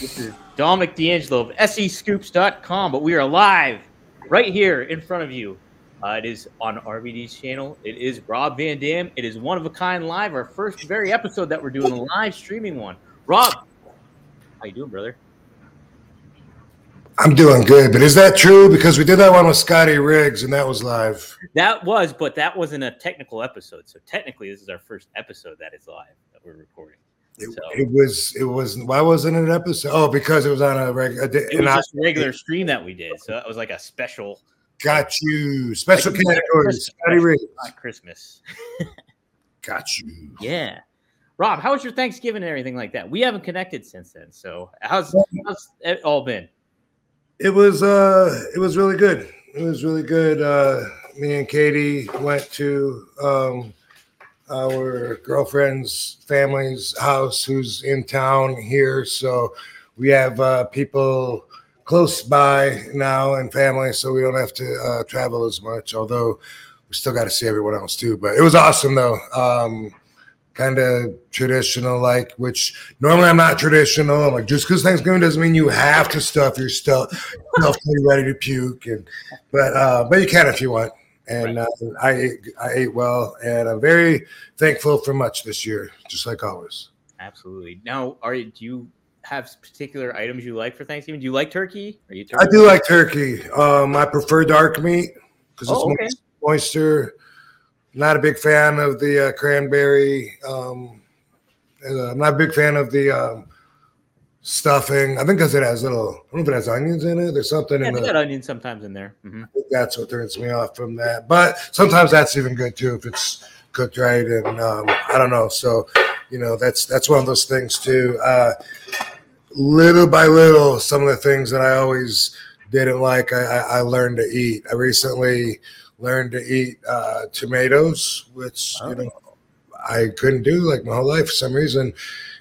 This is Dominic D'Angelo of SEScoops.com, but we are live right here in front of you. Uh, it is on RVD's channel. It is Rob Van Dam. It is one of a kind live, our first very episode that we're doing, a live streaming one. Rob, how you doing, brother? I'm doing good, but is that true? Because we did that one with Scotty Riggs, and that was live. That was, but that wasn't a technical episode. So technically, this is our first episode that is live that we're recording. It, So- it was. It was. Why wasn't it an episode? Oh, because it was on a regular. It was I just a regular stream that we did, so it was like a special. got you. Special Like, categories. Scotty Riggs. Not Christmas. Got you. Yeah. Rob, how was your Thanksgiving and everything like that? We haven't connected since then. So how's how's it all been? It was. Uh, it was really good. It was really good. Uh, me and Katie went to um, our girlfriend's family's house, who's in town here. So we have uh, people close by now and family, so we don't have to uh, travel as much. Although we still got to see everyone else too. But it was awesome though. Um, kind of traditional, like which normally I'm not traditional. I'm like just because Thanksgiving doesn't mean you have to stuff your stuff, stuff ready to puke. And but uh, but you can if you want. And uh, I ate, I ate well, and I'm very thankful for much this year, just like always. Absolutely. Now, are you, do you have particular items you like for Thanksgiving? Do you like turkey? Are you I do like turkey. Um, I prefer dark meat because it's Oh, okay. moisture. Not a big fan of the uh, cranberry. Um, uh, I'm not a big fan of the um, stuffing. I think because it has little. I don't know if it has onions in it. There's something Yeah, in they the. got onions sometimes in there. Mhm. That's what turns me off from that. But sometimes that's even good too if it's cooked right. And um, I don't know. So you know that's that's one of those things too. Uh, little by little, some of the things that I always didn't like, I, I, I learned to eat. I recently learned to eat uh, tomatoes, which you know I couldn't do like my whole life for some reason.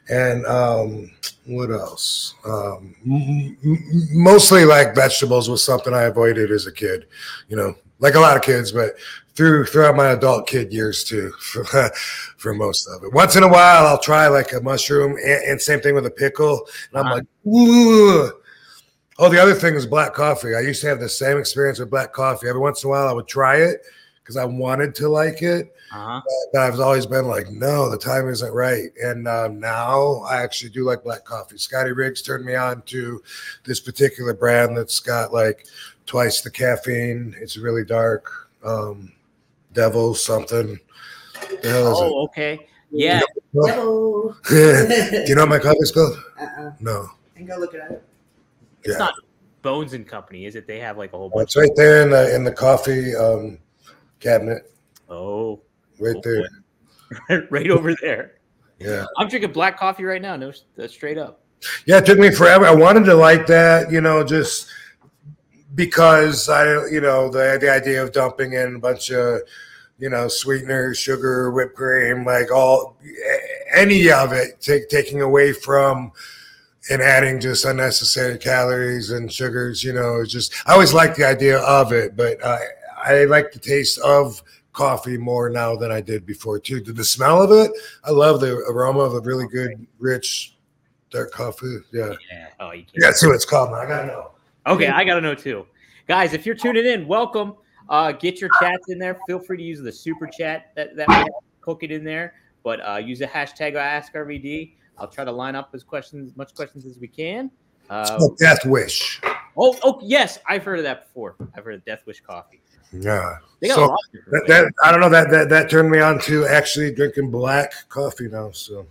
And um, what else? Um, m- m- mostly like vegetables was something I avoided as a kid. You know, like a lot of kids, but through throughout my adult kid years too, for, for most of it. Once in a while, I'll try like a mushroom, and, and same thing with a pickle. And I'm Uh-huh. like, ooh. Oh, the other thing is black coffee. I used to have the same experience with black coffee. Every once in a while, I would try it because I wanted to like it Uh-huh. but I've always been like, no, the time isn't right. And um, now I actually do like black coffee. Scotty Riggs turned me on to this particular brand that's got like twice the caffeine. It's really dark. Um, Devil something. The hell is Oh, okay. Yeah. Hello. it? do you know what my coffee's called? Uh-uh. No. I can go look it up. It's Yeah. not Bones and Company, is it? They have like a whole bunch. it's right there in the in the coffee um, cabinet, Oh, right Oh, there. right over there. Yeah. I'm drinking black coffee right now. No, that's straight up. Yeah, it took me forever. I wanted to like that, you know, just because I, you know, the the idea of dumping in a bunch of, you know, sweeteners, sugar, whipped cream, like all any of it, take, taking away from and adding just unnecessary calories and sugars, you know, just I always liked the idea of it, but I I like the taste of coffee more now than I did before too. The smell of it, I love the aroma of a really good, rich dark coffee. Yeah. Yeah. Oh, you can't. Yeah, see what it's called, man. I gotta know. Okay, I gotta know too, guys. If you're tuning in, welcome. Uh, get your chats in there. Feel free to use the super chat that that we have. Cook it in there, but uh, use the hashtag AskRVD. I'll try to line up as questions, as much questions as we can. Uh, Oh, Death Wish. oh, oh, yes, I've heard of that before. I've heard of Death Wish coffee. Yeah. So, a That, that I don't know that that that turned me on to actually drinking black coffee now. So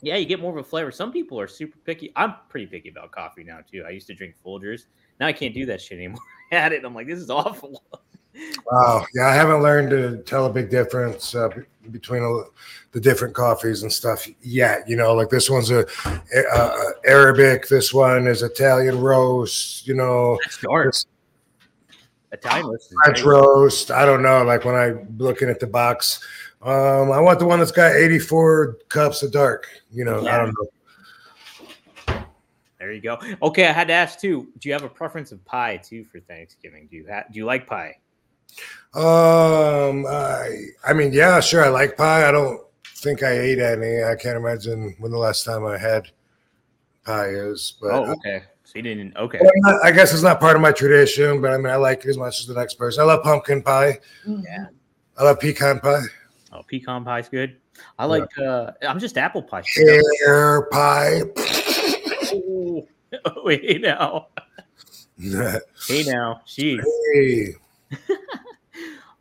Yeah, you get more of a flavor. Some people are super picky. I'm pretty picky about coffee now too. I used to drink Folgers. Now I can't do that shit anymore. I had it. I'm like, this is awful. Wow. Yeah, I haven't learned to tell a big difference uh, between a, the different coffees and stuff yet. You know, like this one's a, a Arabic. This one is Italian roast. You know, That's dark. this Italian roast French roast. I don't know. Like when I'm looking at the box, um, I want the one that's got 84 cups of dark. You know, I don't know. There you go. Okay, I had to ask too. Do you have a preference of pie too for Thanksgiving? Do you have? Do you like pie? Um, I, I mean, yeah, sure. I like pie. I don't think I ate any. I can't imagine when the last time I had pie is. But Oh, okay. So you didn't. Okay. Well, I'm not- I guess it's not part of my tradition, but I mean, I like it as much as the next person. I love pumpkin pie. Yeah. I love pecan pie. Oh, pecan pie's good. I like. uh I'm just apple pie. Air pie. Oh, wait now. Hey now, she. hey.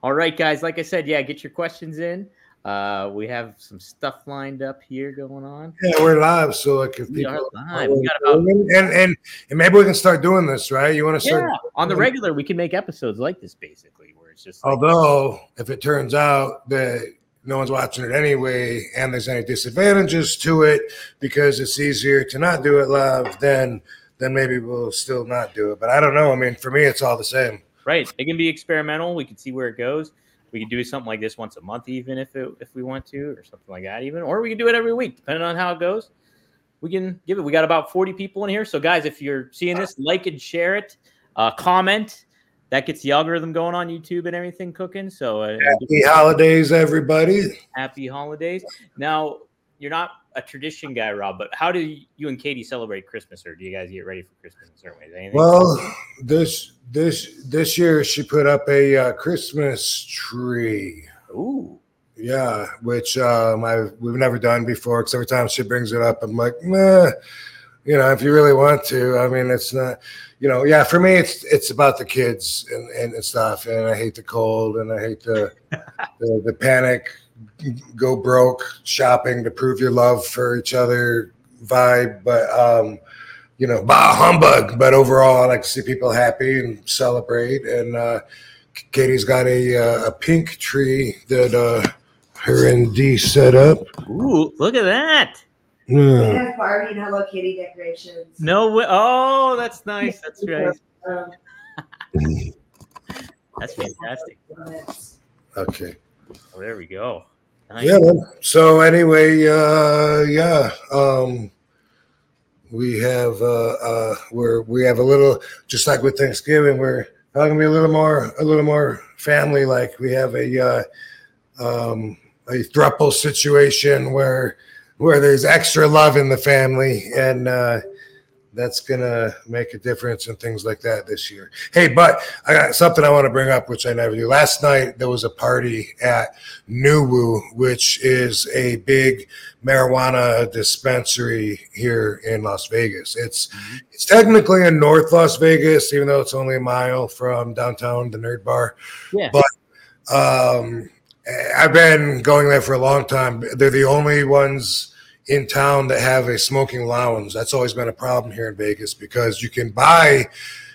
All right, guys. Like I said, yeah, get your questions in. Uh, we have some stuff lined up here going on. Yeah, we're live, so like if We people are live. We got about and, and and maybe we can start doing this, right? You want to start yeah on the regular. We can make episodes like this, basically, where it's just like, Although, if it turns out that no one's watching it anyway, and there's any disadvantages to it because it's easier to not do it live, then then maybe we'll still not do it. But I don't know. I mean, for me, it's all the same. right. It can be experimental. We can see where it goes. We can do something like this once a month, even if it, if we want to, or something like that, even, or we can do it every week, depending on how it goes. We can give it. We got about forty people in here, so guys, if you're seeing this, like and share it, uh, comment. That gets the algorithm going on YouTube and everything cooking. So uh, Happy holidays, everybody. happy holidays. Now, you're not a tradition guy, Rob, but how do you and Katie celebrate Christmas, or do you guys get ready for Christmas in certain ways? Anything? Well, this this this year she put up a uh, Christmas tree. ooh, Yeah, which um, I we've never done before. Because every time she brings it up, I'm like, nah. You know, if you really want to, I mean, it's not. You know, yeah. For me, it's it's about the kids and, and stuff. And I hate the cold, and I hate the the, the panic, go broke shopping to prove your love for each other vibe. But um, you know, bah humbug. But overall, I like to see people happy and celebrate. And uh, Katie's got a uh, a pink tree that uh, her and Dee set up. ooh, look at that! We Mm. have Barbie and Hello Kitty decorations. No way! Oh, that's nice. That's right. Um, That's fantastic. Okay. Oh, there we go. Nice. Yeah. So anyway, uh, yeah. Um, we have uh, uh, we're we have a little just like with Thanksgiving. We're gonna be a little more a little more family like. We have a uh, um, a thruple situation where where there's extra love in the family and. Uh, that's gonna make a difference and things like that this year. Hey, but I got something I want to bring up, which I never do. Last night there was a party at Nuwu, which is a big marijuana dispensary here in Las Vegas. It's it's technically in North Las Vegas, even though it's only a mile from downtown, the Nerd Bar. Yeah. But um, I've been going there for a long time. They're the only ones in town that have a smoking lounge. That's always been a problem here in Vegas because you can buy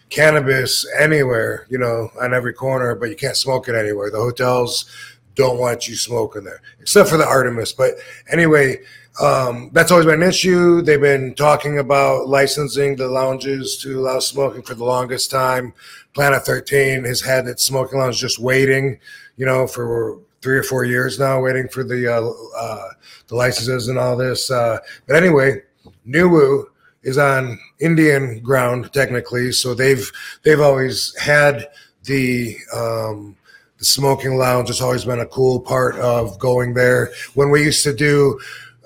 cannabis anywhere, you know, on every corner, but you can't smoke it anywhere. The hotels don't want you smoking there, except for the Artemis. But anyway, um, that's always been an issue. They've been talking about licensing the lounges to allow smoking for the longest time. Planet 13 has had its smoking lounge just waiting, you know, for three or four years now, waiting for the uh, uh, the licenses and all this. Uh, but anyway, Nuwu is on Indian ground technically, so they've they've always had the um, the smoking lounge. It's always been a cool part of going there. When we used to do,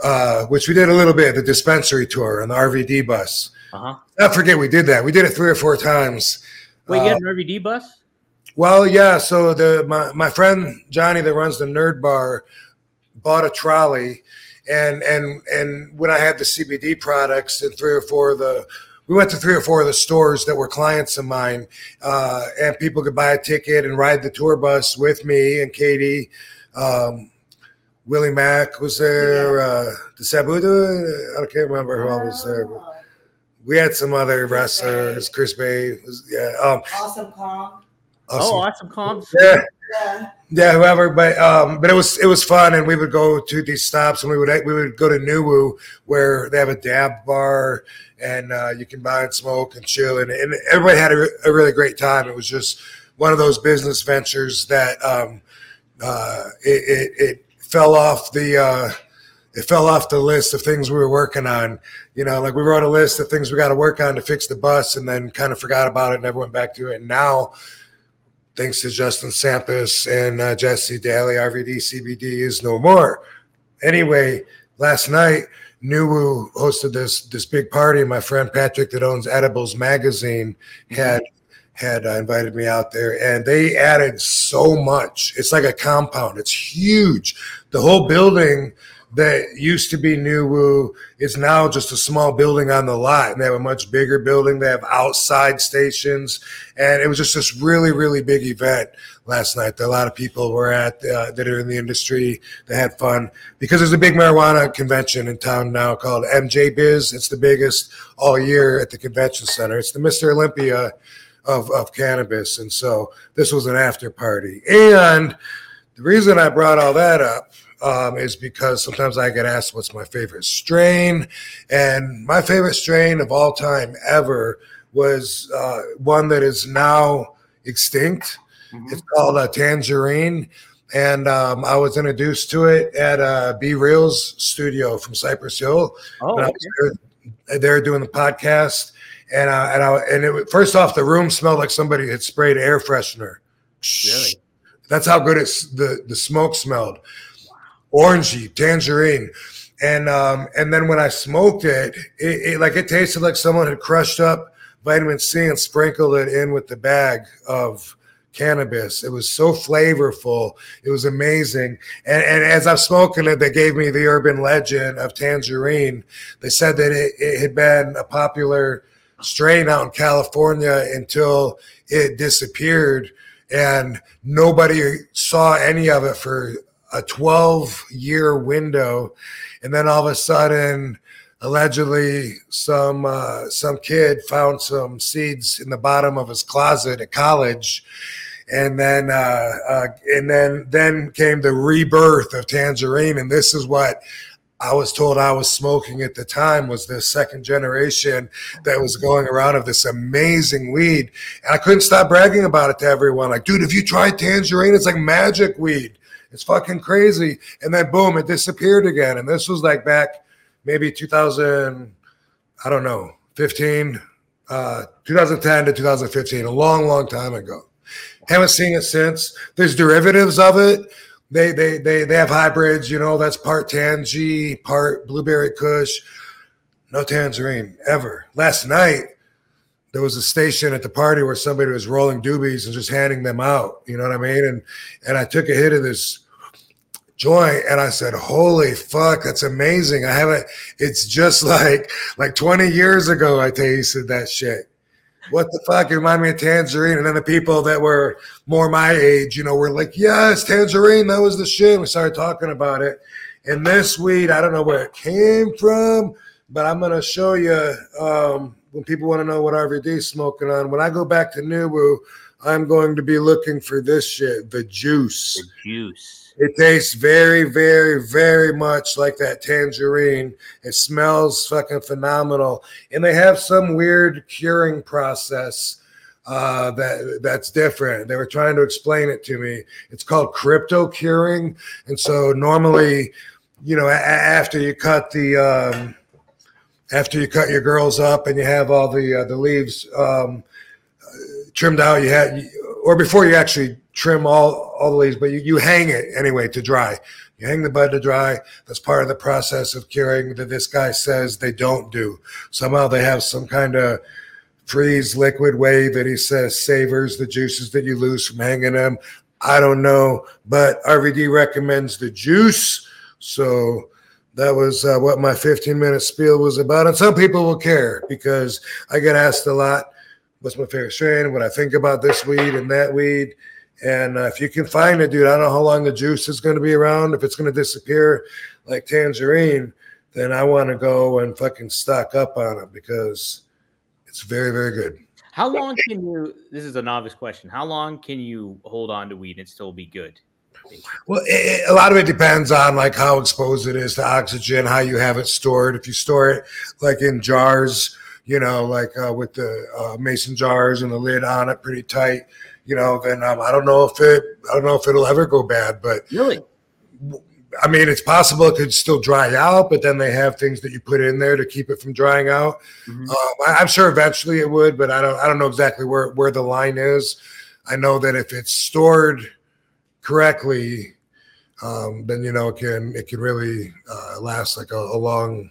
uh, which we did a little bit, the dispensary tour on the RVD bus. Uh huh. I forget we did that. We did it three or four times. Wait, you Uh, had an RVD bus? Well, yeah. So the my, my friend Johnny that runs the Nerd Bar bought a trolley, and and and when I had the CBD products and three or four of the we went to three or four of the stores that were clients of mine, uh, and people could buy a ticket and ride the tour bus with me and Katie. Um, Willie Mack was there. Uh, the Sabuda, I can't remember who all was there. but Oh, We had some other wrestlers. Chris Bey was yeah. Um, Awesome Kong. Oh, awesome. awesome comps. yeah, Yeah. yeah, whoever. But um, but it was it was fun, and we would go to these stops, and we would we would go to Nuwu where they have a dab bar, and uh, you can buy and smoke and chill, and, and everybody had a, a really great time. It was just one of those business ventures that um, uh, it, it, it fell off the uh, it fell off the list of things we were working on. You know, like we wrote a list of things we got to work on to fix the bus, and then kind of forgot about it, and never went back to it. And now, thanks to Justin Sampis and uh, Jesse Daly, RVD CBD is no more. Anyway, last night, Nuwu hosted this this big party. My friend Patrick, that owns Edibles Magazine, had had uh, invited me out there, and they added so much. It's like a compound. It's huge. The whole building that used to be Nuwu is now just a small building on the lot, and they have a much bigger building. They have outside stations, and it was just this really, really big event last night. That a lot of people were at uh, that are in the industry. They had fun because there's a big marijuana convention in town now called MJ Biz. It's the biggest all year at the convention center. It's the Mr. Olympia of, of cannabis. And so this was an after party. And the reason I brought all that up um, is because sometimes I get asked what's my favorite strain. And my favorite strain of all time ever was uh, one that is now extinct. Mhm. It's called a tangerine. And um, I was introduced to it at uh, B-Real's studio from Cypress Hill. Oh, okay. was there, there doing the podcast, and I, and I, and it first off, the room smelled like somebody had sprayed air freshener. Really? That's how good it's the the smoke smelled. Orangey, tangerine, and um, and then when I smoked it, it, it like it tasted like someone had crushed up vitamin C and sprinkled it in with the bag of cannabis. It was so flavorful. It was amazing. And, and as I've spoken it, they gave me the urban legend of tangerine. They said that it, it had been a popular strain out in California until it disappeared and nobody saw any of it for a 12 year window. And then all of a sudden, allegedly some uh, some kid found some seeds in the bottom of his closet at college and then uh, uh, and then then came the rebirth of tangerine and this is what I was told I was smoking at the time was the second generation that was going around of this amazing weed. And I couldn't stop bragging about it to everyone. Like, dude, if you tried tangerine? It's like magic weed. It's fucking crazy. And then boom, it disappeared again. And this was like back maybe 2000, I don't know, 15, uh, 2010 to 2015, a long, long time ago. Haven't seen it since. There's derivatives of it. They they they they have hybrids, you know, that's part Tangy, part blueberry kush. No tangerine ever. Last night there was a station at the party where somebody was rolling doobies and just handing them out. You know what I mean? And and I took a hit of this joint and I said, Holy fuck, that's amazing. I haven't it's just like like 20 years ago I tasted that shit. What the fuck? It reminded me of tangerine. And then the people that were more my age, you know, were like, Yes, tangerine, that was the shit. We started talking about it. And this weed, I don't know where it came from, but I'm gonna show you um, when people want to know what RVD is smoking on. When I go back to Nuwu, I'm going to be looking for this shit, the juice. The juice. It tastes very, very, very much like that tangerine. It smells fucking phenomenal, and they have some weird curing process uh, that that's different. They were trying to explain it to me. It's called crypto curing, and so normally, you know, a- after you cut the um, after you cut your girls up and you have all the uh, the leaves um, trimmed out, you had or before you actually trim all all the leaves, but you, you hang it anyway to dry. You hang the bud to dry. That's part of the process of curing that this guy says they don't do. Somehow they have some kind of freeze liquid way that he says savors the juices that you lose from hanging them. I don't know, but RVD recommends the juice. So that was uh, what my 15 minute spiel was about. And some people will care because I get asked a lot what's my favorite strain, what I think about this weed and that weed. And uh, if you can find it, dude, I don't know how long the juice is going to be around. If it's going to disappear like tangerine, then I want to go and fucking stock up on it because it's very, very good. How long can you? This is a novice question. How long can you hold on to weed and still be good? Well, it, a lot of it depends on like how exposed it is to oxygen, how you have it stored. If you store it like in jars, you know, like uh, with the uh, mason jars and the lid on it pretty tight, you know, then um, I don't know if it, I don't know if it'll ever go bad. But Really? I mean, it's possible it could still dry out. But then they have things that you put in there to keep it from drying out. Mhm. Um, I, I'm sure eventually it would, but I don't. I don't know exactly where where the line is. I know that if it's stored correctly, um, then you know it can it can really uh, last like a, a long,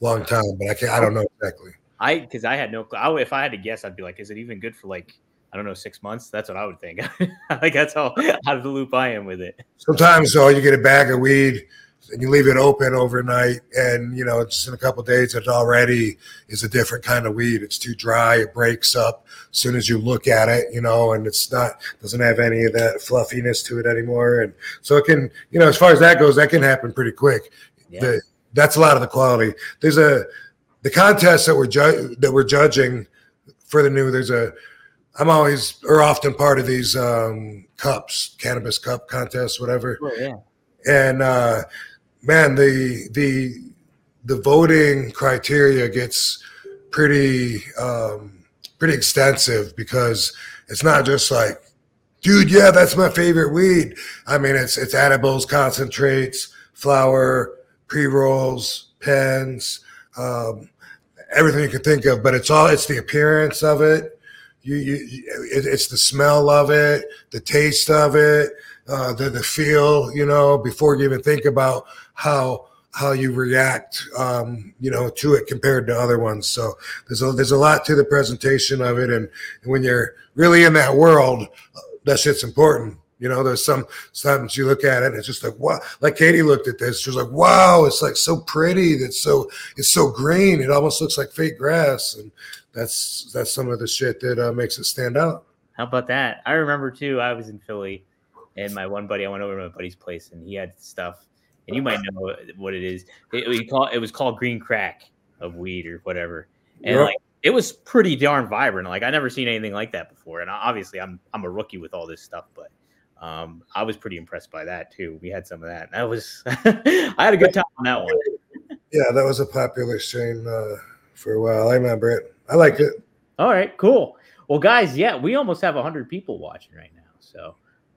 long time. But I can not I don't know exactly. I because I had no. I if I had to guess, I'd be like, is it even good for like I don't know six months? That's what I would think. like that's how out of the loop I am with it. Sometimes though, you get a bag of weed and you leave it open overnight, and you know just in a couple days, it already is a different kind of weed. It's too dry. It breaks up as soon as you look at it, you know, and it's not doesn't have any of that fluffiness to it anymore. And so it can, you know, as far as that goes, that can happen pretty quick. Yeah. The, that's a lot of the quality. There's a the contest that we're ju- that we're judging for the new. There's a I'm always or often part of these um, cups, cannabis cup contests, whatever. Oh, yeah. And uh, man, the the the voting criteria gets pretty um, pretty extensive because it's not just like, dude, yeah, that's my favorite weed. I mean, it's it's edibles, concentrates, flour, pre rolls, pens, um, everything you can think of. But it's all it's the appearance of it. You, you, it, it's the smell of it, the taste of it, uh, the the feel. You know, before you even think about how how you react, um, you know, to it compared to other ones. So there's a there's a lot to the presentation of it, and, and when you're really in that world, that shit's important. You know, there's some sometimes you look at it and it's just like wow. Like Katie looked at this, she was like, "Wow, it's like so pretty. It's so it's so green. It almost looks like fake grass." And that's that's some of the shit that uh, makes it stand out. How about that? I remember too. I was in Philly, and my one buddy. I went over to my buddy's place, and he had stuff. And you might know what it is. It, we call it was called green crack of weed or whatever. And Yeah. like it was pretty darn vibrant. Like I never seen anything like that before. And obviously, I'm I'm a rookie with all this stuff, but um, I was pretty impressed by that too. We had some of that. That was I had a good time on that one. Yeah, that was a popular strain uh, for a while. I remember it. I liked it. All right, cool. Well, guys, yeah, we almost have 100 people watching right now. So,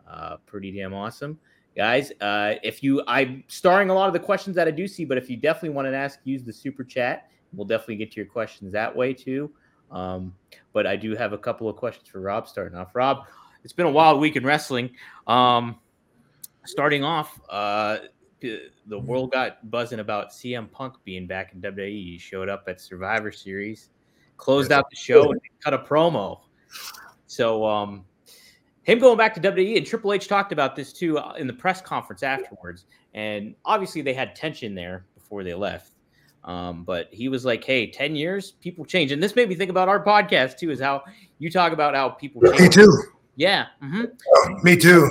uh, pretty damn awesome. Guys, uh, if you, I'm starring a lot of the questions that I do see, but if you definitely want to ask, use the super chat. We'll definitely get to your questions that way too. Um, but I do have a couple of questions for Rob starting off. Rob, it's been a wild week in wrestling. Um, starting off, uh, the world got buzzing about CM Punk being back in WWE. He showed up at Survivor Series, closed out the show, and cut a promo. So, um, him going back to WWE and Triple H talked about this too uh, in the press conference afterwards. And obviously, they had tension there before they left. Um, but he was like, "Hey, ten years, people change." And this made me think about our podcast too. Is how you talk about how people Change. Me too. Yeah, hmm Me too.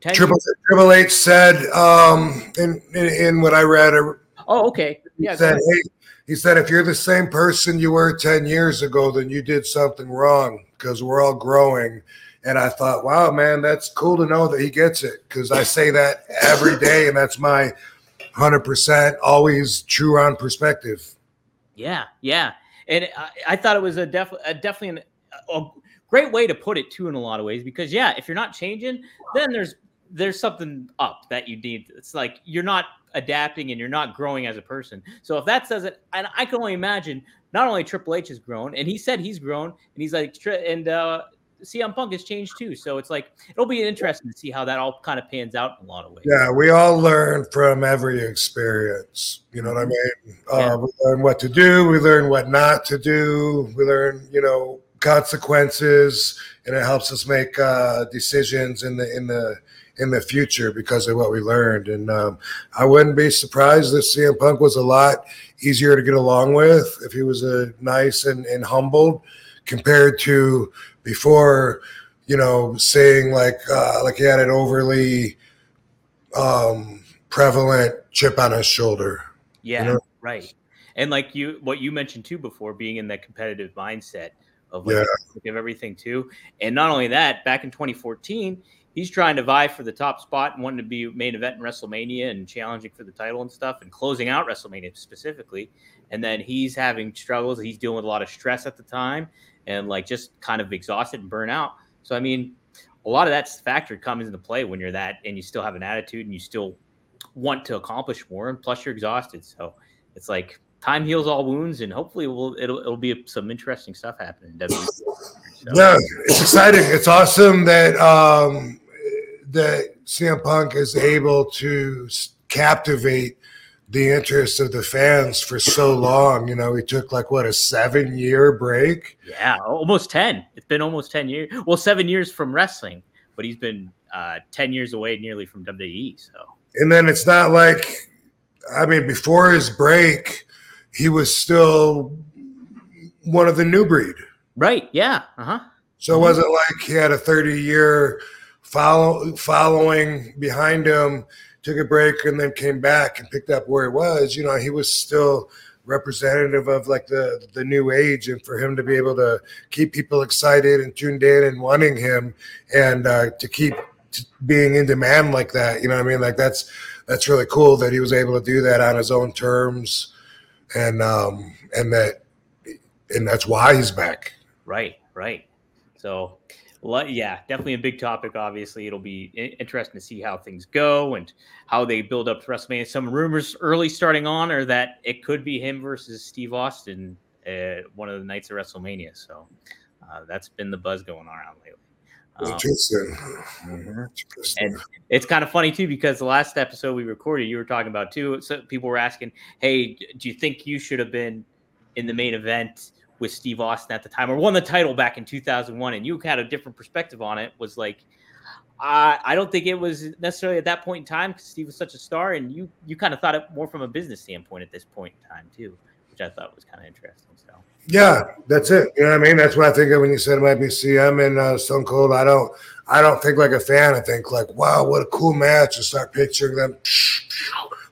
10 Triple Triple H said um, in, in in what I read, uh, Oh, okay. he Yeah. go said, "Hey," he said, if you're the same person you were ten years ago, then you did something wrong because we're all growing." And I thought, wow, man, that's cool to know that he gets it because I say that every day, and that's my hundred percent always true on perspective. Yeah, yeah, and I, I thought it was a, def, a definitely an, a great way to put it too in a lot of ways because yeah, if you're not changing, then there's there's something up that you need. It's like you're not adapting and you're not growing as a person. So if that says it, and I can only imagine not only Triple H has grown, and he said he's grown, and he's like, and uh, CM Punk has changed too. So it's like it'll be interesting to see how that all kind of pans out in a lot of ways. Yeah, we all learn from every experience. You know what I mean? Uh, We learn what to do. We learn what not to do. We learn, you know, consequences, and it helps us make uh, decisions in the in the in the future because of what we learned. And um, I wouldn't be surprised if CM Punk was a lot easier to get along with if he was a nice and, and humbled compared to before. You know, saying like uh, like he had an overly um, prevalent chip on his shoulder. Yeah, know? right. And like you, what you mentioned too before, being in that competitive mindset, of like Yeah. of everything too. And not only that, back in 2014, he's trying to vie for the top spot and wanting to be main event in WrestleMania and challenging for the title and stuff and closing out WrestleMania specifically. And then he's having struggles. He's dealing with a lot of stress at the time and like just kind of exhausted and burn out. So I mean, a lot of that factor comes into play when you're that and you still have an attitude and you still want to accomplish more and plus you're exhausted. So it's like time heals all wounds and hopefully we'll it'll it'll be some interesting stuff happening in So, Yeah, it's exciting. It's awesome that um, that CM Punk is able to captivate the interest of the fans for so long. You know, he took like what a seven year break. yeah, almost 10. It's been almost 10 years. Well, 7 years from wrestling, but he's been uh 10 years away nearly from WWE, so And then it's not like, I mean, before his break, he was still one of the new breed. Right, yeah. Uh-huh. So it wasn't like he had a 30 year follow following behind him, took a break and then came back and picked up where he was. You know, he was still representative of like the the new age and for him to be able to keep people excited and tuned in and wanting him and uh, to keep t- being in demand like that you know i mean like that's that's really cool that he was able to do that on his own terms and um and that and that's why he's back Right, right. So, yeah, definitely a big topic. Obviously, it'll be interesting to see how things go and how they build up to WrestleMania. Some rumors early starting on are that it could be him versus Steve Austin at one of the nights of WrestleMania. So, uh, that's been the buzz going around lately. Um, Interesting. mhm. Interesting. And it's kind of funny too because the last episode we recorded, you were talking about too. So people were asking, "Hey, do you think you should have been in the main event with Steve Austin at the time, or won the title back in 2001?" And you had a different perspective on it. Was like, I I don't think it was necessarily at that point in time because Steve was such a star, and you you kind of thought it more from a business standpoint at this point in time too, which I thought was kind of interesting. So Yeah, that's it. You know what I mean? That's what I think of when you said it might be CM and uh, Stone Cold. I don't, I don't think like a fan. I think like, wow, what a cool match. And start picturing them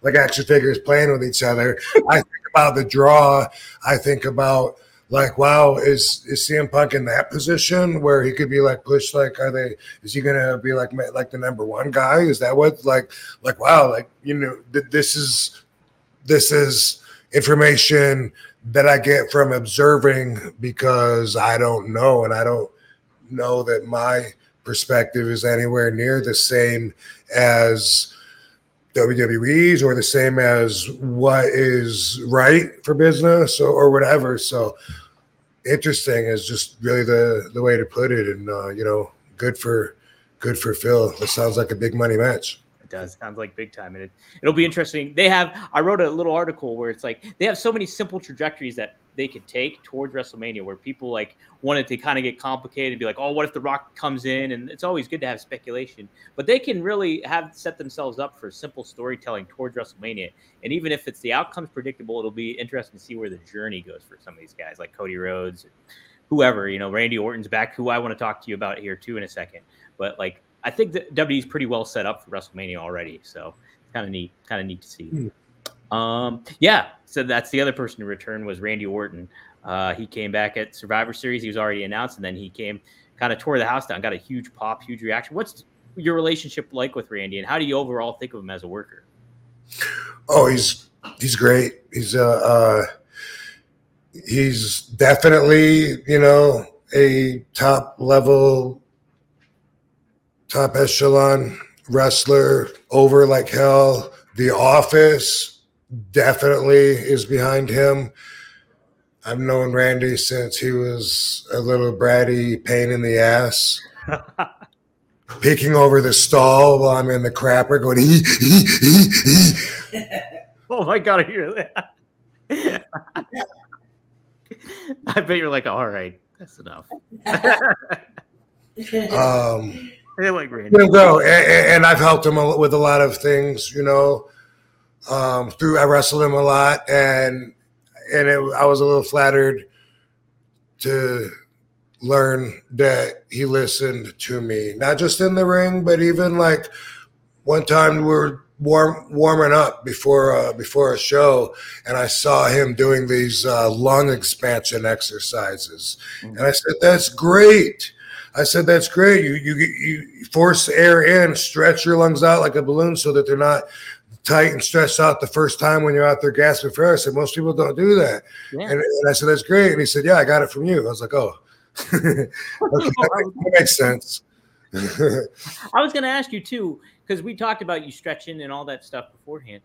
like action figures playing with each other. I think about the draw. I think about like, wow, is is CM Punk in that position where he could be like pushed? Like, are they? Is he gonna be like like the number one guy? Is that what like like wow? Like you know, th- this is this is information that I get from observing because I don't know and I don't know that my perspective is anywhere near the same as WWE's or the same as what is right for business or, or whatever. So interesting is just really the the way to put it and uh, you know good for good for Phil. This sounds like a big money match. It does. Sounds like big time. And it, it'll be interesting. They have, I wrote a little article where it's like they have so many simple trajectories that they could take towards WrestleMania where people like wanted to kind of get complicated and be like, oh, what if The Rock comes in? And it's always good to have speculation, but they can really have set themselves up for simple storytelling towards WrestleMania. And even if it's the outcome's predictable, it'll be interesting to see where the journey goes for some of these guys like Cody Rhodes, whoever, you know, Randy Orton's back, who I want to talk to you about here too in a second. But like, I think that WWE's pretty well set up for WrestleMania already. So kind of neat, kind of neat to see. Um, yeah. So that's the other person to return was Randy Orton. Uh, he came back at Survivor Series. He was already announced, and then he came, kind of tore the house down, got a huge pop, huge reaction. What's your relationship like with Randy, and how do you overall think of him as a worker? Oh, he's he's great. He's uh, uh he's definitely you know a top level, top echelon wrestler. Over like hell. The Office definitely is behind him. I've known Randy since he was a little bratty pain in the ass. Peeking over the stall while I'm in the crapper going, "Ee, ee, ee, ee." oh my god, I hear that. I bet you're like, all right, that's enough. um, I like Randy. let him go. And, and I've helped him with a lot of things, you know. Um, through I wrestled him a lot, and and it, I was a little flattered to learn that he listened to me, not just in the ring, but even like one time we were warm, warming up before uh, before a show, and I saw him doing these uh, lung expansion exercises, and I said, "That's great." I said, "That's great. You you you force air in, stretch your lungs out like a balloon, so that they're not." Tight and stretched out the first time when you're out there gasping for air. I said most people don't do that, Yeah. and, and I said that's great. And he said, "Yeah, I got it from you." I was like, "Oh, okay, that makes sense." I was going to ask you too, because we talked about you stretching and all that stuff beforehand.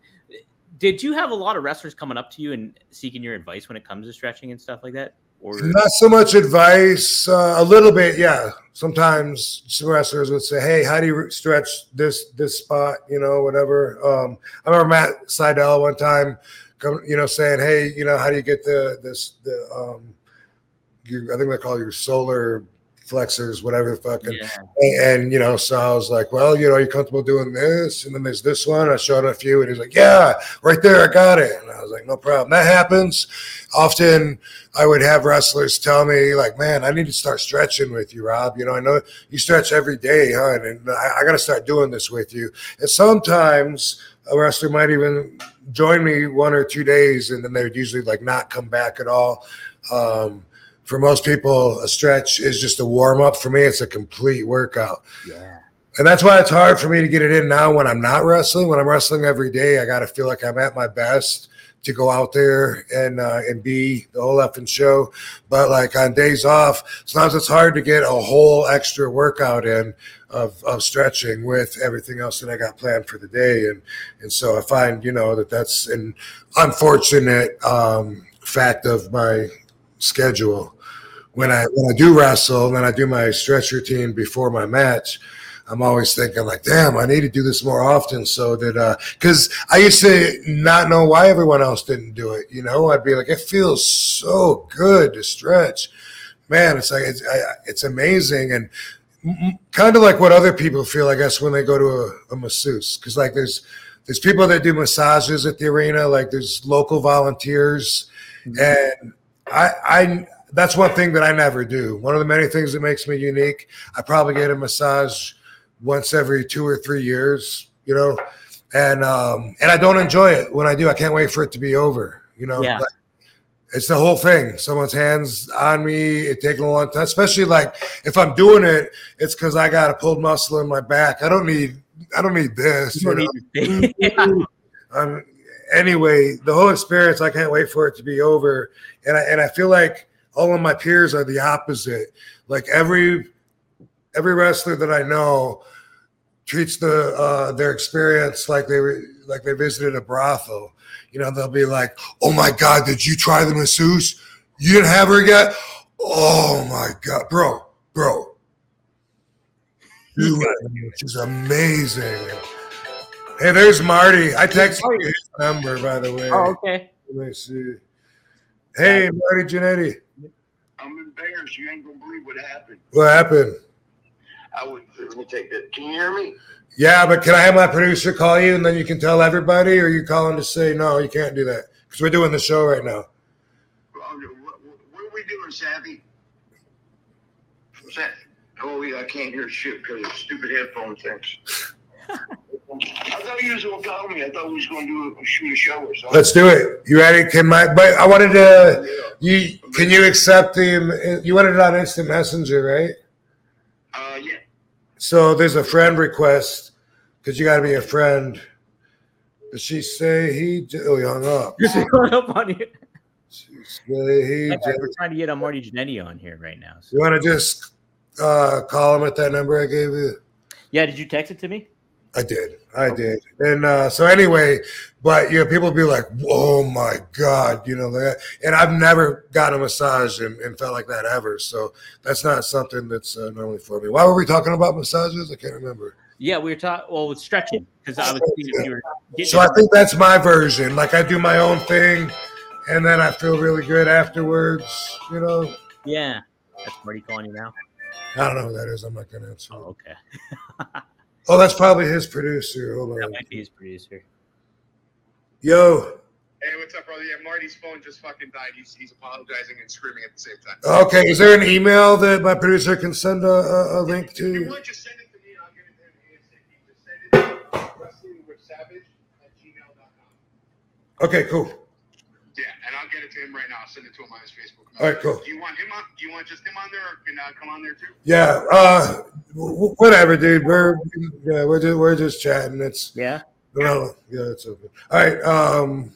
Did you have a lot of wrestlers coming up to you and seeking your advice when it comes to stretching and stuff like that? Or Not so much advice, uh, a little bit, yeah. Sometimes some wrestlers would say, "Hey, how do you stretch this this spot?" You know, whatever. Um, I remember Matt Seidel one time, come, you know, saying, "Hey, you know, how do you get the this the um, your, I think they call your solar flexors, whatever the fucking." yeah, And, and, you know, so I was like, well, you know, you comfortable doing this? And then there's this one. I showed a few, and he's like, yeah, right there, I got it. And I was like, no problem. That happens. Often, I would have wrestlers tell me, like, man, I need to start stretching with you, Rob. You know, I know you stretch every day, huh? And I, I got to start doing this with you. And sometimes a wrestler might even join me one or two days, and then they would usually like not come back at all. Um, for most people, a stretch is just a warm up. For me, it's a complete workout. yeah, And that's why it's hard for me to get it in now when I'm not wrestling. When I'm wrestling every day, I got to feel like I'm at my best to go out there and uh, and be the whole effing show. But like on days off, sometimes it's hard to get a whole extra workout in of, of stretching with everything else that I got planned for the day. And and so I find you know that that's an unfortunate um, fact of my schedule. When I when I do wrestle, and then I do my stretch routine before my match. I'm always thinking like, damn, I need to do this more often so that uh because I used to not know why everyone else didn't do it. You know, I'd be like, it feels so good to stretch. Man, it's like it's I, it's amazing and kind of like what other people feel, I guess, when they go to a, a masseuse. Because like there's there's people that do massages at the arena, like there's local volunteers, and I I that's one thing that I never do. One of the many things that makes me unique. I probably get a massage once every two or three years, you know, and um, and I don't enjoy it when I do. I can't wait for it to be over, you know. Yeah. Like, it's the whole thing. Someone's hands on me. It taking a long time, especially like if I'm doing it, it's because I got a pulled muscle in my back. I don't need. I don't need this. you You don't need yeah. um, anyway, the whole experience, I can't wait for it to be over. And I and I feel like all of my peers are the opposite. Like every every wrestler that I know treats the uh, their experience like they were like they visited a brothel. You know, they'll be like, "Oh my god, did you try the masseuse? You didn't have her yet? Oh my god, bro, bro." Dude, she's amazing. Hey, there's Marty. I texted you his number, by the way. oh, okay. Let me see. Hey, Marty Jannetty. I'm. You ain't gonna believe what happened. What happened? I would let me take that. Can you hear me? Yeah, but can I have my producer call you and then you can tell everybody, or you calling to say no, you can't do that because we're doing the show right now. What, what, what are we doing, Savvy? What's that? Oh, yeah, I can't hear shit because of stupid headphone things. I thought you was gonna call me. I thought we was gonna do a shoot a show or something. Let's do it. You ready? Can my? But I wanted to. You can you accept the? You wanted it on instant messenger, right? Uh, yeah. So there's a friend request because you got to be a friend. Did she say he? j- Oh, he hung up. Just going up on you. She say he. Hey, j- We're trying to get a Marty Jannetty on here right now. So. You want to just uh, call him at that number I gave you? Yeah, did you text it to me? I did. I did. And uh, so anyway, but you know, people be like, "Oh my god," you know that. And I've never gotten a massage and, and felt like that ever. So that's not something that's uh, normally for me. Why were we talking about massages? I can't remember. Yeah, we were talking. Well, with stretching because I was if you were getting. So I think that's my version. Like I do my own thing, and then I feel really good afterwards. You know. yeah, that's Marty calling you now. I don't know who that is. I'm not gonna answer. Oh, okay. Oh, that's probably his producer. Hold That might be his producer. Yo. Hey, what's up, brother? Yeah, Marty's phone just fucking died. He's, he's apologizing and screaming at the same time. Okay. Is there an email that my producer can send a, a, a link If you to? want, just send it to me. I'll get it to him ASAP. Just send it to wrestlingwithsavage at gmail.com. Okay. Cool it to him right now. I'll send it to him on his Facebook. All right, cool. Do you want him on? Do you want just him on there, or can uh, come on there too? Yeah, uh, w- whatever, dude. We're yeah, we're just we're just chatting. It's Yeah. no, yeah, it's open. All right, um,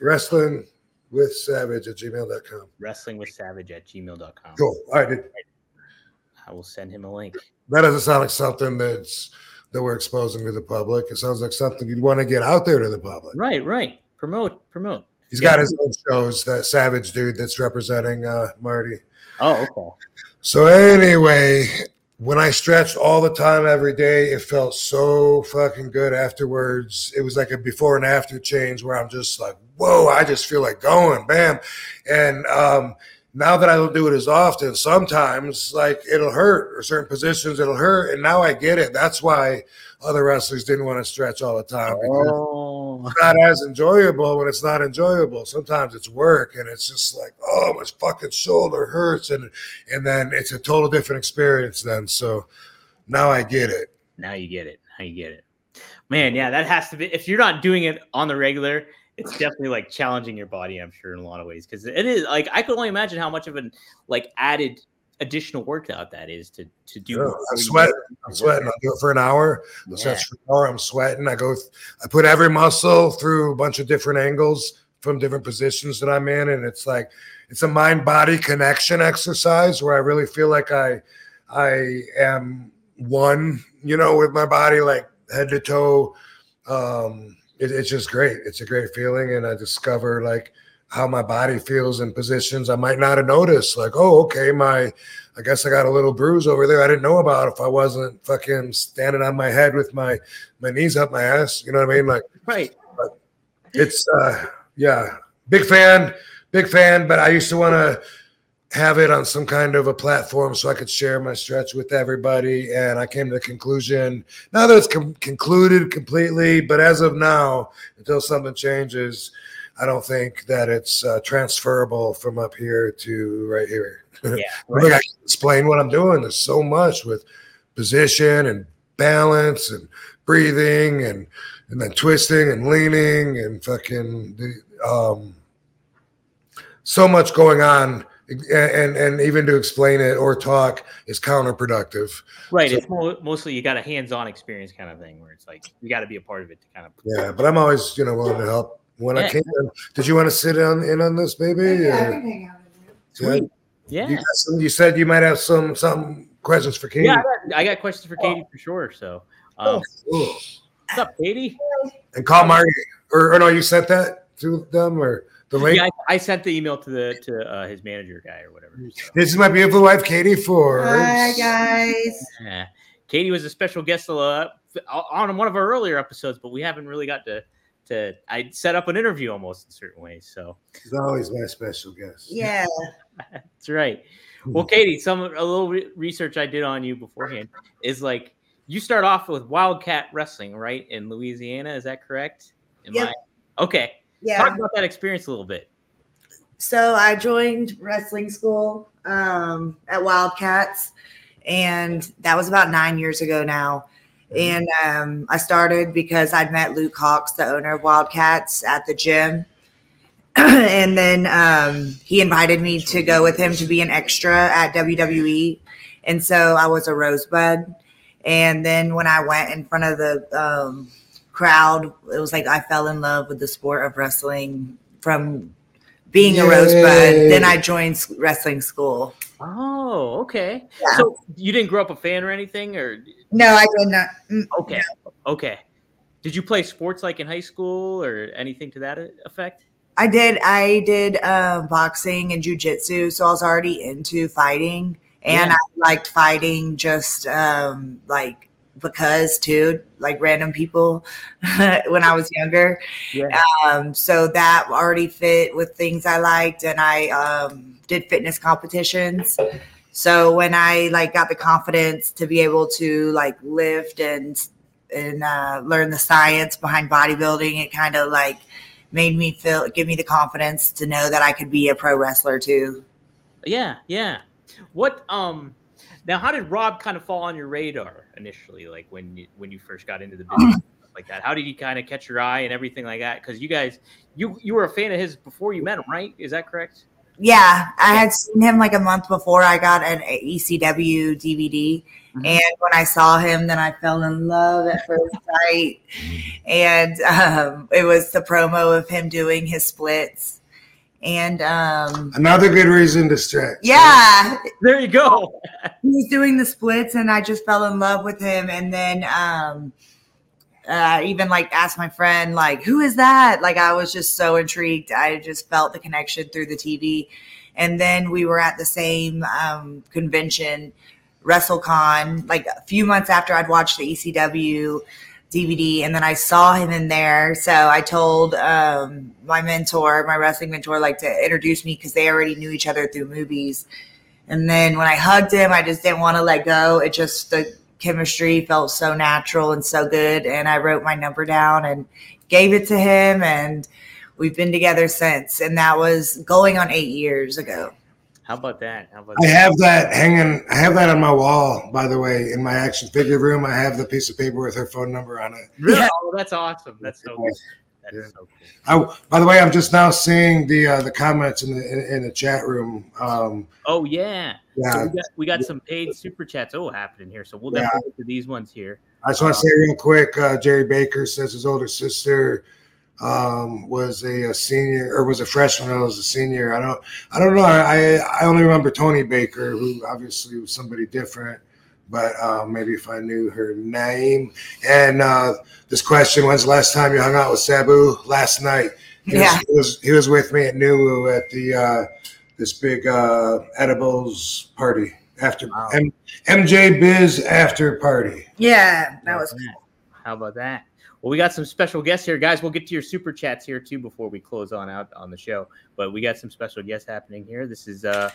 wrestling with savage at gmail.com. Wrestling with Savage at gmail.com. Cool. All right, dude. I will send him a link. That doesn't sound like something that's that we're exposing to the public. It sounds like something you'd want to get out there to the public. Right, right. Promote, promote. He's Yeah. got his own shows. That savage dude that's representing uh, Marty. Oh, okay. So anyway, when I stretched all the time every day, it felt so fucking good afterwards. It was like a before and after change where I'm just like, whoa, I just feel like going, bam. And um, now that I don't do it as often, sometimes like it'll hurt or certain positions it'll hurt. And now I get it. That's why other wrestlers didn't want to stretch all the time because Oh, it's not as enjoyable when it's not enjoyable. Sometimes it's work and it's just like, oh, my fucking shoulder hurts, and and then it's a total different experience then. So now I get it. now you get it. Now you get it. Man, yeah, that has to be. If you're not doing it on the regular, it's definitely like challenging your body. I'm sure in a lot of ways because it is like I could only imagine how much of an like added additional workout that is to to do. Yeah, I'm sweating. I'm sweating. I do it for an hour. Yeah. for an hour. I'm sweating. I go. th- I put every muscle through a bunch of different angles from different positions that I'm in, and it's like it's a mind body connection exercise where I really feel like I I am one. You know, with my body, like head to toe. Um, it, it's just great. It's a great feeling, and I discover like how my body feels in positions I might not have noticed. Like, oh, okay, my I guess I got a little bruise over there I didn't know about if I wasn't fucking standing on my head with my my knees up my ass. You know what I mean? Like Right. But it's uh yeah, big fan, big fan. But I used to want to have it on some kind of a platform so I could share my stretch with everybody. And I came to the conclusion now that it's com- concluded completely, but as of now, until something changes, I don't think that it's uh, transferable from up here to right here. Yeah. I think I can explain what I'm doing. There's so much with position and balance and breathing and and then twisting and leaning and fucking the, um so much going on and, and and even to explain it or talk is counterproductive. Right. So- it's mo- mostly you got a hands-on experience kind of thing where it's like you got to be a part of it to kind of. Yeah, but I'm always you know willing to help when I came can. Did you want to sit on in on this, baby? Yeah, I or- can hang out in. Yeah. Yeah. You, got some, you said you might have some some questions for Katie. Yeah, I got, I got questions for Katie for sure. So, um, Cool. what's up, Katie? And call Marty, or, or no, you sent that to them, or the link. Yeah, I, I sent the email to the to uh, his manager guy or whatever. so. This is my beautiful wife, Katie Forbes. Hi guys. Yeah. Katie was a special guest uh, on one of our earlier episodes, but we haven't really got to to. I set up an interview almost in certain ways. So She's always my special guest. Yeah. that's right. Well, Katie, some a little re- research I did on you beforehand is like you start off with Wildcat Wrestling, right, in Louisiana. Is that correct? Am Yep. I- okay. Yeah. Talk about that experience a little bit. So I joined wrestling school um, at Wildcats, and that was about nine years ago now. And um, I started because I'd met Luke Hawx, the owner of Wildcats, at the gym. and then um, he invited me to go with him to be an extra at WWE. And so I was a rosebud. And then when I went in front of the um, crowd, it was like I fell in love with the sport of wrestling from being a rosebud. Then I joined wrestling school. Oh, okay. Yeah. So you didn't grow up a fan or anything, or No, I did not. mm, okay, okay. Did you play sports like in high school or anything to that effect? I did. I did um, boxing and jujitsu, so I was already into fighting, and Yeah. I liked fighting just um, like because too, like random people when I was younger. Yeah. Um, so that already fit with things I liked, and I um, did fitness competitions. So when I like got the confidence to be able to like lift and and uh, learn the science behind bodybuilding, it kind of like made me feel give me the confidence to know that I could be a pro wrestler too. Yeah, yeah. What um now how did Rob kind of fall on your radar initially like when you when you first got into the business? like that? How did he kind of catch your eye and everything like that? Because you guys, you you were a fan of his before you met him, right? Is that correct? Yeah, I had seen him like a month before I got an ECW DVD. Mhm. And when I saw him, then I fell in love at first sight. And um, it was the promo of him doing his splits. And um, Another good reason to stretch. yeah, There you go. he was doing the splits and I just fell in love with him. And then um uh even like asked my friend, like, who is that? Like I was just so intrigued. I just felt the connection through the TV. And then we were at the same um convention, WrestleCon, like a few months after I'd watched the ECW DVD, and then I saw him in there. So I told um, my mentor, my wrestling mentor, like to introduce me because they already knew each other through movies. And then when I hugged him, I just didn't want to let go. It just the chemistry felt so natural and so good. And I wrote my number down and gave it to him, and we've been together since. And that was going on eight years ago. How about that? How about I that? have that hanging. I have that on my wall, by the way, in my action figure room. I have the piece of paper with her phone number on it. Really? Yeah. Oh, that's awesome. That's so good. Yeah. so cool. I, by the way, I'm just now seeing the uh, the comments in the in, in the chat room. Um, Oh yeah. So yeah, we got we got some paid super chats. Oh, happening here. So we'll Yeah. get to these ones here. I just want to say real quick. Uh, Jerry Baker says his older sister um, was a, a senior or was a freshman. I was a senior. I don't. I don't know. I I only remember Tony Baker, who obviously was somebody different. But uh, maybe if I knew her name. And uh, this question: When's the last time you hung out with Sabu? Last night. He Yeah. was, he was he was with me at Nuwu at the uh, this big uh, edibles party after Wow. M- MJ Biz after party. Yeah, that was How about that? Well, we got some special guests here, guys. We'll get to your super chats here too before we close on out on the show. But we got some special guests happening here. This is uh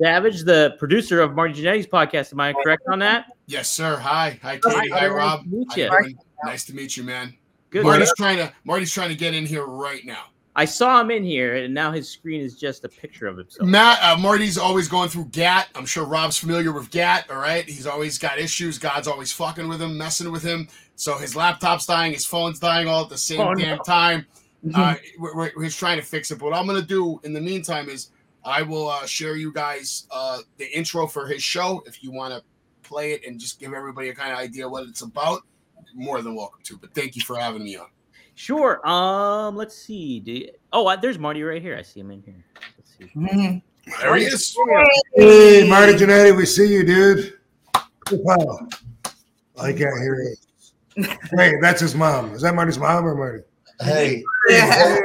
Savage, the producer of Marty Jannetty's podcast. Am I correct on that? Yes, sir. Hi, hi, Katie. hi, Hi, nice Rob. to meet you. you? Nice to meet you, man. Good. Marty's trying to Marty's trying to get in here right now. I saw him in here, and now his screen is just a picture of himself. Matt, uh, Marty's always going through GAT. I'm sure Rob's familiar with GAT. All right, he's always got issues. God's always fucking with him, messing with him. So his laptop's dying, his phone's dying all at the same Oh, damn no. time. Uh, we're, we're, he's trying to fix it. But what I'm gonna do in the meantime is I will uh, share you guys uh, the intro for his show if you want to play it and just give everybody a kind of idea what it's about. More than welcome to. But thank you for having me on. Sure. Um, let's see. Do you- oh, there's Marty right here. I see him in here. Let's see. Mhm. There he is. Hey, Marty Jannetty, we see you, dude. Wow. I can't hear it. Wait, that's his mom. Is that Marty's mom or Marty? Hey, Yeah.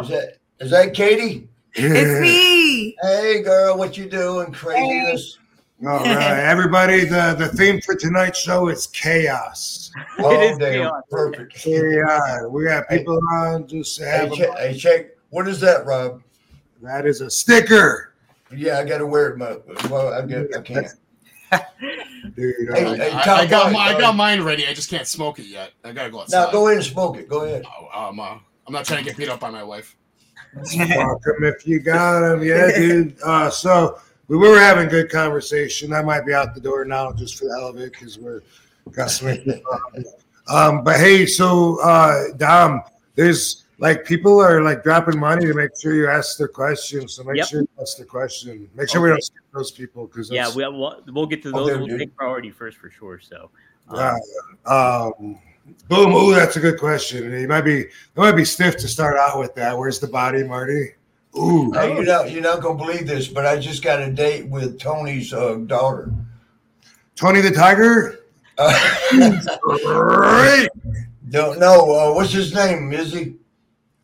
is that is that Katie? It's me. Hey, girl, what you doing? Craziness. All right, everybody. The the theme for tonight's show is chaos. Oh, It is damn, chaos. perfect. Yeah, we got people on just to have Hey, a, check, hey, check. What is that, Rob? that is a sticker, Yeah, I got to wear it. My, well, I get, I can't. dude. Hey, uh, hey, I, I got five, my, I got mine ready. I just can't smoke it yet. I gotta go outside. Now go ahead and smoke it. Go ahead. Oh, um, uh, I'm not trying to get beat up by my wife. Welcome if you got them. yeah, dude. Uh, so we were having good conversation. I might be out the door now just for the hell of it because we're got some. um, but hey, so uh, Dom, there's like people are like dropping money to make sure you ask their questions. So make Yep. sure you ask the question. Make sure we don't skip those people because Yeah, we, we'll, we'll get to Oh, those. we'll take priority first for sure. So, um, Uh, um, boom. Ooh, that's a good question. It might be it might be stiff to start out with that. Where's the body, Marty? Ooh, Hey, you're not you're not gonna believe this, but I just got a date with Tony's uh, daughter. Tony the Tiger. Uh, don't know uh, what's his name, Is he?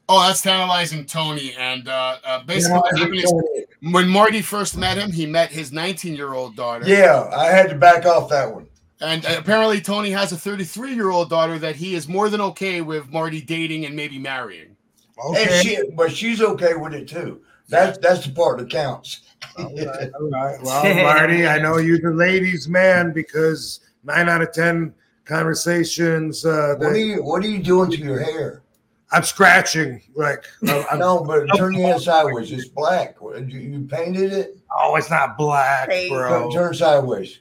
Oh, that's tantalizing Tony. And uh, uh, basically, what happened is when Marty first met him, he met his 19 year old daughter. Yeah, I had to back off that one. And apparently, Tony has a 33 year old daughter that he is more than okay with Marty dating and maybe marrying. Okay. And she, but she's okay with it too. That's that's the part that counts. All right, all right. Well, Marty, I know you're the ladies' man because nine out of ten conversations. Uh, What are you What are you doing to your hair? I'm scratching. Like, uh, I'm, No, but turn your head sideways. It's black. You, you painted it. oh, it's not black, bro. Turn, turn sideways.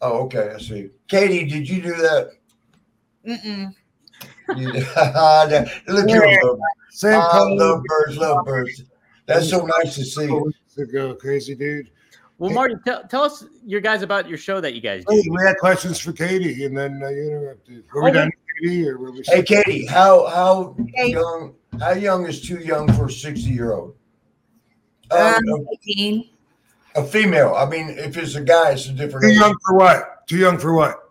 Oh, okay. I see. Katie, did you do that? Mm-mm. Yeah. Look Yeah. at them. Same I color. love birds, love birds. That's so nice to see. couple weeks ago, crazy dude. Well, Marty, tell, tell us your guys about your show that you guys do. Hey, we had questions for Katie, and then uh, you interrupted. Were we Okay. done, Katie, or were we? Hey, Katie, how how Hey. young? How young is too young for a sixty year old? Um, Um, 18. A, a female. I mean, if it's a guy, it's a different. Too age. young for what? Too young for what?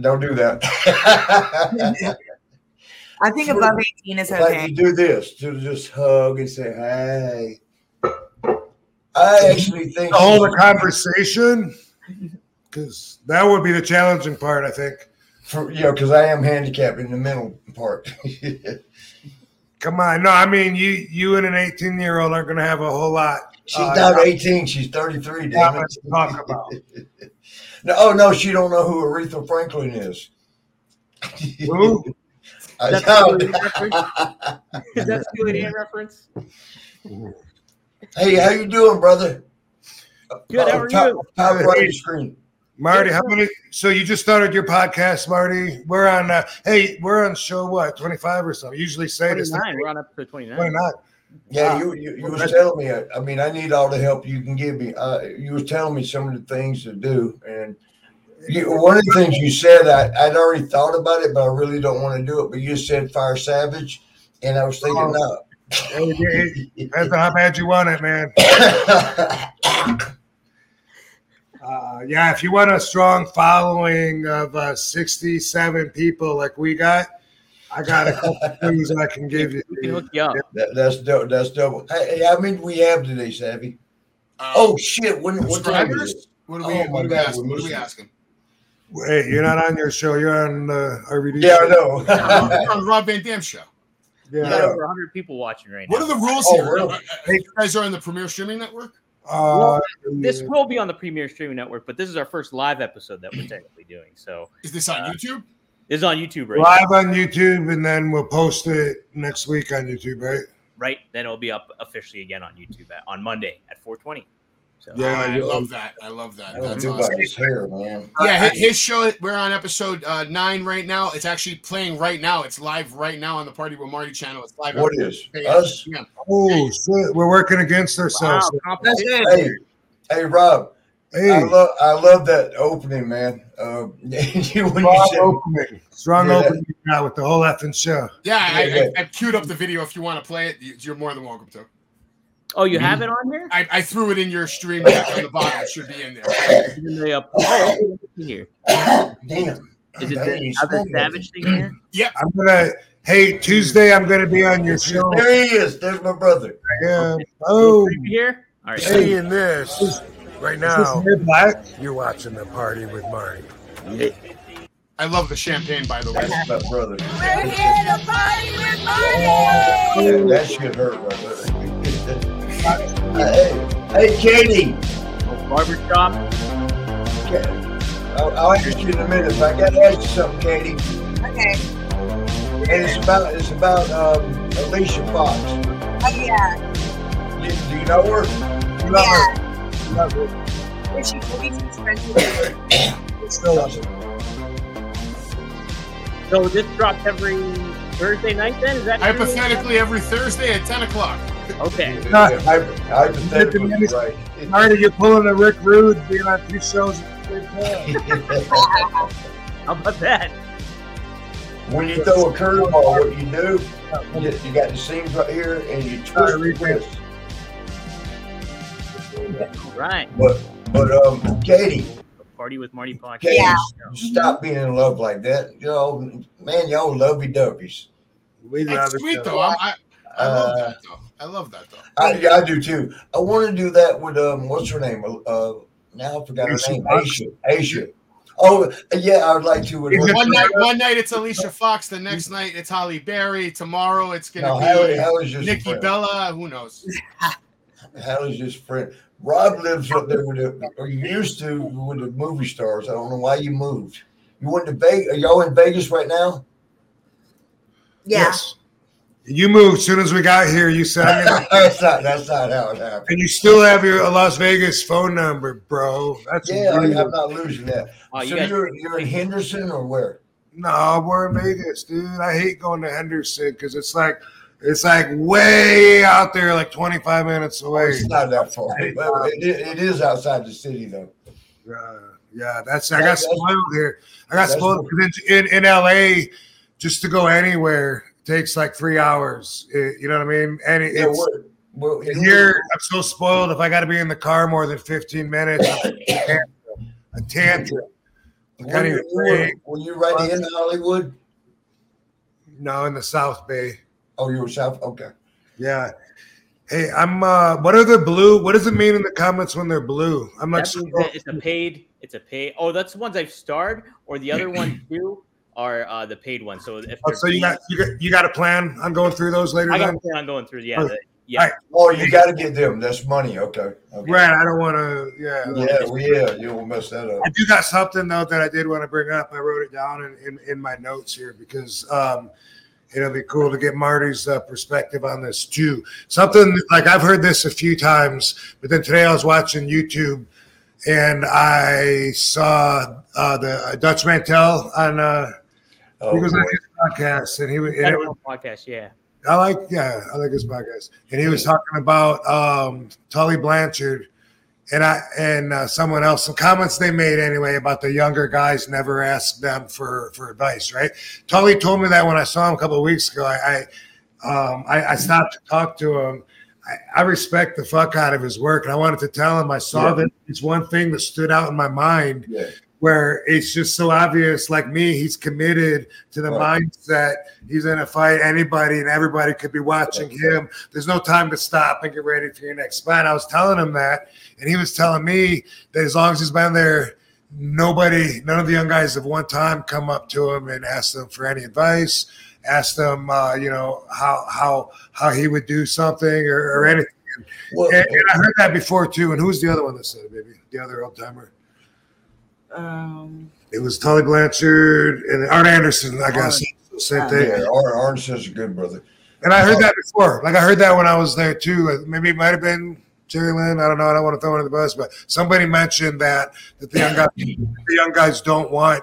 Don't do that. I think above 18 is like okay. you do this to just hug and say hey. I actually think To hold a conversation, because that would be the challenging part. I think. for you know because I am handicapped in the mental part. Come on, no, I mean you. You and an eighteen-year-old aren't going to have a whole lot. She's uh, not 18. She's 33. Damn comments it. to talk about. No, oh no, she don't know who Aretha Franklin is. Who? I That's know. Steely Dan reference? Is that Steely Dan reference? hey, how you doing, brother? Good, how are top, you? Top right of the screen. Marty, how many? So you just started your podcast, Marty. We're on. Uh, hey, we're on show what? Twenty-five or something. Usually say this. 29. We're on episode 29. Twenty-nine. Yeah, you you, you was telling me. I, I mean, I need all the help you can give me. Uh, you was telling me some of the things to do, and you, one of the things you said, I, I'd already thought about it, but I really don't want to do it. But you said Fire Savage, and I was thinking, no. That's hey, Depends on how bad you want it, man. Uh, yeah, if you want a strong following of uh, 67 people like we got, I got a couple things I can give you. We can hook you up. That, that's dope. That's double. Hey, hey, how many do we have today, Savvy? Uh, Oh shit! When, what time is it? What are we, Oh, what are we asking? What are we asking? Hey, you're not on your show. You're on uh, RVD. Yeah, I show. know. Yeah, on the Rob Van Dam show. We Yeah. over 100 people watching right now. What are the rules Oh, here? really? Uh, You guys are on the Premier Streaming Network. Uh, this will be on the Premier Streaming Network, but this is our first live episode that we're technically doing. So Is this on Uh, YouTube? This is on YouTube right now. live on YouTube, and then we'll post it next week on YouTube, right? Right? Then it'll be up officially again on YouTube at, on Monday at 420. So Yeah, I you- love that. I love that. I That's awesome. his hair, man. Yeah, his, his show. We're on episode uh, nine right now. It's actually playing right now. It's live right now on the Party with Marty channel. It's live. What on- is Yeah, us? yeah. Oh shit, we're working against ourselves. competition. Hey, hey, Rob. Hey, I love I love that opening, man. Uh, you, when you strong said, opening, strong Yeah. opening you got with the whole effing show. Yeah, I, Yeah, I, I queued up the video. If you want to play it, you- you're more than welcome to. Oh, you have it on here? I, I threw it in your stream on the bottom. It should be in there. In the, uh, oh, okay, let's see here. damn. Is it Dang, the other. Savage thing here? Yeah, I'm gonna. Hey, Tuesday I'm gonna be on your show. There he is. There's my brother. Yeah. Oh, Creepy Here? All right. Hey. this right now, black? you're watching the party with Marty. I love the champagne, by the way. That's my brother. We're here to party with Marty! That, that shit hurt brother. there. hey, hey, Katie. Barbershop. I'll, I'll ask you in a minute. But I got to ask you something, Katie. Okay. And it's about it's about um, Alicia Fox. Oh, yeah. Do, do you know her? You love Yeah. her. You love her. Is she Louise's friend? with Still love her. So this drops every Thursday night then? Is that? Hypothetically, every Thursday at 10 o'clock. Okay. Not- Hy- Hypothetically, right. Marty, you're pulling a Rick Rude, being on two shows at the same time. How about that? when you throw a curveball, what you do, you, you got the seams right here, and you twist the wrist. All right. But but um, Katie, Party with Marty podcast. Katie, Yeah. stop being in love like that. You know, man, y'all lovey dovey's. We love That's it. sweet, though. though. I, I, I love Uh, that, though. I love that, though. I, yeah, I do too. I want to do that with um, what's her name? Uh, now I forgot her name. Fox. Aisha. Aisha. Oh, yeah, I would like to. With Is her. it- One night, one night it's Alicia Fox. The next night it's Halle Berry. Tomorrow it's gonna Hallie, be Hallie's just Nikki friend. Bella. Who knows? Hallie's just friend. Rob lives up there with the, or you used to with the movie stars. I don't know why you moved. You went to Vegas. Are y'all in Vegas right now? Yeah. Yes. You moved as soon as we got here. You said, that's not. That's not how it happened. and you still have your Las Vegas phone number, bro. That's Yeah, I, weird. I'm not losing that. Oh, you so guys- you're you're in Henderson or where? No, we're in Vegas, dude. I hate going to Henderson because it's like it's like way out there, like 25 minutes oh, away. It's not that far. It, it is outside the city, though. Yeah, yeah, that's I got spoiled here. I got spoiled spoiled 'cause in, in LA. Just to go anywhere takes like three hours. It- you know what I mean? And it, Yeah, it's here. I'm so spoiled. If I got to be in the car more than 15 minutes, a tantrum. A tantrum. I when, you, even were, breathe. were you right in Hollywood? No, in the South Bay. Oh, you were south. Okay. Yeah. Hey, I'm. uh What are the blue? What does it mean in the comments when they're blue? I'm like, That means that it's a paid. It's a paid. Oh, that's the ones I've starred, or the other ones too are uh, the paid ones. So if oh, so you got you got you got a plan on going through those later? I got then? a plan on going through. Yeah, the, yeah. right. Oh, you got to get them. That's money. Okay. okay. Right. I don't want to. Yeah. Yeah, well, yeah, you will mess that up. I do got something though that I did want to bring up. I wrote it down in, in, in my notes here because um, it'll be cool to get Marty's uh, perspective on this too. Something like I've heard this a few times, but then today I was watching YouTube and I saw uh, the uh, Dutch Mantell on. Uh, Oh, he was on his podcast and he was. And That it was podcast. Yeah. I like, yeah, I like his podcast. And he was talking about um, Tully Blanchard and I and uh, someone else. Some comments they made anyway about the younger guys never ask them for for advice. Right? Tully told me that when I saw him a couple of weeks ago. I I, um, I, I stopped to talk to him. I, I respect the fuck out of his work, and I wanted to tell him I saw Yeah. that it's one thing that stood out in my mind Yeah. Where it's just so obvious. Like me, he's committed to the Right. mindset. He's going to fight anybody, and everybody could be watching him. There's no time to stop and get ready for your next fight. I was telling him that, and he was telling me that as long as he's been there, nobody, none of the young guys have one time come up to him and asked him for any advice, asked him, uh, you know, how how how he would do something or, or anything. Well, And, and I heard that before too. And who's the other one that said it, baby? The other old timer. Um, It was Tully Blanchard and Arn Anderson, I guess. Same thing. yeah, Ar- Orange says a good brother. And I heard that before. Like I heard that when I was there too. Maybe it might have been Jerry Lynn. I don't know. I don't want to throw it under the bus, but somebody mentioned that that the young guys, the young guys don't want,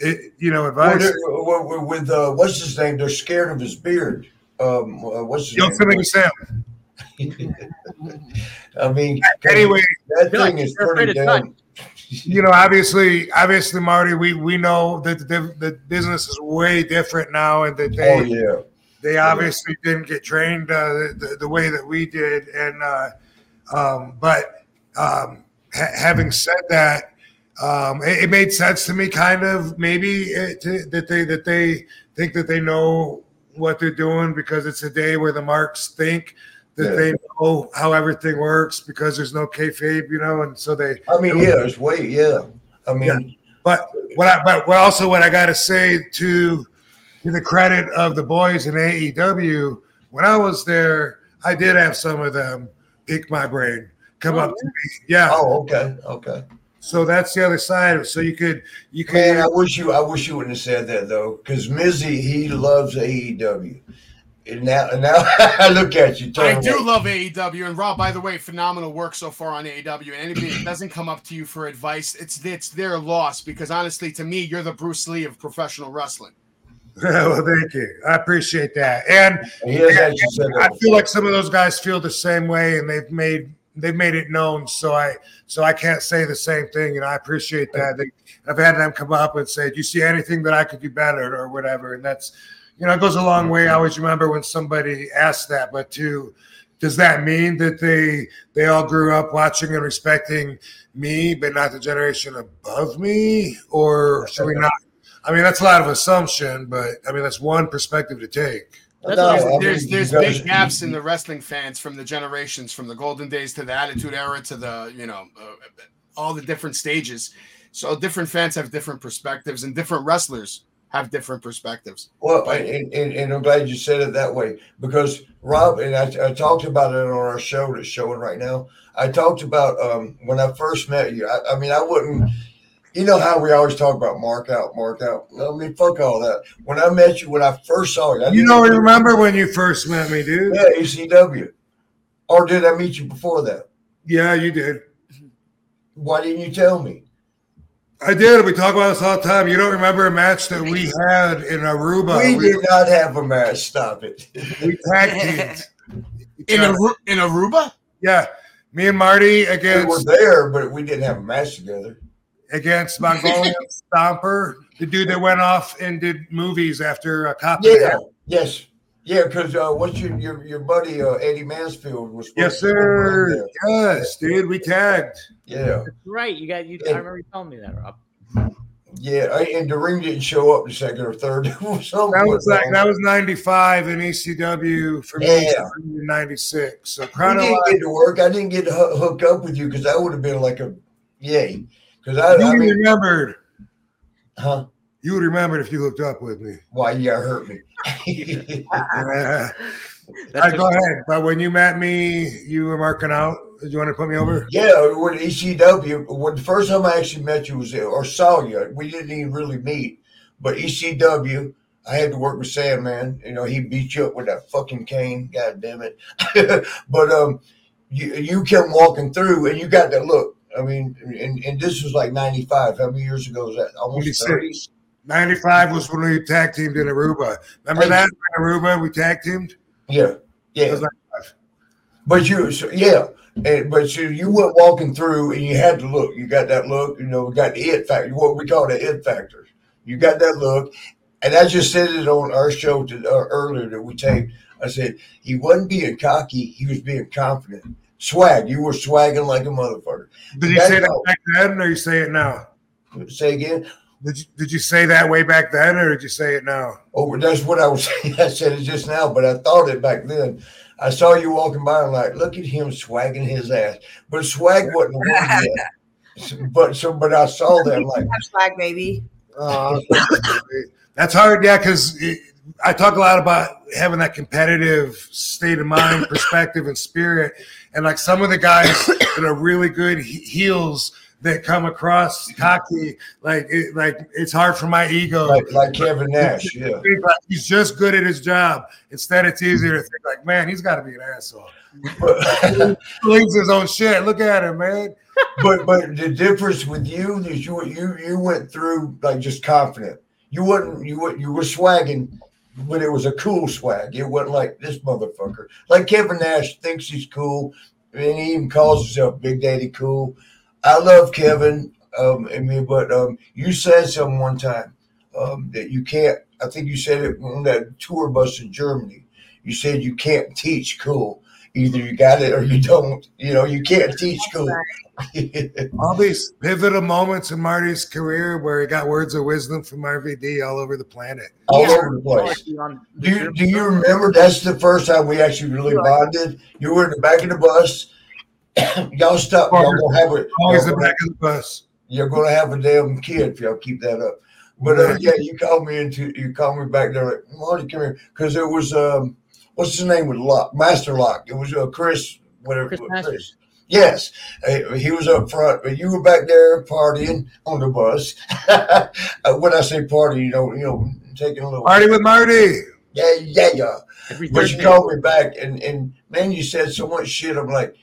it, you know, advice. they're- well, well, With uh, what's his name? They're scared of his beard. Um, uh, what's his Yosemite name? Sam. I mean, Anyway, that They're like, thing is they're pretty of damn. You know, obviously, obviously, Marty, we we know that the, the business is way different now, and that they Oh yeah, they obviously didn't get trained uh, the, the way that we did. And uh, um, but um, ha- having said that um, it, it made sense to me kind of maybe uh, to, that they that they think that they know what they're doing because it's a day where the marks think that Yeah. they know how everything works because there's no kayfabe, you know, and so they I mean, yeah, there's way, yeah. I mean, but what I but what also what I got to say to to the credit of the boys in AEW, when I was there, I did have some of them pick my brain, come Oh, up to me. Yeah. oh, okay, okay. So that's the other side of it. So you could you could Man, I wish you, I wish you wouldn't have said that though, because Mizzy he loves AEW, and now, and now I look at you. I do away. love AEW and Rob. By the way, phenomenal work so far on AEW. And anybody that doesn't come up to you for advice, it's it's their loss because honestly, to me, you're the Bruce Lee of professional wrestling. well, thank you. I appreciate that. And He has actually said I feel like some of those guys feel the same way, and they've made they've made it known. So I so I can't say the same thing. and I appreciate that. They, I've had them come up and say, "Do you see anything that I could do better, or whatever?" And that's you know, it goes a long way. I always remember when somebody asked that. But to does that mean that they they all grew up watching and respecting me, but not the generation above me, or should we not? I mean, that's a lot of assumption, but I mean, that's one perspective to take. No, what I mean, There's you there's guys- big gaps in the wrestling fans from the generations, from the golden days to the Attitude Era to the you know uh, all the different stages. So different fans have different perspectives, and different wrestlers have different perspectives. Well, and, and, and I'm glad you said it that way because Rob and I, I talked about it on our show that's showing right now. I talked about um, when I first met you. I, I mean, I wouldn't. You know how we always talk about mark out, mark out. I mean, fuck all that. When I met you, when I first saw you, I You didn't don't remember when you first met me, dude? Yeah, ECW. Or did I meet you before that? Yeah, you did. Why didn't you tell me? I did. We talk about this all the time. You don't remember a match that we had in Aruba? we We, did not have a match. Stop it. we tag teamed. In Aru- in Aruba? yeah, me and Marty against. We were there, but we didn't have a match together. against Mongolian Stomper, the dude that went off and did movies after a Cop. Yeah. Yes. Yeah, because uh, what's your your, your buddy uh, Eddie Mansfield was supposed Yes, to come around sir. Yes, dude. We tagged. there. Yeah, Right. You got you. I remember you telling me that, Rob. yeah, I- and the ring didn't show up the second or third. Something That was like that was '95 in ECW for me. Yeah. '96. So We didn't get to work. I didn't get to hoo- hook up with you because I would have been like a yay. Because I, you I mean, remembered. huh? You would remember if you hooked up with me. Why? you hurt me. Yeah. That's Alright, go ahead. But when you met me, you were marking out. Did you want to put me over? Yeah, when ECW, when the first time I actually met you was or saw you, we didn't even really meet. But ECW, I had to work with Sam, man. You know, he beat you up with that fucking cane. God damn it. but um, you you kept walking through, and you got that look. I mean, and, and this was like '95. How many years ago was that? Almost 96. 30. 95 was when we tag teamed in Aruba. Remember that in Aruba? We tag teamed. Yeah, yeah. But you, so, yeah, and, but you, you went walking through and you had to look. You got that look. You know, we got the it factor. What we call the it factor. You got that look, and I just said it on our show to, uh, earlier that we taped. I said he wasn't being cocky. He was being confident. Swag. You were swagging like a motherfucker. Did you That's say that back then, or you say it now? Say again. Did you, did you say that way back then, or did you say it now? Oh, that's what I was saying. I said it just now, but I thought it back then. I saw you walking by and like, look at him swagging his ass. But swag wasn't the word yet. But so, but I saw that I'm like, Hashtag baby. Uh, that's hard, yeah, because I talk a lot about having that competitive state of mind, perspective, and spirit. And like some of the guys that are really good he- heels that come across cocky, like it, like it's hard for my ego. like, like Kevin Nash, yeah. like he's just good at his job. Instead, it's easier to think like, man, he's got to be an asshole. But, his own shit. Look at him, man. but but the difference with you is you you you went through like just confident. You wasn't you were you were swagging, but it was a cool swag. It wasn't like this motherfucker. Like Kevin Nash thinks he's cool, and he even calls himself Big Daddy Cool. I love Kevin. Um, I mean, but um, you said something one time um, that you can't. I think you said it on that tour bus in Germany. You said you can't teach cool. Either you got it or you don't. You know, you can't teach cool. All these pivotal moments in Marty's career where he got words of wisdom from RVD all over the planet. all Yeah. over the place. Do you, do you remember that's the first time we actually really bonded? You were in the back of the bus. y'all stop. Y'all gonna have a Always y'all the gonna, back of the bus. you're gonna have a damn kid if y'all keep that up. But uh, yeah, you called me into you called me back there like Marty, come here because it was um what's his name with Lock Master Lock. It was uh, Chris whatever Chris Masters. Yes, uh, he was up front, but you were back there partying on the bus. Uh, when I say party, you know, you know, taking a little Party with Marty. yeah, yeah, yeah. Every But you called me back, and and man, you said so much shit. I'm like,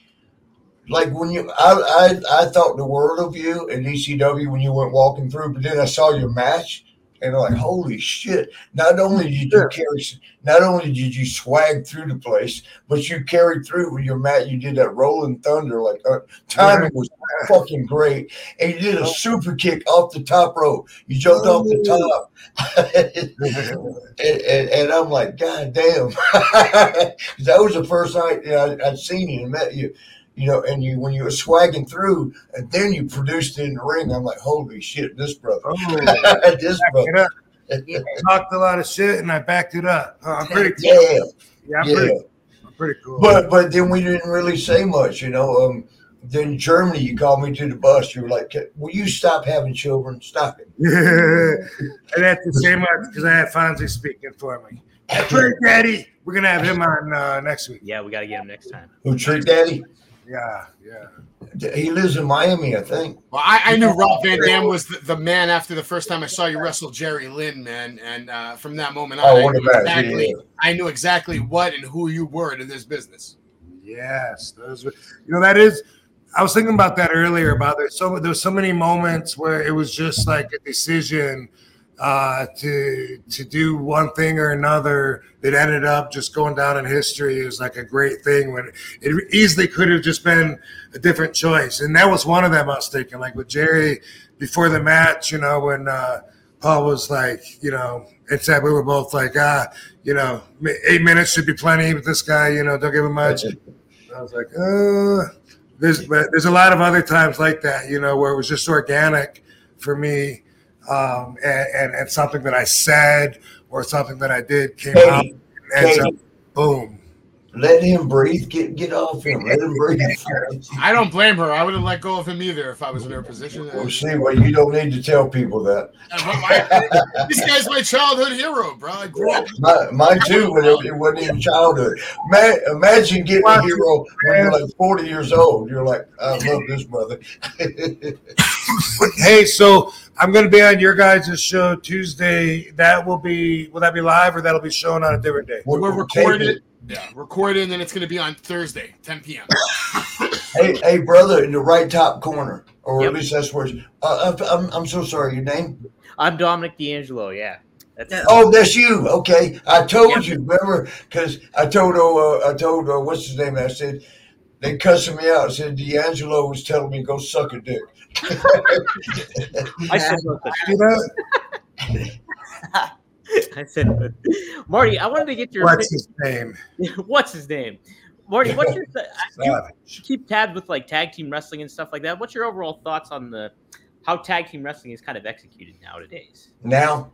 like when you, I I I thought the world of you in ECW when you went walking through, but then I saw your match, and I'm like, holy shit! Not only did you carry, not only did you swag through the place, but you carried through with your mat. You did that Rolling Thunder, like uh, timing was fucking great, and you did a super kick off the top rope. You jumped off the top. and, and, and I'm like, God damn, that was the first night you know, I'd seen you and met you, you know, and you when you were swagging through, and then you produced it in the ring. I'm like, holy shit, this brother, Oh, this back it brother, up. Talked a lot of shit and I backed it up. Uh, I'm pretty yeah, Yeah, I'm yeah. pretty, I'm pretty cool. But but then we didn't really say much, you know. Um, then Germany, you called me to the bus. You were like, "Will you stop having children? Stop it." and that's the same because I had Fonzie speaking for me. Trick Daddy. We're gonna have him on uh, next week. Yeah, we got to get him next time. Who Trick Daddy? Yeah, yeah. He lives in Miami, I think. Well, I, I knew Rob Van Dam was the, the man after the first time I saw you wrestle Jerry Lynn, man. And uh, from that moment on, Oh, I, knew exactly, yeah. I knew exactly what and who you were in this business. Yes, those were, you know that is I was thinking about that earlier. About there's so there's so many moments where it was just like a decision uh, to to do one thing or another that ended up just going down in history is like a great thing when it easily could have just been a different choice. And that was one of them I was thinking, like with Jerry before the match, you know, when uh, Paul was like, you know, it said we were both like, ah, you know, eight minutes should be plenty with this guy, you know, don't give him much. I was like, uh, there's but there's a lot of other times like that, you know, where it was just organic for me, um, and, and, and something that I said or something that I did came Katie, out and ends Katie. up boom. Let him breathe. Get get off him. Let him breathe. I don't blame her. I wouldn't let go of him either if I was in her position. Well, see, well, you don't need to tell people that. this guy's my childhood hero, bro. I grew up. My, mine too, when it, it wasn't even childhood. Ma- imagine getting a hero when you're like 40 years old. You're like, I love this brother. Hey, so I'm going to be on your guys' show Tuesday. That will be will that be live or that'll be shown on a different day? We're recording it. Yeah, recording, and then it's going to be on Thursday, 10 p.m. hey, hey, brother, in the right top corner, or Yep. at least that's where. Uh, I'm, I'm so sorry. Your name? I'm Dominic D'Angelo. Yeah. That's Oh, that's you. Okay, I told you. Remember, because I told uh, I told uh, what's his name? I said they cussing me out. I said D'Angelo was telling me go suck a dick. I said See that? I said, Marty, I wanted to get your What's his name? what's his name? Marty, what's your you keep tabs with like tag team wrestling and stuff like that? What's your overall thoughts on the how tag team wrestling is kind of executed nowadays? Now,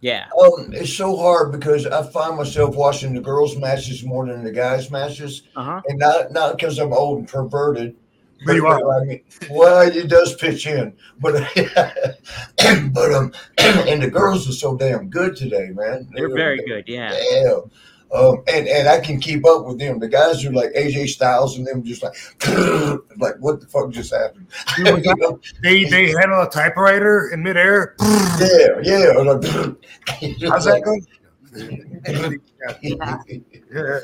Yeah. um, it's so hard because I find myself watching the girls' matches more than the guys' matches, Uh-huh. and not not because I'm old and perverted. But you are. I mean, well, it does pitch in, but but um, and the girls are so damn good today, man. They're very good, yeah. Yeah. Um, and, and I can keep up with them. The guys who are like AJ Styles and them just like like what the fuck just happened? You know? They they handle a typewriter in midair. Yeah, yeah. like, How's that go? Yeah.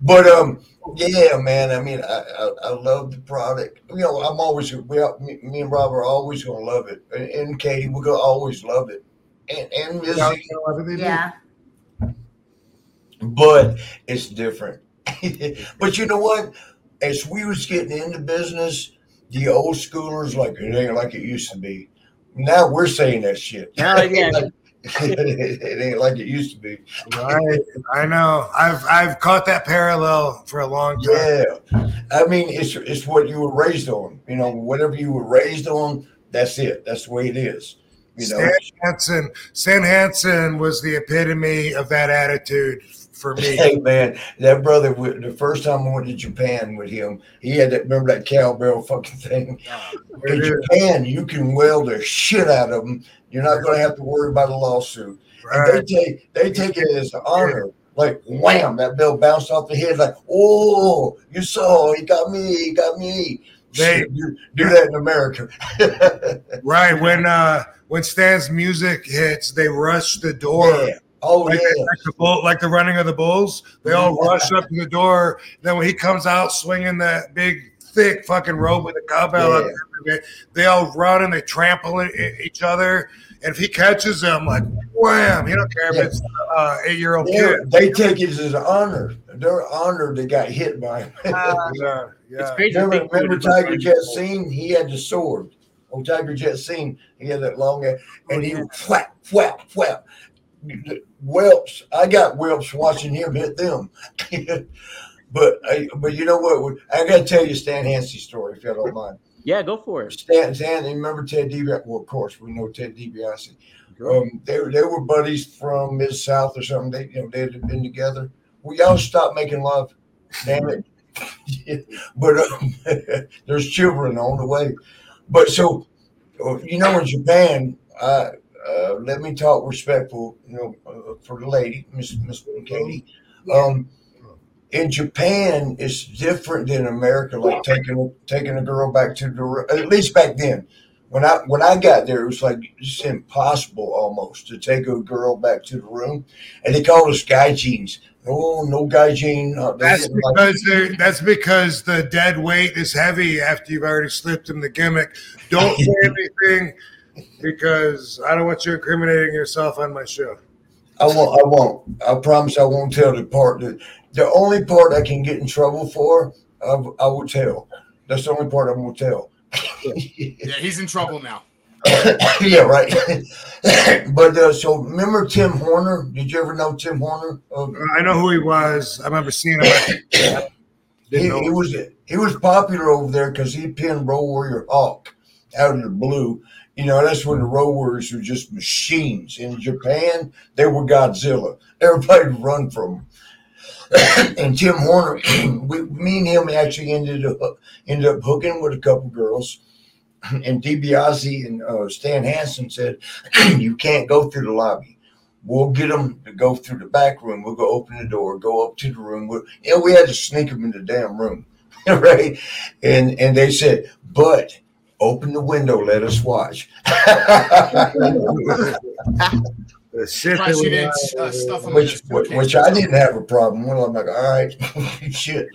But um, yeah, man. I mean, I, I, I love the product. You know, I'm always we are, me, me and Rob are always gonna love it, and, and Katie, we're gonna always love it, and and Missy, Yeah. but it's different. but you know what? As we was getting into business, the old schoolers like it ain't like it used to be. Now we're saying that shit. Now, yeah. it ain't like it used to be. Right. I know. I've I've caught that parallel for a long time. Yeah, I mean, it's it's what you were raised on. You know, whatever you were raised on, that's it. That's the way it is. You know, Stan Hansen, Stan Hansen was the epitome of that attitude for me. hey man, that brother. The first time I went to Japan with him, he had that. Remember that cowbell fucking thing? In Japan, you can weld the shit out of them. You're not going to have to worry about a lawsuit. And they take they take it as an honor. Like wham, that bell bounced off the head. Like, oh, you saw, he got me, he got me. They- Shit, do, do that in America. Right. When uh when Stan's music hits, they rush the door. Yeah. Oh Like, yeah. like the bull, like the running of the bulls, they all rush up to the door. Then when he comes out swinging that big, thick fucking rope with a cowbell, up Yeah. there, they all run and they trample e- each other. And if he catches them, like wham, he don't care if it's uh, eight year old They're- kid. they take it as an honor. They're honored they got hit by him. Uh, Yeah, It's yeah. crazy. remember, remember Tiger like Jet before. Scene? He had the sword. Oh, Tiger Jeet Singh, he had that long, and Oh, he yeah. whap, whap, whap. Whelps. I got whelps watching him hit them. but I, but you know what? I got to tell you Stan Hansen story if you don't mind. Yeah, go for it. Stan, Stan, remember Ted DiBiase? Well, of course, we know Ted DiBiase. Um, they were they were buddies from mid South or something. They you know they had been together. Well, y'all stop making love, damn it. but um, there's children on the way. But so you know, in Japan, uh, uh, let me talk respectful, you know, uh, for the lady, Miss Miss Katie. Um, in Japan, it's different than America. Like taking taking a girl back to the at least back then. When I when I got there, it was like it's impossible almost to take a girl back to the room, and they called us guy jeans. Oh, no gaijin. Uh, That's didn't like- because that's because the dead weight is heavy after you've already slipped in the gimmick. Don't say anything because I don't want you incriminating yourself on my show. I won't. I won't. I promise I won't tell the part that the only part I can get in trouble for. I, I will tell. That's the only part I'm gonna tell. Yeah, he's in trouble now. yeah, right. but uh, so remember Tim Horner? Did you ever know Tim Horner? Uh, I know who he was. I remember seeing him. At, he, didn't know. he was he was popular over there because he pinned Road Warrior Hawk out of the blue. You know, that's when the Road Warriors were just machines. In Japan, they were Godzilla. Everybody would run from them. and Tim Horner, we, me and him actually ended up ended up hooking with a couple girls. And DiBiase and uh, Stan Hansen said, "You can't go through the lobby. We'll get them to go through the back room. We'll go open the door, go up to the room. We'll, know, we had to sneak them in the damn room, right? And and they said, but open the window, let us watch. the shit that Surprised you we didn't uh, stuff which which, which I didn't have a problem with. I'm like, all right, shit.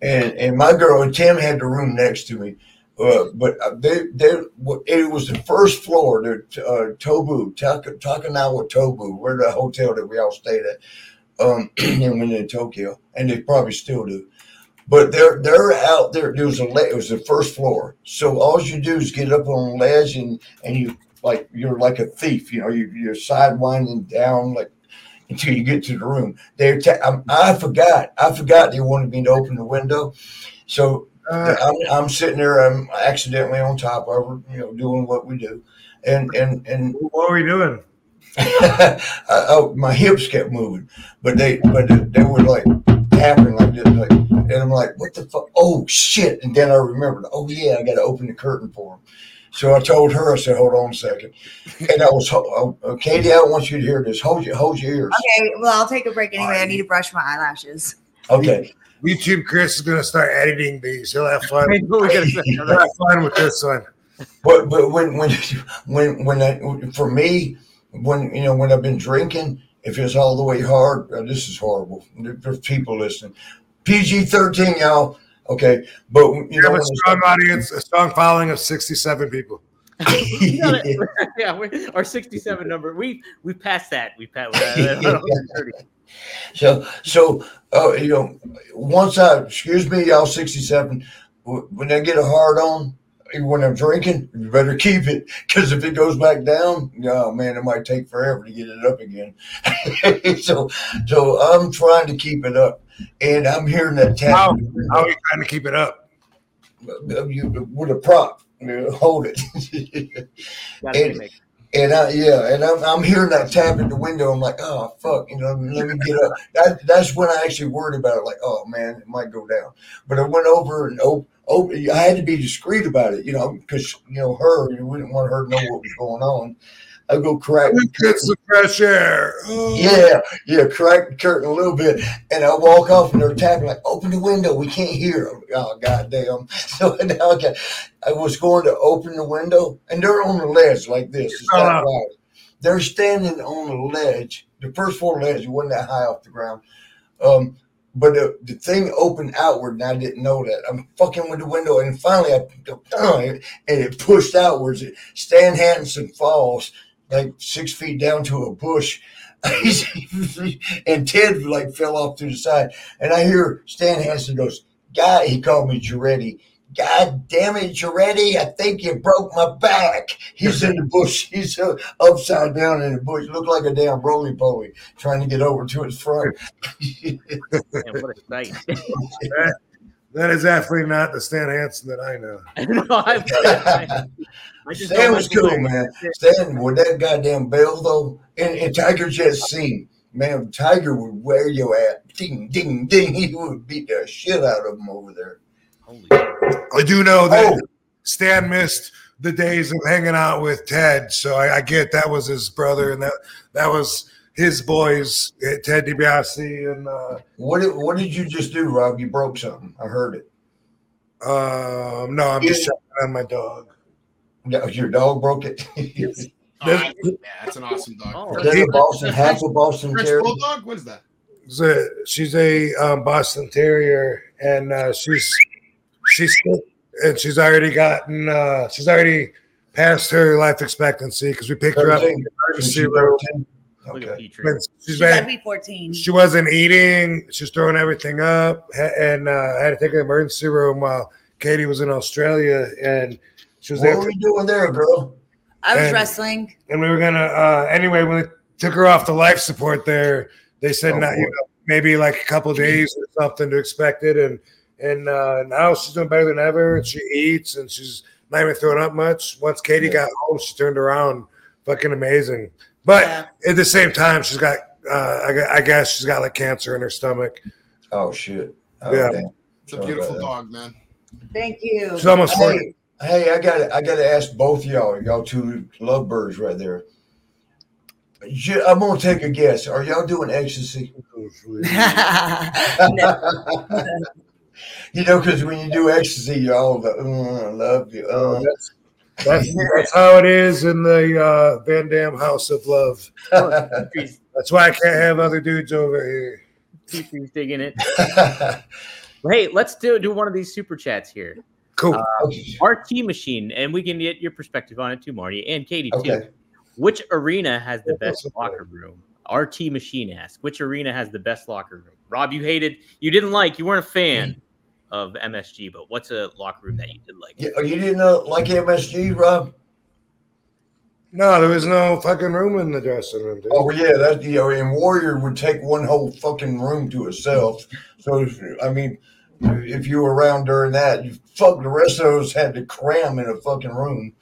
And and my girl and Tim had the room next to me, uh, but they they it was the first floor. The uh, Tobu Taka, Takanawa Tobu, where the hotel that we all stayed at, um, and went in Tokyo, and they probably still do. But they're they're out there. There was a it was the first floor, so all you do is get up on a ledge and and you like you're like a thief. You know, you, you're sidewinding down like until you get to the room. They ta- I'm, I forgot. I forgot they wanted me to open the window, so Uh, I'm, I'm sitting there. I'm accidentally on top of her, you know, doing what we do, and and and what are we doing? I, oh, my hips kept moving, but they but they were like tapping like this, like, and I'm like, what the fuck? Oh shit! And then I remembered, oh yeah, I got to open the curtain for him. So I told her, I said, hold on a second, and I was, ho- uh, Katie, I want you to hear this. Hold your hold your ears. Okay, well, I'll take a break anyway. I need to brush my eyelashes. Okay. YouTube Chris is gonna start editing these. He'll have fun. We gotta He'll have fun with this one. But but when when when when I, for me when you know when I've been drinking, if it's all the way hard, uh, this is horrible. There's people listening. PG thirteen, y'all. Okay, but you You know have a strong audience, a strong following of 67 people. yeah, our 67 number. We we passed that. We passed. Uh, so so uh, you know once I excuse me, y'all sixty seven. When I get a hard on, when I'm drinking, you better keep it because if it goes back down, oh man, it might take forever to get it up again. so, so I'm trying to keep it up, and I'm hearing that tap How, how are you trying to keep it up? Uh, with a prop. Hold it. Gotta And- And I, yeah, and I'm, I'm hearing that tap at the window. I'm like, oh fuck, you know, let me get up. That, that's when I actually worried about it. Like, oh man, it might go down. But I went over and oh, oh, I had to be discreet about it, you know, because you know her, you wouldn't want her to know what was going on. I go crack. the Get some fresh air. Oh. yeah, yeah, crack the curtain a little bit, and I walk off, and they're tapping like, "Open the window, we can't hear." I'm oh goddamn! So now I, got, I was going to open the window, and they're on the ledge like this. It's that wide. They're standing on the ledge, the first floor ledge. It wasn't that high off the ground, um, but the, the thing opened outward, and I didn't know that. I'm fucking with the window, and finally, I and it pushed outwards. Stan Hansen falls like six feet down to a bush. and Ted like fell off to the side. And I hear Stan Hansen goes, God, he called me Giretti. God damn it, Giretti, I think you broke my back. He's in the bush. He's uh, upside down in the bush. Looked like a damn roly poly trying to get over to his front. Man, what a sight. That is definitely not the Stan Hansen that I know. no, I, I just Stan was cool, man. Stan with that goddamn bell though, and, and Tiger Jeet Singh, man, Tiger would wear your ass, ding, ding, ding. He would beat the shit out of him over there. Holy. I do know that Oh. Stan missed the days of hanging out with Ted, so I, I get that was his brother, and that that was his boys, eh, Ted DiBiase, and uh, What did, what did you just do, Rob? You broke something. I heard it. um, no, I'm just checking on my dog. No, Your dog broke it. Oh, I- yeah, that's an awesome dog. Oh. Is that a Boston, half a Boston French Terrier? bulldog? What is that? She's a, she's a um, Boston Terrier, and uh, she's she's and she's already gotten uh, she's already past her life expectancy because we picked her up in the emergency room. 13. Look at Okay. She's She's gotta been be 14. she wasn't eating. She's throwing everything up, and uh, I had to take her to the emergency room while Katie was in Australia, and she was What there. are for- we doing there, girl? I was And- wrestling. and we were gonna uh anyway when we took her off the life support there they said Oh, not, you know, maybe like a couple days or something to expect it and and uh now she's doing better than ever and she eats and she's not even throwing up much once katie Yeah. got home she turned around fucking amazing but Yeah. at the same time she's got uh I, I guess she's got like cancer in her stomach Oh shit. Oh, Yeah. damn. It's a beautiful about dog, man. Thank you. she's almost 40 Hey, hey, I got I got to ask both y'all, y'all two lovebirds right there. I'm gonna take a guess. Are y'all doing ecstasy? No. You know, because when you do ecstasy, you're all like, "Mm, I love you. Uh. that's, that's that's how it is in the uh van dam house of love that's why i can't have other dudes over here Petrie's digging it. Hey, let's do do one of these super chats here. cool RT machine, and we can get your perspective on it too, Marty and Katie too. okay. Which arena has the best locker room? RT Machine asks, which arena has the best locker room? Rob, you hated, you didn't like, you weren't a fan of MSG, but what's a locker room that you did like? Yeah, you didn't know like MSG, Rob? No, there was no fucking room in the dressing room. Dude. Oh yeah, that you know, and Warrior would take one whole fucking room to itself. So I mean, if you were around during that, you fuck the rest of those had to cram in a fucking room.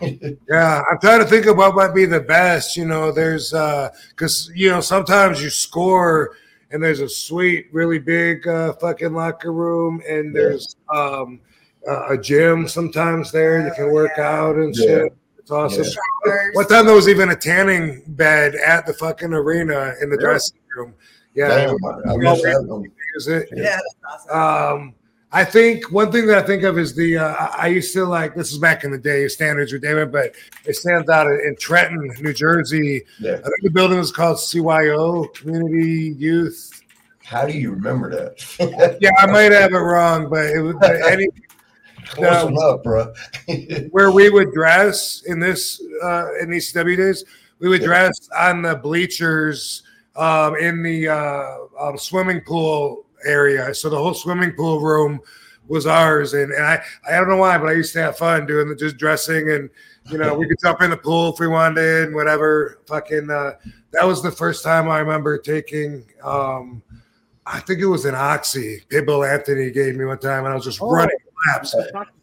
Yeah, I'm trying to think of what might be the best. You know, there's uh, because you know sometimes you score and there's a sweet, really big uh, fucking locker room, and Yeah. there's um uh, a gym sometimes there you can work Yeah. out and Yeah. shit. It's awesome. Yeah. One time there was even a tanning bed at the fucking arena in the Really? dressing room. Yeah, Damn, I missed that one. is it? Yeah, that's awesome. Um, I think one thing that I think of is the uh, I used to like this is back in the day standards were David, but it stands out in Trenton, New Jersey. Yeah. I think the building was called CYO Community Youth. How do you remember that? Yeah, I might have it wrong, but it was any Close enough, bro. where we would dress in this uh, in these ECW days. We would Yeah. dress on the bleachers um, in the uh, um, swimming pool area. So the whole swimming pool room was ours, and, and I I don't know why, but I used to have fun doing the just dressing, and you know we could jump in the pool if we wanted, and whatever. Fucking uh, that was the first time I remember taking. Um, I think it was an oxy. Pitbull Anthony gave me one time, and I was just Oh. running laps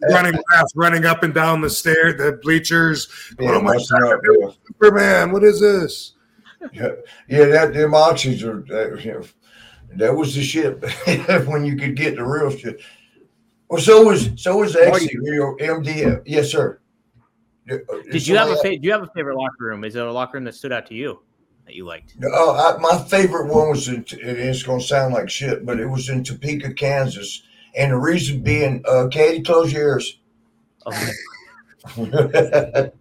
running laps, running up and down the stair, the bleachers. Yeah, my busting God. Superman! What is this? Yeah, yeah, that them oxys are you know, that was the shit when you could get the real shit. Well, so was so was. Exy, real MDF. Yes, sir. Did you have a fa- do you have a favorite locker room? Is there a locker room that stood out to you that you liked? Oh, I, my favorite one was in, it's going to sound like shit, but it was in Topeka, Kansas, and the reason being, uh, Katie, close your ears. Okay.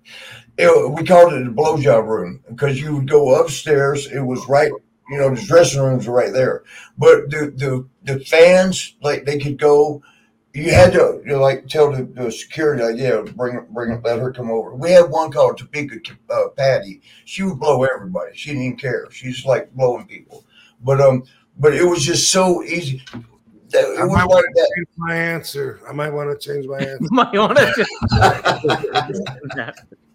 It- we called it the blowjob room because you would go upstairs. It was right, you know, the dressing rooms were right there. But the the the fans, like they could go. You had to you know, like tell the, the security, like, yeah, bring bring let her come over. We had one called Topeka uh, Patty. She would blow everybody. She didn't even care. She's like blowing people. But um, but it was just so easy. That, it I was might like want to change my answer. I might want to change my answer. You might want to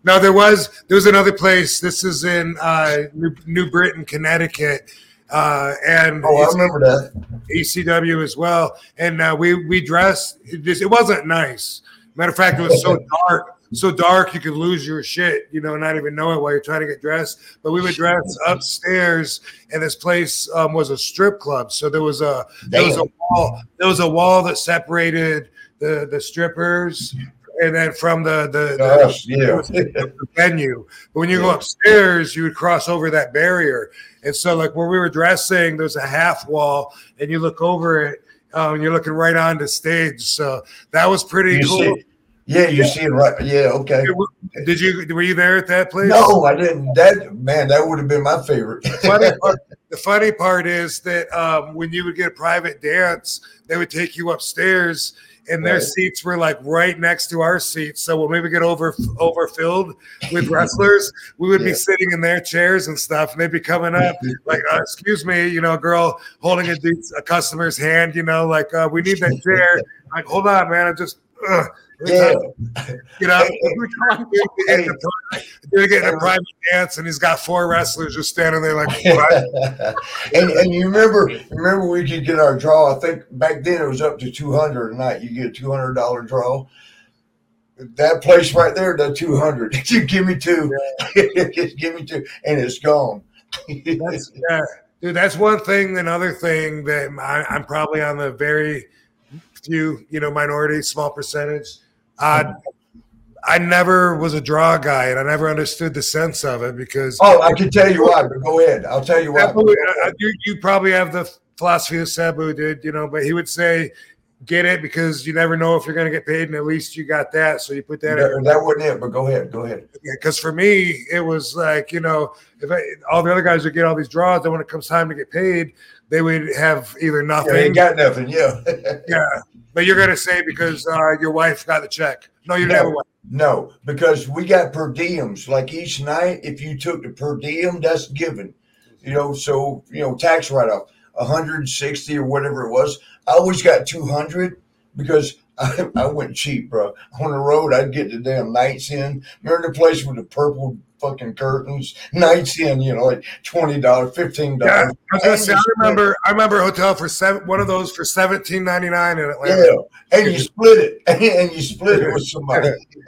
no, there was there was another place. This is in uh, New, New Britain, Connecticut, uh, and Oh, I remember that. ECW as well. And uh, we we dressed. It, just, it wasn't nice. Matter of fact, it was so dark, so dark you could lose your shit. You know, not even know it while you're trying to get dressed. But we would dress upstairs, and this place um, was a strip club. So there was a there was a wall. There was a wall that separated the the strippers. And then from the the, the, Us, yeah. the venue. But when you go upstairs, you would cross over that barrier. And so, like where we were dressing, there's a half wall, and you look over it, um, and you're looking right onto stage. So that was pretty You cool. see, Yeah, you see it right. Yeah, okay. Did you were you there at that place? No, I didn't. That man, that would have been my favorite. funny part, the funny part is that um, when you would get a private dance, they would take you upstairs, and their Right. seats were like right next to our seats. So when we would get over overfilled with wrestlers, we would be sitting in their chairs and stuff, and they'd be coming up like, uh, "Excuse me, you know, a girl holding a, dude's- a customer's hand, you know, like uh, we need that chair." Like, hold on, man, I'm just. Uh, yeah. you know, Hey. they're getting a private dance, and he's got four wrestlers just standing there like, and and you remember remember we could get our draw. I think back then it was up to two hundred a night. You get a two hundred dollar draw. That place right there, the two hundred. You give me two, just give me two, and it's gone. That's, yeah, dude. That's one thing. Another thing that I, I'm probably on the very few, you know, minority, small percentage. Uh, I never was a draw guy, and I never understood the sense of it because oh, I can tell you why, but go ahead. I'll tell you why. Uh, you, you probably have the philosophy that Sabu did, you know, but he would say, "Get it because you never know if you're going to get paid, and at least you got that, so you put that." in That, that wasn't it, but go ahead. Go ahead. because for me it was like you know if I, all the other guys would get all these draws then when it comes time to get paid they would have either Yeah, nothing ain't got nothing. Yeah. yeah but you're gonna say because uh, your wife got the check no you never went No, because we got per diems. Like each night, if you took the per diem, that's given. You know, so you know, tax write off, 160 or whatever it was. I always got 200 because I, I went cheap, bro. On the road, I'd get the damn nights in. Remember the place with the purple fucking curtains? Nights in, you know, like twenty dollars, fifteen yeah dollars. I say I remember I remember a hotel for seven one of those for seventeen ninety nine in Atlanta Yeah, and you split it, and you split it with somebody,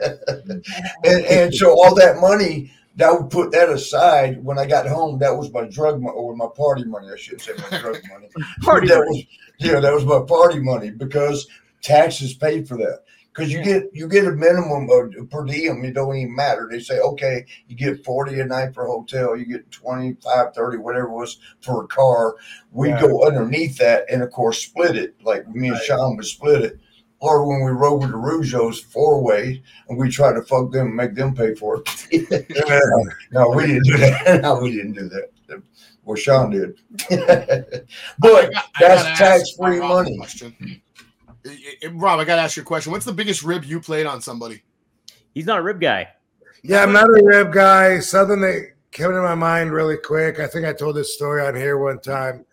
and and so all that money, that would put that aside when I got home. That was my drug money or my party money. I shouldn't say my drug money. Party that money. was yeah, that was my party money because taxes paid for that. Because you get you get a minimum of per diem, it don't even matter. They say, okay, you get 40 a night for a hotel, you get 25, 30, whatever it was for a car. We Yeah. go underneath that and of course split it. Like me and Sean would split it. Or when we rode with the Rougeaus four way and we tried to fuck them and make them pay for it. no, we didn't do that. No, we didn't do that. Well, Sean did. but I got- I that's tax free money. question. Eh, eh, Rob, I got to ask you a question. What's the biggest rib you played on somebody? He's not a rib guy. yeah I'm not a rib guy something that came to my mind really quick I think I told this story on here one time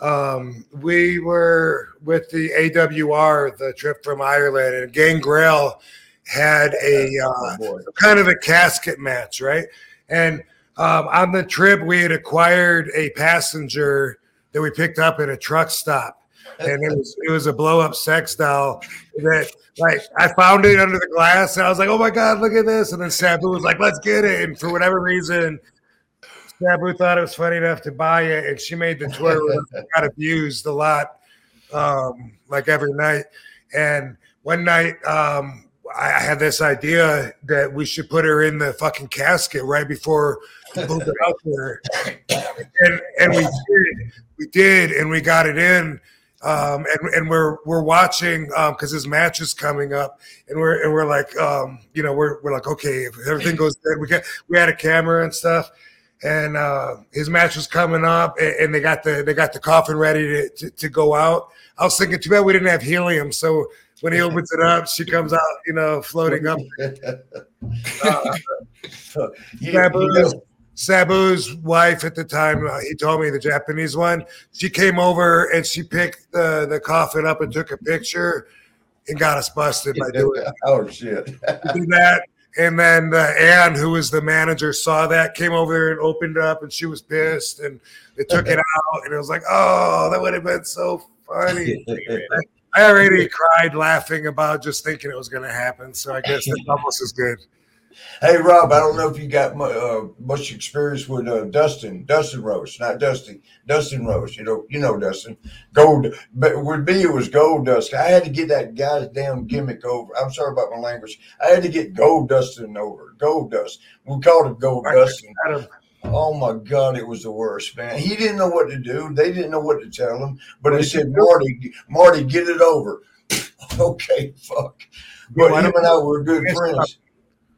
um, we were with the AWR the trip from Ireland and Gangrel had a uh, Oh, kind of a casket match, right? And um, on the trip, we had acquired a passenger that we picked up at a truck stop, and it was it was a blow up sex doll that like I found it under the glass, and I was like, oh my god, look at this! And then Sabu was like, let's get it, and for whatever reason. Sabu thought it was funny enough to buy it, and she made the tour. with us and got abused a lot, um, like every night. And one night, um, I I had this idea that we should put her in the fucking casket right before we moved it out there, and and we did, we did, and we got it in. Um, and, and we're we're watching because his match is coming up, and we're and we're like, um, you know, we're we're like, okay, if everything goes good, we got we had a camera and stuff, and uh, his match was coming up, and, and they got the they got the coffin ready to, to, to go out. I was thinking, too bad we didn't have helium, so when he opens it up, she comes out, you know, floating up. Uh, You- Sabu's wife at the time, uh, he told me the Japanese one. She came over and she picked the, the coffin up and took a picture and got us busted by doing it. oh shit! Did that. And then uh, Anne, who was the manager, saw that, came over there and opened it up, and she was pissed. And they took it out, and it was like, oh, that would have been so funny. I already cried laughing about just thinking it was going to happen. So I guess that's almost as good. Hey Rob, I don't know if you got mu- uh, much experience with uh, Dustin, Dustin Rhodes, not Dusty, Dustin Rhodes. You know, you know Dustin. Gold, but with me it was Goldust. I had to get that guy's damn gimmick over. I'm sorry about my language. I had to get Gold Dustin over. Goldust. We called him Gold Dustin. Oh my God, it was the worst, man. He didn't know what to do. They didn't know what to tell him. But they said, Marty, Marty, get it over. Okay, fuck. But why him and I were good friends.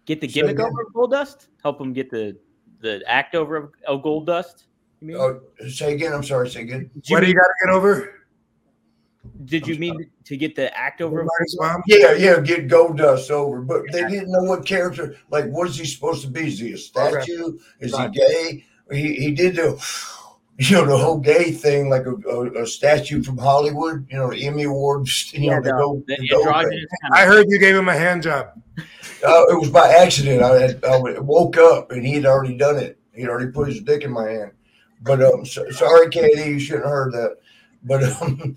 Get the gimmick over of Goldust. Help him get the the act over of, of Goldust. You mean? Oh, say again. I'm sorry. Say again. Did What do you got to get over? Did you mean to get the act over? of Gold mom? Yeah, yeah, get Goldust over, but they didn't know what character. Like, what is he supposed to be? Is he a statue? Is he gay? He he did the, you know, the whole gay thing, like a, a, a statue from Hollywood. You know, the Emmy Awards. You know, Yeah, the, the, gold, the the gold thing. androgynous I heard you gave him a hand job. Uh, it was by accident. I, had, I woke up and he had already done it. He'd already put his dick in my hand. But um, so, sorry, Katie, you shouldn't have heard that. But um,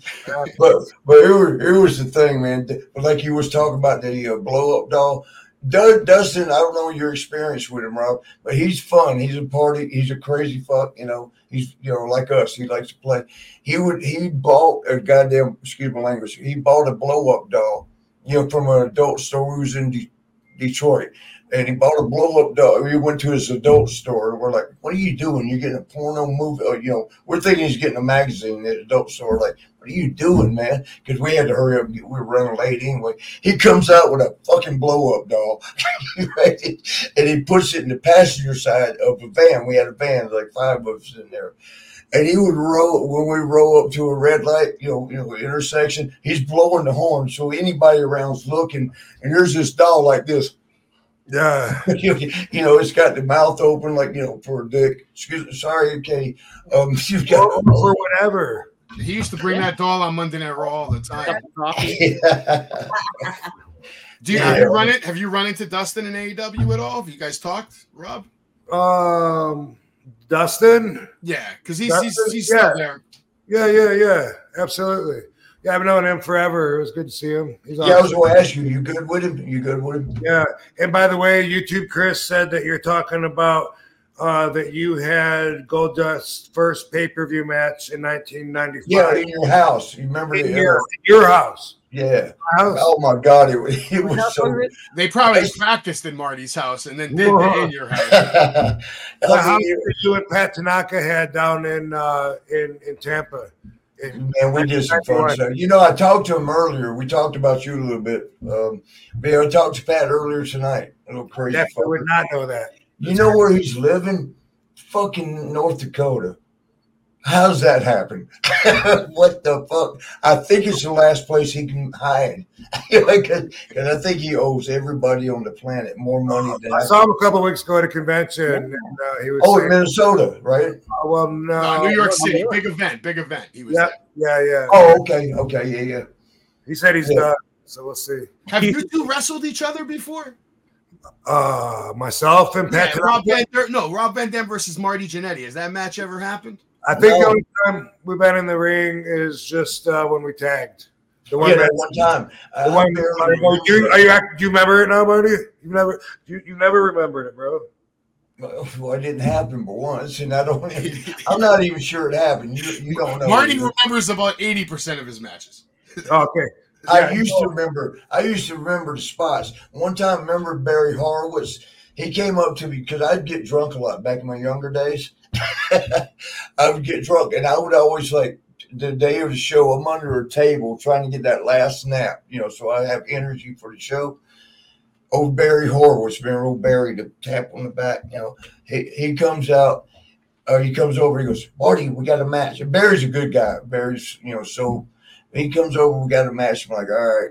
but but it was, it was the thing, man. Like you was talking about the uh, blow up doll. Du- Dustin, I don't know your experience with him, Rob, but he's fun. He's a party. He's a crazy fuck. You know, he's you know like us. He likes to play. He would he bought a goddamn excuse my language. He bought a blow up doll, you know, from an adult store. Was in De- Detroit, and he bought a blow up doll. We went to his adult store. We're like, "What are you doing? You're getting a porno movie?" Or, you know, we're thinking he's getting a magazine at the adult store. Like, what are you doing, man? Because we had to hurry up. We were running late anyway. He comes out with a fucking blow up doll, and he puts it in the passenger side of a van. We had a van, like five of us in there. And he would roll when we roll up to a red light, you know, you know, intersection. He's blowing the horn, so anybody around's looking. And there's this doll like this, Yeah. you know, it's got the mouth open like you know for a dick. Excuse me, sorry, Katie. Um, you've got Or, or whatever. He used to bring that doll on Monday Night Raw all the time. Cup of coffee. Do you, Yeah. have you run it? Have you run into Dustin in AEW at all? Have you guys talked, Rob? Um, Dustin. Yeah, because he's, he's Dustin? he's still Yeah. there. Yeah, yeah, yeah. Absolutely. Yeah, I've known him forever. It was good to see him. He's yeah, I was going to ask you. You good with him? You good with him? Yeah. And by the way, YouTube Chris said that you're talking about uh, that you had Goldust's first pay per view match in 1995. Yeah, in your house. You remember in the your, in your house. Yeah. House. Oh my God, it, was- it was so. They probably practiced in Marty's house and then did Whoa. the in your house. The house that you and Pat Tanaka had down in uh, in in Tampa. Man, we did some fun 1991. stuff. You know, I talked to him earlier. We talked about you a little bit. Um, yeah, I talked to Pat earlier tonight. A little crazy. Definitely fucker. would not know that. You know where he's living? Fucking North Dakota. How's that happen? what the fuck? I think it's the last place he can hide. Because I think he owes everybody on the planet more money than I saw him a couple weeks ago at a convention, and uh, he was Oh, in saying, Minnesota, right? oh, "Well, no, No, New York City, no. big event, big event. He was Yeah, there. yeah, yeah." Oh, okay, okay, yeah, yeah. He said he's Yeah. done, so we'll see. Have you two wrestled each other before? Uh, myself and Yeah, Rob Tanaka, Van Dam, no, Rob Van Dam versus Marty Jannetty. Has that match ever happened? I think the only time we've been in the ring is just uh, when we tagged. The one Yeah, that that one time. The I one, barely are you, remember are you, do you remember it now, Marty? You never, you, you never remembered it, bro. Well, it didn't happen but once, and I don't. I'm not even sure it happened. You, you don't know. Marty remembers about 80% of his matches. Okay. I Yeah, used to remember. I used to remember the spots. One time, remember Barry Horowitz? He came up to me because I'd get drunk a lot back in my younger days. I would get drunk, and I would always like the day of the show. I'm under a table trying to get that last nap, you know, so I have energy for the show. Old Barry Horowitz, remember old Barry, the tap on the back, you know, he he comes out. Uh, he comes over. He goes, Marty, we got a match. And Barry's a good guy. Barry's, you know, so he comes over. We got a match. I'm like, all right.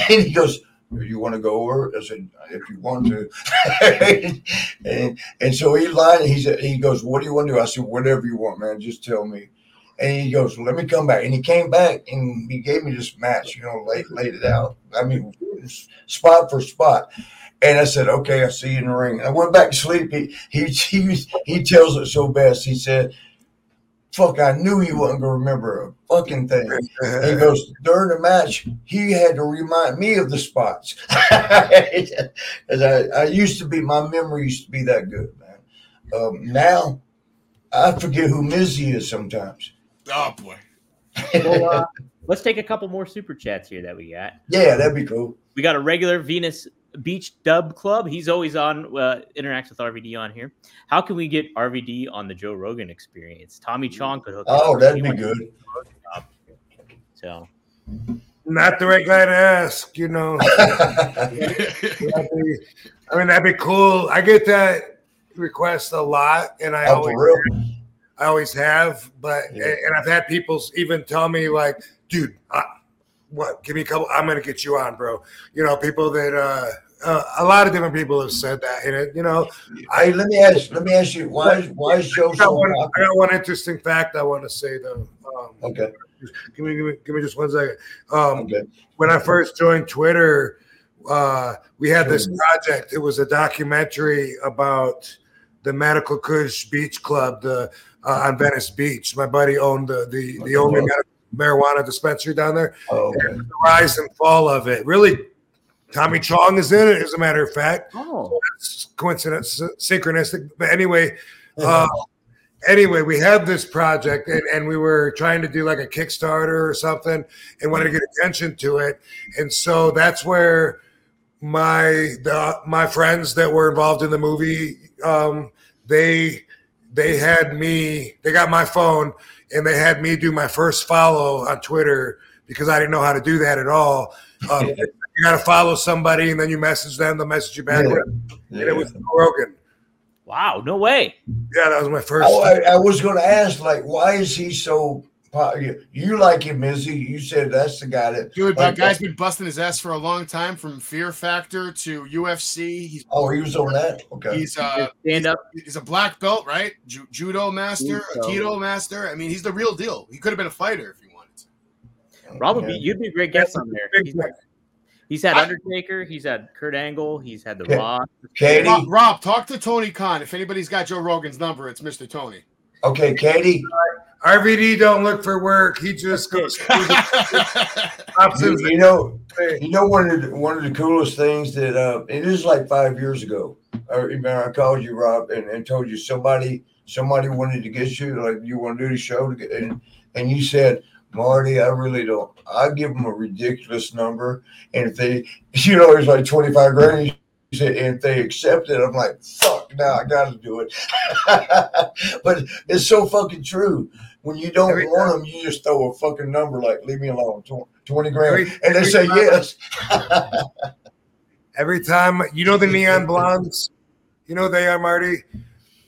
and he goes, you want to go over? I said, if you want to. and and so he lied. He said, he goes, what do you want to do? I said, whatever you want, man. Just tell me. And he goes, let me come back. And he came back and he gave me this match. You know, laid laid it out. I mean, spot for spot. And I said, okay, I'll see you in the ring. And I went back to sleep. He he he, he tells it so best. He said, fuck, I knew he wasn't going to remember a fucking thing. He goes during the match. He had to remind me of the spots. 'Cause I, I used to be my memory used to be that good, man. Um, now I forget who Mizzy is sometimes. Oh, boy. Well, uh, let's take a couple more super chats here that we got. Yeah, that'd be cool. We got a regular Venus Beach Dub Club. He's always on, uh, interacts with RVD on here. How can we get RVD on the Joe Rogan experience? Tommy Chong could hook. us Oh, up. that'd He be good. the Rogan job. So Not the right guy to ask, you know. Be- I mean, that'd be cool. I get that request a lot, and I Oh, always, real? I always have. But Yeah. and I've had people even tell me like, "Dude, uh, what? Give me a couple. I'm gonna get you on, bro." You know, people that uh, uh, a lot of different people have said that, and it, you know, Hey, let me ask. Let me ask you. Why is why is Joe I got, so one, I got one interesting fact I want to say though. Um, Okay. give me, give me, give me just one second. Um, Okay. when I first joined Twitter, uh, we had this project. It was a documentary about the Medical Kush Beach Club the, uh, on Venice Beach. My buddy owned the the, the only marijuana dispensary down there. Oh, okay. The rise and fall of it. Really, Tommy Chong is in it, as a matter of fact. Oh, It's coincidence, synchronistic. But anyway, uh, anyway, we had this project and, and we were trying to do like a Kickstarter or something and wanted to get attention to it. And so that's where my the my friends that were involved in the movie, um, they they had me, they got my phone and they had me do my first follow on Twitter because I didn't know how to do that at all. Um, you got to follow somebody and then you message them, they'll message you back. Yeah. And it was Joe Rogan. wow, no way. Yeah, that was my first. Oh, I, I was going to ask, like, why is he so? po- You, you like him, Izzy? You said that's the guy that. Dude, like, that guy's been busting his ass for a long time, from Fear Factor to UFC. He's Oh, he was on that. Okay. he's uh Stand up. he's a black belt, right? Ju- judo master, a Judo. keto master. I mean, he's the real deal. He could have been a fighter if he wanted to. Rob would be Yeah. you'd be a great guest on there. Big He's, guy. he's had I- Undertaker, he's had Kurt Angle, he's had the Rock. Katie. Rob, Rob, talk to Tony Khan. If anybody's got Joe Rogan's number, it's Mr. Tony. Okay, Katie. RVD don't look for work. He just goes through the You, you know, you know one of the, one of the coolest things that uh, it is like five years ago. I remember I called you, Rob, and, and told you somebody somebody wanted to get you like you want to do the show to get, and and you said. Marty, I really don't. I give them a ridiculous number, and if they, you know, it's like twenty five grand. And if they accept it, I'm like, fuck, now I got to do it. but it's so fucking true. When you don't Every want them, you just throw a fucking number like, leave me alone, twenty grand, Every- and they say time- yes. Every time, you know the neon blondes. You know they are Marty.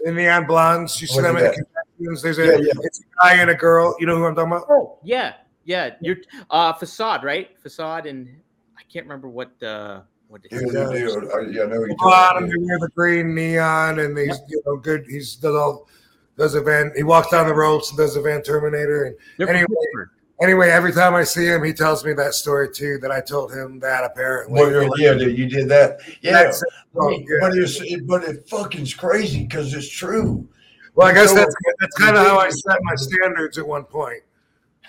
The neon blondes. You see them at. There's a Yeah, yeah. it's a guy and a girl. You know who I'm talking about? Oh, yeah. Yeah. You're uh facade, right? Facade and I can't remember what uh what it Yeah, is. yeah, yeah, I- yeah, I know you Bottom, they wear the green neon, and he's you know good. He's does all does a van. He walks down the ropes and does a Van Terminator. And They're Anyway, Pittsburgh. anyway, every time I see him, he tells me that story too. That I told him that apparently. Well, you're- yeah, that you did that. Yeah, That's it. Oh, yeah. but it's it, but it fucking's crazy because it's true. Well, I guess that's that's kind of how I set my standards at one point.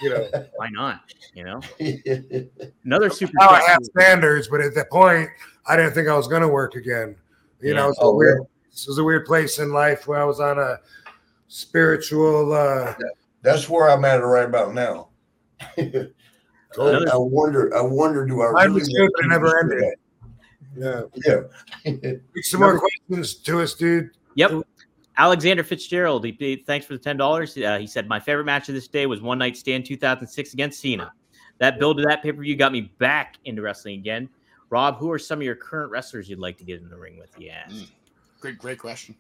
You know, Why not? You know? Another super now I have standards, but at that point, I didn't think I was going to work again. You know, Yeah. it's a Oh, weird. This was a weird place in life where I was on a spiritual. uh That's where I'm at right about now. I, Another- I wonder. I wonder. Do I Mine really? was good, but it never want to ended. Yeah. Yeah. some more questions to us, dude. Yep. Alexander Fitzgerald. He, he- thanks for the ten dollars. Uh, he said my favorite match of this day was One Night Stand 2006 against Cena. That build to that pay per view got me back into wrestling again. Rob, who are some of your current wrestlers you'd like to get in the ring with? Yeah. Mm. Great, great question.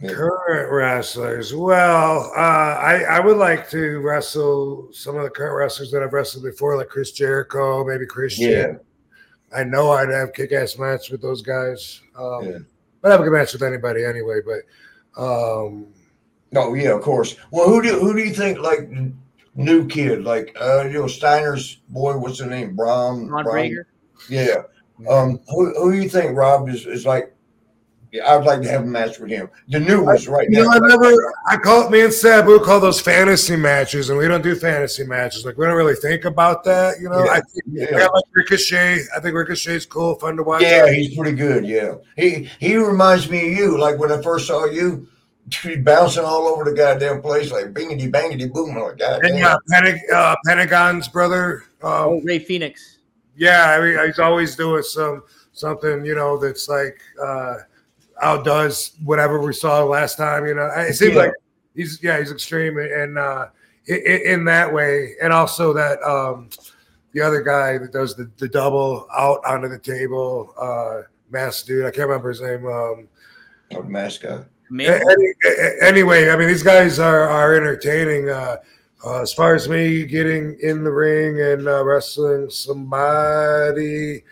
Current wrestlers. Well, uh, I I would like to wrestle some of the current wrestlers that I've wrestled before, like Chris Jericho, maybe Christian. Yeah. I know I'd have kick ass match with those guys. Um, Yeah. I'd have a good match with anybody anyway. But um, No, yeah, of course. Well, who do who do you think like new kid like uh you know Steiner's boy? What's the name? Braun. Ron Braun? Rager. Yeah. Um. Who who do you think Rob is is like? Yeah, I'd like to have a match with him. The new ones right you know. I never. I call me and Sabu call those fantasy matches, and we don't do fantasy matches. Like we don't really think about that. You know, Yeah. I, think, I Yeah. like Ricochet. I think Ricochet's cool, fun to watch. Yeah, he's pretty good. Yeah, he he reminds me of you. Like when I first saw you, he bouncing all over the goddamn place, like bingity bangity boom. I'm like, God And damn. yeah, Pentag- uh, Pentagon's brother. Um, Oh, Rey Fénix. Yeah, I mean, he's always doing some something, you know, that's like uh outdoes whatever we saw last time. You know, it seems Yeah. like he's yeah, he's extreme and uh in, in that way, and also that um the other guy that does the, the double out onto the table, uh, mass dude. I can't remember his name. Um, Oh, mascot. Man, any- anyway, I mean, these guys are are entertaining. Uh, uh, as far as me getting in the ring and uh, wrestling somebody,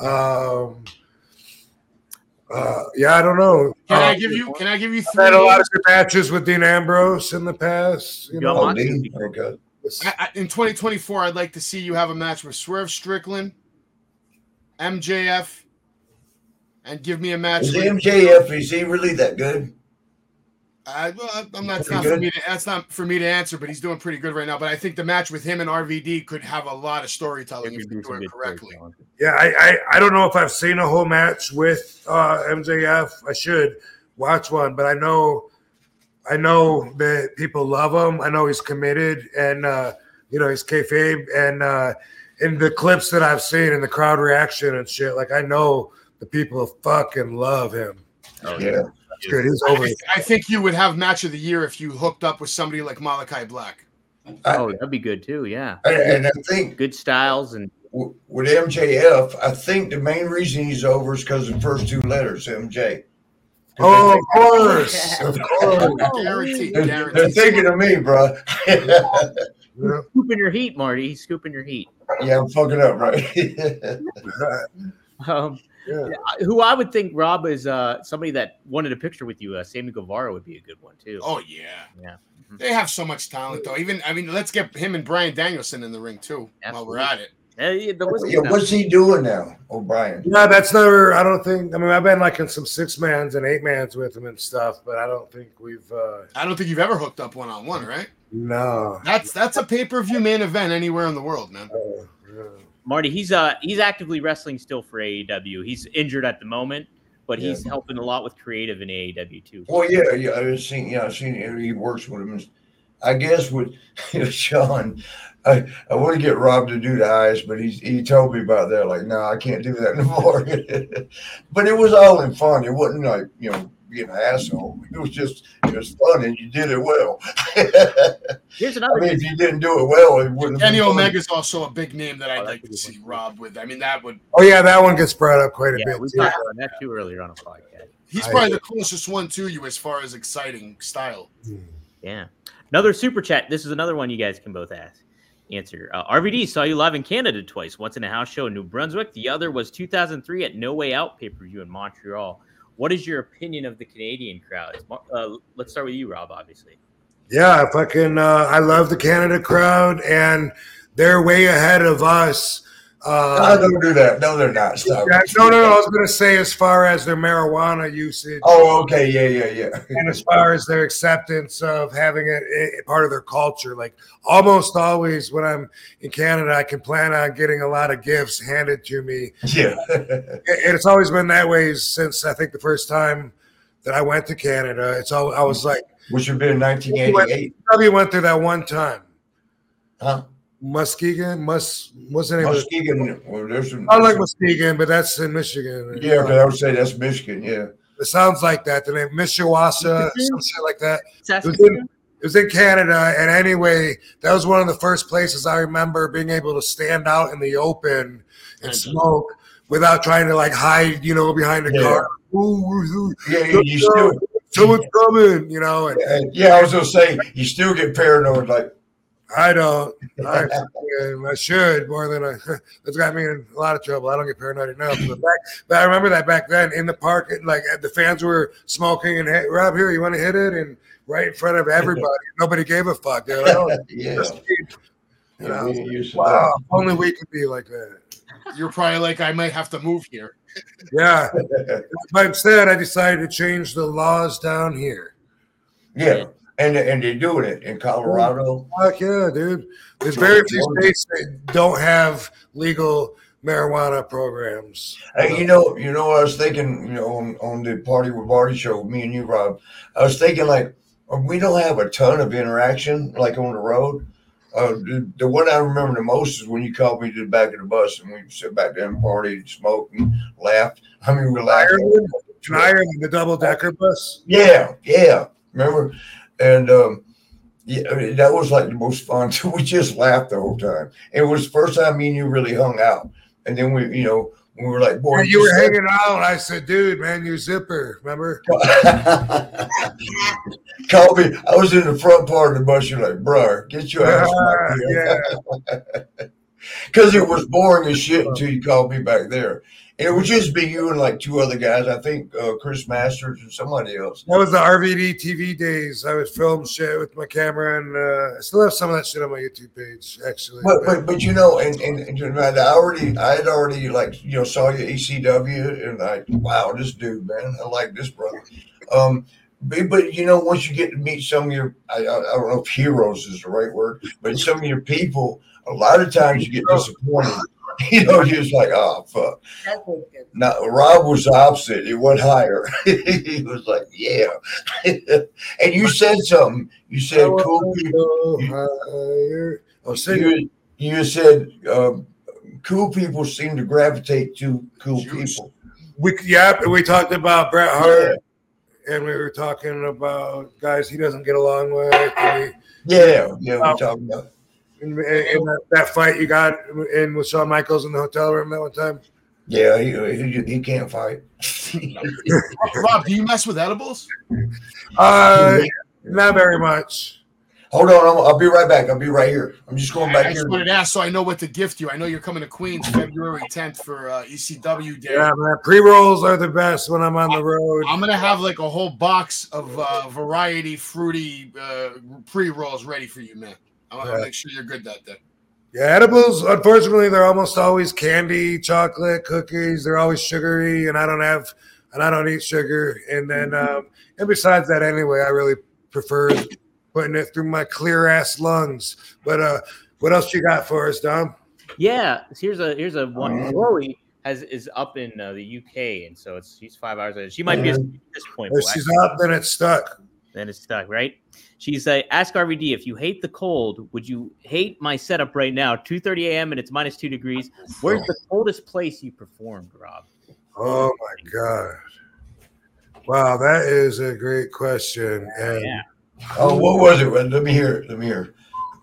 um, uh, yeah, I don't know. Can I Um, give you? Can I give you I've three? had a lot of good matches with Dean Ambrose in the past. You know, Oh, Dean? Okay. I, I, in 2024, I'd like to see you have a match with Swerve Strickland, MJF, and give me a match. Is with, MJF, is he really that good? I, well, I'm not, that's not for me to that's not for me to answer, but he's doing pretty good right now. But I think the match with him and RVD could have a lot of storytelling if you do it correctly. Yeah, I, I I don't know if I've seen a whole match with uh, MJF. I should watch one, but I know I know that people love him. I know he's committed, and uh, you know he's kayfabe. And uh, in the clips that I've seen and the crowd reaction and shit, like I know the people fucking love him. Oh, Yeah. It's good. He's I, over. th- I think you would have match of the year if you hooked up with somebody like Malakai Black. I, Oh, that'd be good too. Yeah, and, and I think good styles and with MJF, I think the main reason he's over is because the first two letters, MJ. Oh, of course, of course. Guarantee, They're, they're thinking of me, bro. Yeah. scooping your heat, Marty. He's scooping your heat. yeah, I'm fucking up, right? Um, Yeah. who I would think Rob is uh, somebody that wanted a picture with you. Uh, Sammy Guevara would be a good one too. Oh yeah, Yeah. They have so much talent though. Even I mean, let's get him and Bryan Danielson in the ring too while we're at it. Yeah, was- yeah, what's he doing now, O'Brien? Yeah, that's never. I don't think. I mean, I've been like in some six mans and eight mans with him and stuff, but I don't think we've. uh I don't think you've ever hooked up one on one, right? No. That's that's a pay per view main event anywhere in the world, man. Uh, yeah. Marty, he's uh he's actively wrestling still for AEW. He's injured at the moment, but he's helping a lot with creative in AEW too. Well, yeah, yeah, I've seen, yeah, I've seen he works with him. I guess with Sean, I, I want to get Rob to do the eyes, but he he told me about that. Like, no, I can't do that no more. but it was all in fun. It wasn't like you know being an asshole. It was just it was fun, and you did it well. Here's I mean, if you didn't do it well, it wouldn't. have Kenny been fun. Omega's also a big name that I'd Oh, like to see one. Rob with. I mean, that would Oh yeah, that one gets brought up quite a yeah, bit. we too. talked about that too earlier on a podcast. he's I- probably the closest one to you as far as exciting style. Yeah. Another super chat. This is another one you guys can both ask. Answer. Uh, RVD saw you live in Canada twice. Once in a house show in New Brunswick. The other was 2003 at No Way Out pay per view in Montreal. What is your opinion of the Canadian crowd? Uh, let's start with you, Rob. Obviously. Yeah, fucking. Uh, I love the Canada crowd, and they're way ahead of us. I Uh, don't do that. No, they're not. Stop. yeah, no, no, no. I was gonna say as far as their marijuana usage. Oh, okay. Yeah, yeah, yeah. and as far as their acceptance of having it, it part of their culture like almost always when i'm in canada i can plan on getting a lot of gifts handed to me Yeah. and it's always been that way since i think the first time that i went to canada it's all i was like Which would have been 1988. probably went through that one time Huh? Muskegon mus what's the name of it Muskegon. Well, there's some. i like muskegon but that's in michigan Yeah, because I would say that's Michigan. Yeah. it sounds like that the name Mississauga some shit like that It was, in, it was in Canada, and anyway, that was one of the first places I remember being able to stand out in the open and Mhm. smoke without trying to like hide, you know, behind a Yeah. car. Ooh, ooh, ooh, Yeah, you, you still. someone's coming, you know. And Yeah, yeah, I was gonna say you still get paranoid. Like, I don't. I, I should more than I. That's got me in a lot of trouble. I don't get paranoid enough. But, back, but I remember that back then in the park, and, like the fans were smoking and hey, Rob, here, you want to hit it? And right in front of everybody, nobody gave a fuck. They're like, oh, yeah, you know, we used to Wow, if only we could be like that. You're probably like, I might have to move here. Yeah, that. but instead, I decided to change the laws down here. yeah, and and they're doing it in Colorado. Fuck yeah, dude! There's very few states that don't have legal marijuana programs. Hey, you know, you know, what I was thinking, you know, on, on the party with Marty show, me and you, Rob. I was thinking like we don't have a ton of interaction like on the road. Uh, the, the one I remember the most is when you called me to the back of the bus and we sit back there and partied, smoked, and laughed. I mean, we laughed. Ireland, in Ireland, the double decker bus. Yeah, yeah. Remember? And um, Yeah, I mean, that was like the most fun. We just laughed the whole time. It was the first time me and you really hung out. And then we, you know, we were like, boy, When you were hanging out, I said, dude, man, you zipper. Remember? Called me. I was in the front part of the bus. You're like, bro, get your ass back yeah. Because it was boring as shit until you called me back there. And it would just be you and like two other guys. I think uh, Chris Masters and somebody else. That was the RVD TV days. I would film shit with my camera, and uh, I still have some of that shit on my YouTube page, actually. But but but you know, and and, and you know, I already I had already like you know saw you ECW and like wow this dude man I like this brother. Um, but, but you know once you get to meet some of your I, I I don't know if heroes is the right word, but some of your people, a lot of times you get disappointed. You know, you're just like oh fuck. Now Rob was the opposite. He went higher. he was like yeah, and you said something. You said cool people. Higher. Oh, say You, you said um, cool people seem to gravitate to cool people. we yeah, we talked about Bret Hart, and we were talking about guys he doesn't get along with. We, Yeah, yeah, we're Oh. talking about. In, in that, that fight you got in with Shawn Michaels in the hotel room that one time. Yeah, he, he, he can't fight. Rob, do you mess with edibles? Uh, not very much. Hold on, I'm, I'll be right back. I'll be right here. I'm just going I back just here. wanted to ask so I know what to gift you. I know you're coming to Queens February 10th for uh, ECW Day. Yeah, man. Pre rolls are the best when I'm on the road. I'm gonna have like a whole box of uh, variety fruity uh, pre rolls ready for you, man. I'm gonna make sure you're good that day. Yeah, edibles. Unfortunately, they're almost always candy, chocolate, cookies. They're always sugary, and I don't have, and I don't eat sugar. And then, um, and besides that, anyway, I really prefer putting it through my clear ass lungs. But uh, what else you got for us, Dom? Yeah, here's a here's a one. Chloe has is up in uh, the UK, and so it's she's five hours. Ahead. She might be at this point. If but she's up, then it's stuck. then it's stuck, right? She's like, ask RVD if you hate the cold, would you hate my setup right now? 2:30 a.m. and it's minus two degrees. Where's the coldest place you performed, Rob? Oh my god! Wow, that is a great question. And Yeah. Oh, what was it? Let me hear it. Let me hear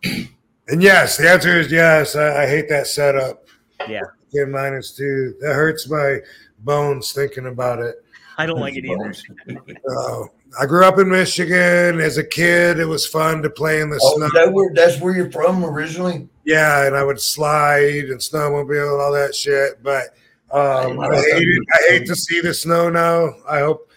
it. and yes, the answer is yes. I, I hate that setup. Yeah. Again, minus two. That hurts my bones thinking about it. I don't like it either. Uh, I grew up in Michigan. As a kid, it was fun to play in the Oh, snow. that where, that's where you're from originally? Yeah, and I would slide and snowmobile and all that shit. But um, I hate it. I hate to see the snow now. I hope,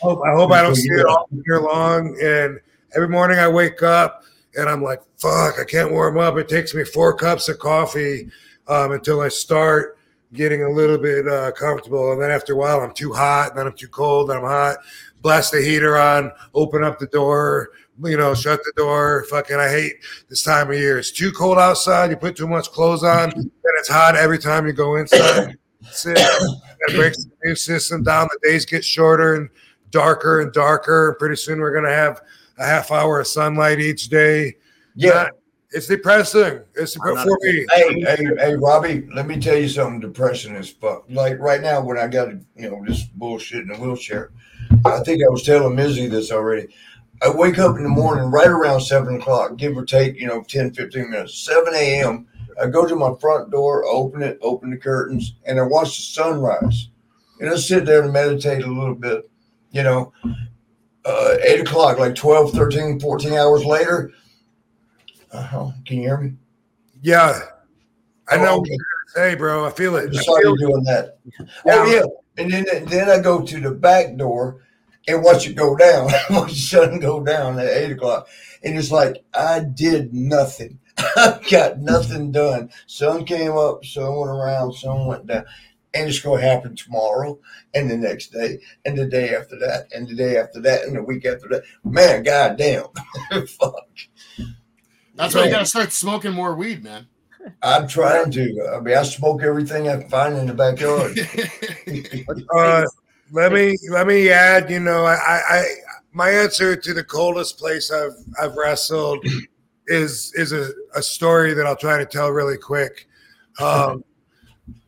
hope I hope I don't see it all year long. And every morning I wake up and I'm like, fuck, I can't warm up. It takes me four cups of coffee um, until I start getting a little bit uh, comfortable. And then after a while, I'm too hot. and Then I'm too cold. Then I'm hot. Blast the heater on. Open up the door. You know, shut the door. Fucking, I hate this time of year. It's too cold outside. You put too much clothes on, and it's hot every time you go inside. That's it. That breaks the immune system down. The days get shorter and darker and darker. Pretty soon we're gonna have a half hour of sunlight each day. Yeah. It's depressing. It's I'm for me. Hey, hey, hey, Robbie, let me tell you something depressing as fuck. Like right now, when I got, you know, this bullshit in a wheelchair, I think I was telling Mizzy this already. I wake up in the morning right around seven o'clock, give or take, you know, 10, 15 minutes, 7 a.m. I go to my front door, open it, open the curtains, and I watch the sunrise. And I sit there and meditate a little bit, you know. Uh, 8 o'clock, like 12, 13, 14 hours later. Uh-huh. Can you hear me? Yeah. I Oh, know okay. what you're gonna bro. I feel it. just I you doing that. Oh yeah, and then then I go to the back door and watch it go down. watch the sun go down at eight o'clock, and it's like I did nothing. I got nothing done. Sun came up, sun went around, sun went down, and it's going to happen tomorrow, and the next day, and the day after that, and the day after that, and the week after that. Man, goddamn, fuck. That's why you gotta start smoking more weed, man. I'm trying to. I mean, I smoke everything I find in the backyard. Uh, let me let me add. You know, I, I, I my answer to the coldest place I've I've wrestled is is a, a story that I'll try to tell really quick, um,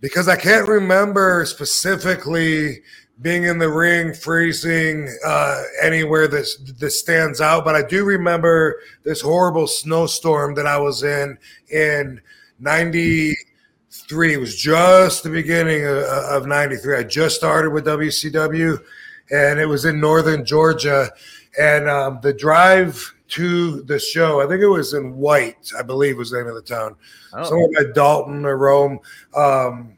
because I can't remember specifically being in the ring, freezing uh, anywhere that that stands out. But I do remember this horrible snowstorm that I was in in '93. It was just the beginning of, of '93. I just started with WCW, and it was in northern Georgia. And um, the drive to the show, I think it was in White, I believe was the name of the town. Oh. Somewhere by Dalton or Rome. Um,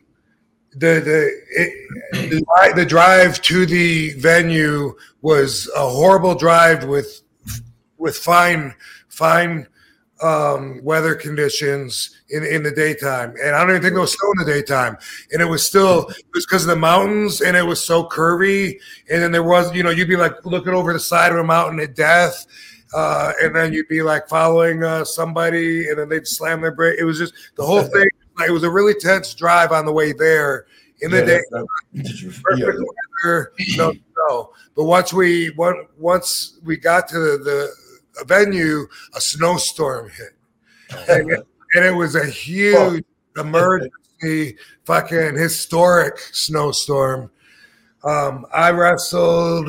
the the it, the, drive to the venue was a horrible drive with with fine fine um, weather conditions in in the daytime, and I don't even think there was snow in the daytime, and it was still it was because of the mountains, and it was so curvy, and then there was you know you'd be like looking over the side of a mountain at death. Uh, and then you'd be like following uh, somebody, and then they'd slam their brake. It was just the whole thing. Like, it was a really tense drive on the way there in the Yeah, day. that- weather, no snow. But once we once we got to the, the venue, a snowstorm hit, and, it- and it was a huge emergency, fucking historic snowstorm. Um, I wrestled.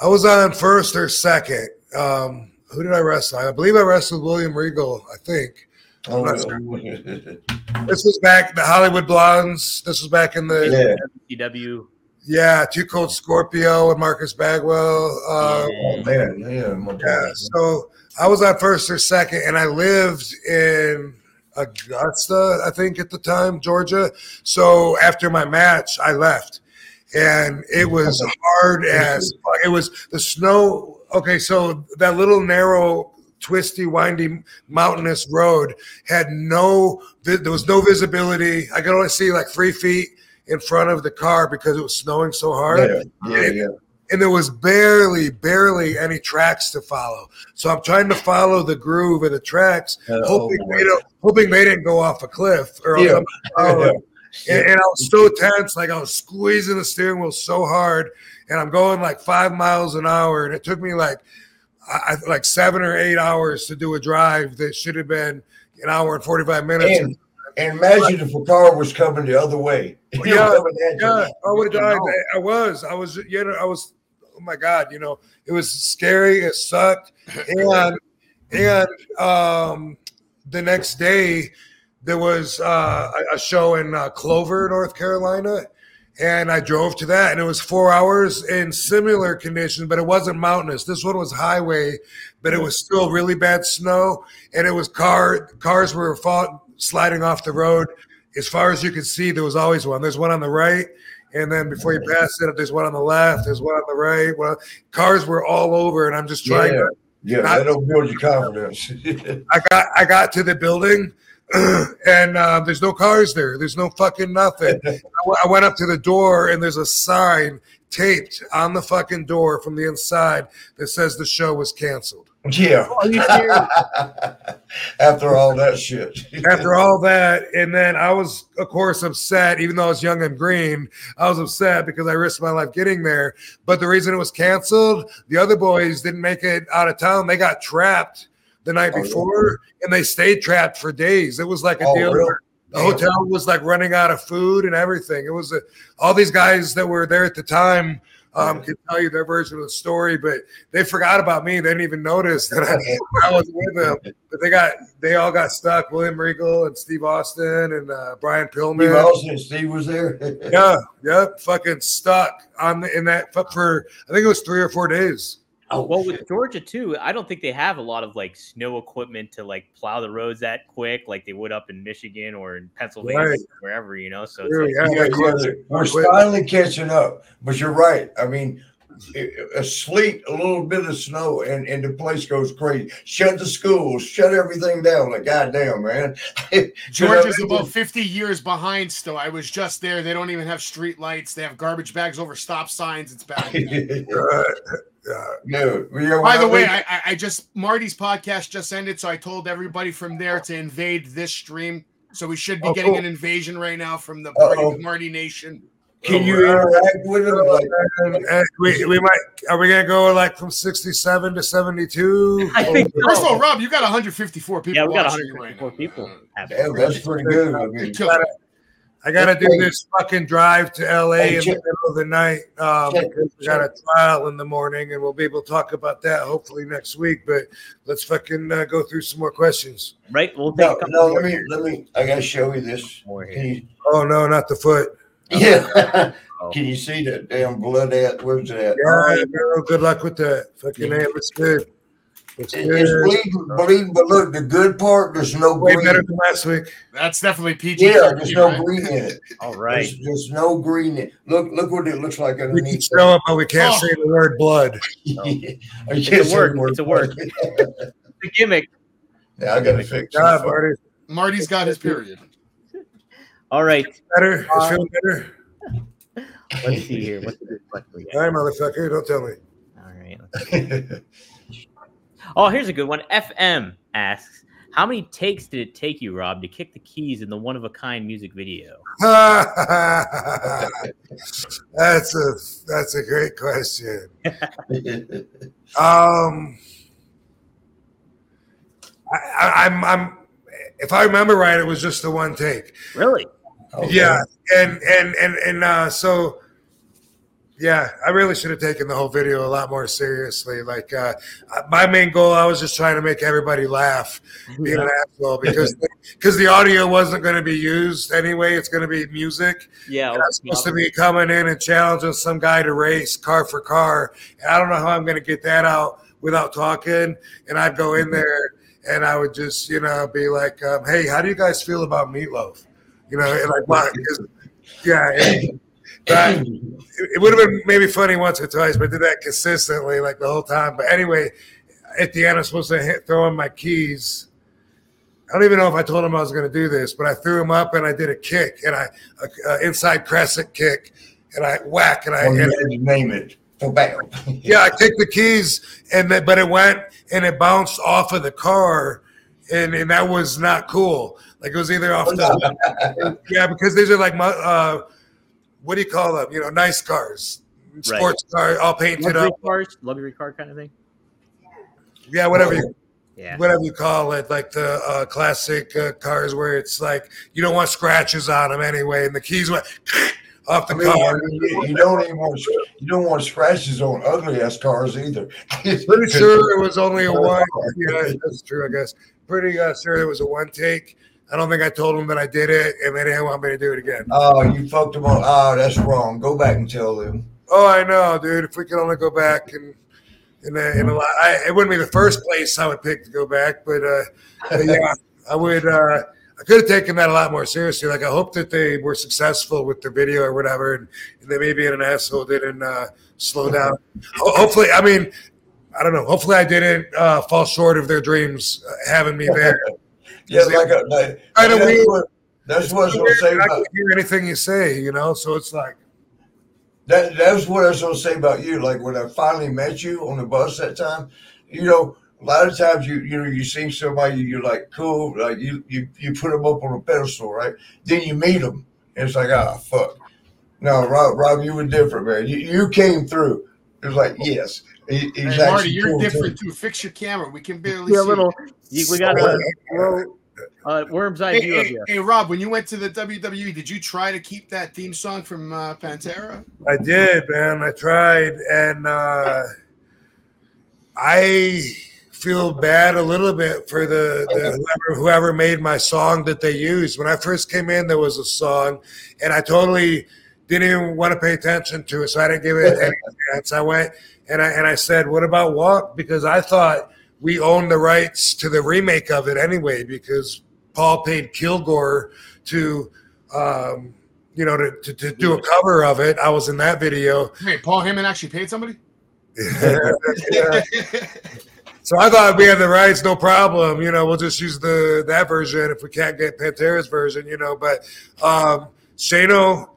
I was on first or second. Um, who did I wrestle? I believe I wrestled William Regal. I think Oh, this was back the Hollywood Blondes. This was back in the yeah. CW. yeah, Too Cold Scorpio and Marcus Bagwell. Uh, Oh, man, yeah, yeah, so I was on first or second, and I lived in Augusta, I think, at the time, Georgia. So after my match, I left, and it was hard as it was the snow. Okay, so that little narrow, twisty, windy, mountainous road had no. There was no visibility. I could only see like three feet in front of the car because it was snowing so hard Yeah, yeah, yeah. and there was barely, barely any tracks to follow. So I'm trying to follow the groove of the tracks, Uh, hoping oh, they don't, hoping they didn't go off a cliff or Yeah. And, and I was so tense, like I was squeezing the steering wheel so hard, and I'm going like five miles an hour, and it took me like, I, like seven or eight hours to do a drive that should have been an hour and forty five minutes. And, and imagine if a car was coming the other way. Yeah, you. Yeah, I would have died. know. I, was. I was. You know, I was. Oh my god! You know, it was scary. It sucked. And and um, the next day there was uh, a- a show in uh, Clover, North Carolina, and I drove to that, and it was four hours in similar conditions, but it wasn't mountainous. This one was highway, but it was still really bad snow, and it was car cars were fall, sliding off the road. As far as you could see, there was always one. There's one on the right, and then before you pass it, there's one on the left. There's one on the right. Well, cars were all over, and I'm just trying. Yeah, to yeah, that'll build your confidence. I got I got to the building, and uh, there's no cars there. There's no fucking nothing. I w- I went up to the door, and there's a sign taped on the fucking door from the inside that says the show was canceled. yeah. After all that shit. After all that, and then I was, of course, upset. Even though I was young and green, I was upset because I risked my life getting there. But the reason it was canceled, the other boys didn't make it out of town. They got trapped the night Oh, before, and they stayed trapped for days. It was like a Oh, deal. really? The hotel was like running out of food and everything. It was a, all these guys that were there at the time um, could tell you their version of the story, but they forgot about me. They didn't even notice that I, I was with them. But they got they all got stuck. William Regal and Steve Austin and uh, Brian Steve Pillman. Austin and Steve was there. Yeah, yeah, fucking stuck on the, in that for I think it was three or four days. Oh, Well, shit. with Georgia too, I don't think they have a lot of like snow equipment to like plow the roads that quick, like they would up in Michigan or in Pennsylvania, Right. wherever you know. So it's like, yeah, Yeah, yeah, we're quick. finally catching up. But you're right. I mean, a a sleet, a little bit of snow, and, and the place goes crazy. Shut the schools, shut everything down. Like, goddamn, man. Georgia's about 50 years behind still. I was just there. They don't even have street lights. They have garbage bags over stop signs. It's bad. Uh, uh, no. Yeah, By the well, way, I, I- I just Marty's podcast just ended, so I told everybody from there to invade this stream. So we should be Oh, getting cool. an invasion right now from the Marty, Marty Nation. can you interact with them? Like, and, and we, we might are we gonna go like from sixty seven to seventy two? I think First of all, Rob, you got 154 people yeah, we got watching you right 154 now. people. damn, that's pretty good. I mean, You killed it. I gotta do this fucking drive to LA Hey, in check- the middle of the night um, check- because we got a trial in the morning, and we'll be able to talk about that hopefully next week. But let's fucking uh, go through some more questions. Right? We'll take No, a couple no, let me let me. I gotta show you this. More here. You, Oh no, not the foot. yeah. Oh. Can you see that damn blood at? Where's it at? Yeah, no, good luck with that. Fucking hey, looks good. Looks It's good. bleeding, bleeding, but look, the good part, there's no Way green. better than last week. That's definitely PG. Yeah, there's no right? green in it. All right. There's, there's no green. In it. Look, look what it looks like We can underneath. show it, but we can't Oh. say the word blood. I It's can't a say word. the word It's a word. The gimmick. yeah, I gotta fix God, it. Marty. Marty's got his period. All right. Better? It's uh, feeling better? Let's see here. What's the good question we got? right, motherfucker. Don't tell me. All right. Oh, here's a good one. FM asks, "How many takes did it take you, Rob, to kick the keys in the one of a kind music video?" that's a that's a great question. Um, I, I, I'm I'm if I remember right, it was just the one take. Really? Okay. Yeah, and and and and uh, so yeah, I really should have taken the whole video a lot more seriously. Like uh, my main goal, I was just trying to make everybody laugh, being an asshole because because the audio wasn't going to be used anyway. It's going to be music. Yeah. And I'm supposed to be coming in and challenging some guy to race car for car. And I don't know how I'm going to get that out without talking. And I'd go in there and I would just, you know, be like, um, "Hey, how do you guys feel about meatloaf?" You know, and like? Yeah, and- it, would have been maybe funny once or twice, but I did that consistently, like the whole time. But anyway, at the end, I'm supposed to hit, throw in my keys. I don't even know if I told him I was going to do this, but I threw him up and I did a kick and I a, a inside crescent kick and I whack and I you and, name it. Oh, bam. yeah I kicked the keys and then, but it went and it bounced off of the car and and that was not cool. Like it was either off the yeah because these are like my uh what do you call them? You know, nice cars, sports car, all painted Luxury up. cars, luxury car kind of thing. Yeah, whatever you Yeah. whatever you call it, like the uh, classic uh, cars where it's like you don't want scratches on them anyway, and the keys went off the I mean, I car. mean, you, you don't even want you don't want scratches on ugly ass cars either. Pretty sure it was only a one. Yeah, that's true. I guess pretty uh, sure it was a one take. I don't think I told them that I did it, and they didn't want me to do it again. Oh, you fucked them up. Oh, that's wrong. Go back and tell them. Oh, I know, dude. If we could only go back and in a, in a lot, I, it wouldn't be the first place I would pick to go back, but, uh, yeah, I would. Uh, I could have taken that a lot more seriously. Like I hope that they were successful with the video or whatever, and, and they maybe in an asshole didn't uh, slow down. Ho- hopefully, I mean, I don't know. Hopefully, I didn't uh, fall short of their dreams uh, having me there. Yeah, like, a, like Kind of that's weird. what, that's what I was gonna say I about can hear anything you say, you know. So it's like, that. That's what I was gonna say about you. Like when I finally met you on the bus that time, you know, a lot of times you you know you see somebody you're like cool, like you you you put them up on a pedestal, right? Then you meet them, and it's like ah fuck. No, Rob, Rob, you were different, man. You you came through. It was like yes, he, he's Hey, Marty, you're cool, different too. Fix your camera. We can barely Yeah, a little. You, we got a little uh, worm's eye Hey, view of you. hey, Rob, when you went to the WWE, did you try to keep that theme song from uh, Pantera? I did, man. I tried, and uh, I feel bad a little bit for the, the whoever, whoever made my song that they used. When I first came in, there was a song, and I totally didn't even want to pay attention to it, so I didn't give it any chance. I went and I and I said, "What about Walk?" Because I thought we owned the rights to the remake of it anyway, because Paul paid Kilgore to. Um, you know, to, to, to do a cover of it. I was in that video. Hey, Paul Heyman actually paid somebody? Yeah. So I thought we had the rights, no problem. You know, we'll just use the that version if we can't get Pantera's version. You know, but um, Shano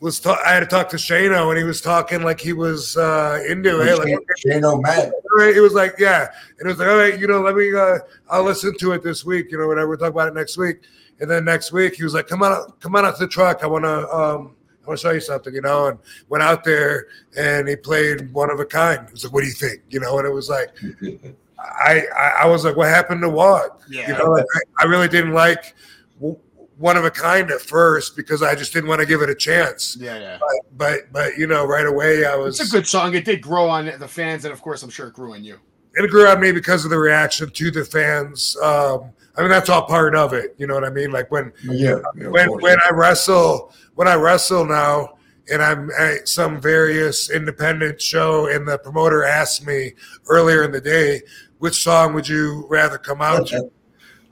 was. Ta- I had to talk to Shano, and he was talking like he was uh, into it. Like, Shane O'Mac. Right, It was like, yeah. And it was like, all right, you know, let me, uh, I'll listen to it this week, you know, whatever. We'll talk about it next week. And then next week, he was like, come on, come on out to the truck. I want to, um, I want to show you something, you know, and went out there and he played one of a kind. He was like, what do you think? You know, and it was like, I, I, I was like, what happened to what? Yeah. You know, like, I, I really didn't like w- one of a kind at first because I just didn't want to give it a chance. Yeah, yeah. But but you know, right away I was It's a good song. It did grow on the fans, and of course, I'm sure it grew on you. it grew on me because of the reaction to the fans. Um, I mean, that's all part of it. You know what I mean? Like when Yeah. yeah, when course. when I wrestle when I wrestle now and I'm at some various independent show and the promoter asked me earlier in the day, which song would you rather come out to?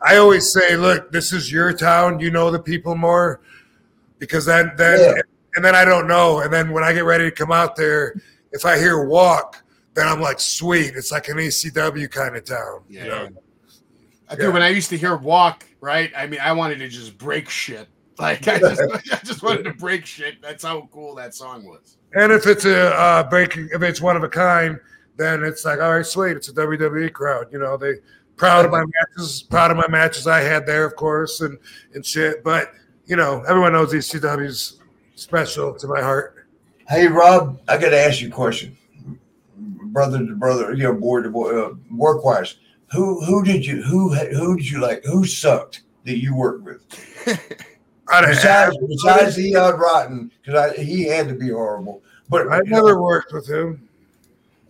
I always say, look, this is your town. You know the people more because then then Yeah. and then I don't know. And then when I get ready to come out there, if I hear walk, then I'm like, sweet. It's like an ECW kind of town. Yeah. You know? I do. Yeah. When I used to hear "Walk," right? I mean, I wanted to just break shit. Like I just, I just wanted to break shit. That's how cool that song was. And if it's a uh, breaking, if it's one of a kind, then it's like, all right, sweet, it's a WWE crowd. You know, they proud of my matches, proud of my matches I had there, of course, and and shit. But you know, everyone knows ECW's special to my heart. Hey Rob, I got to ask you a question, brother to brother, you know, board to board, uh, work wise. Who who did you who who did you like? Who sucked that you worked with? I, Besides besides the uh, rotten, because he had to be horrible. But I never worked with him.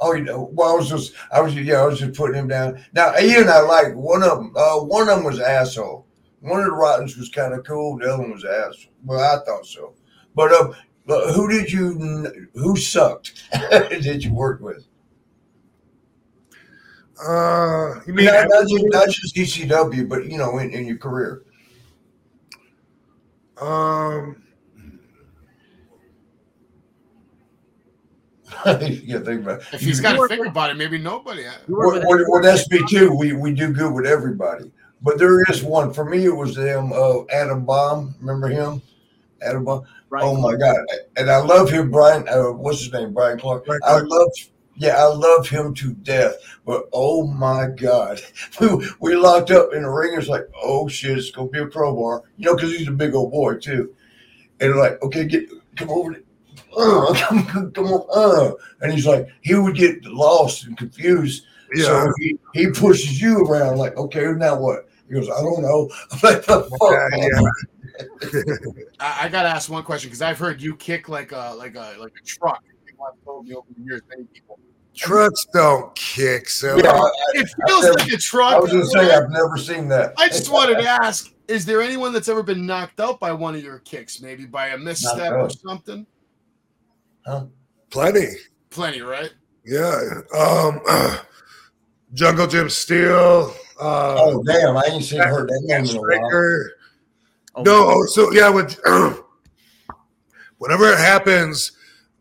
Oh, you know, well, I was just, I was, yeah, I was just putting him down. Now, Ian, I like one of them. Uh, one of them was asshole. One of the Rottens was kind of cool. The other one was asshole. Well, I thought so. But uh, but who did you, who sucked? did you work with? Uh, you mean Not, not, just, not just ECW, but you know, in, in your career. um, yeah, think about. it. If he's got to think about it, maybe nobody. Well, well, well, that's me too. We we do good with everybody, but there is one. For me, it was them. Uh, Adam Bomb. Remember him? Adam Bomb. Oh my God! And I love him, Brian. Uh, what's his name? Brian Clark. Brian I love. Yeah, I love him to death. But oh my God, we, we locked up in the ring. It's like, oh shit, it's gonna be a crowbar. You know, because he's a big old boy too. And like, okay, get come over. To- Uh, come, come, come on, uh. And he's like, he would get lost and confused. Yeah. So he, he pushes you around like, okay, now what? He goes, I don't know. I'm like, the fuck? yeah, I, I gotta ask one question because I've heard you kick like a like a like a truck. People have told me over the years, many people. trucks don't kick. So Yeah, I, It feels never- like a truck. I was gonna say I've never seen that. I just wanted to ask: Is there anyone that's ever been knocked out by one of your kicks, maybe by a misstep or out. Something? plenty. Plenty, right? Yeah. Um, Jungle Jim Steele. Uh, Oh damn, I ain't seen heard that name in a while. Oh, No, so yeah, with whenever it happens,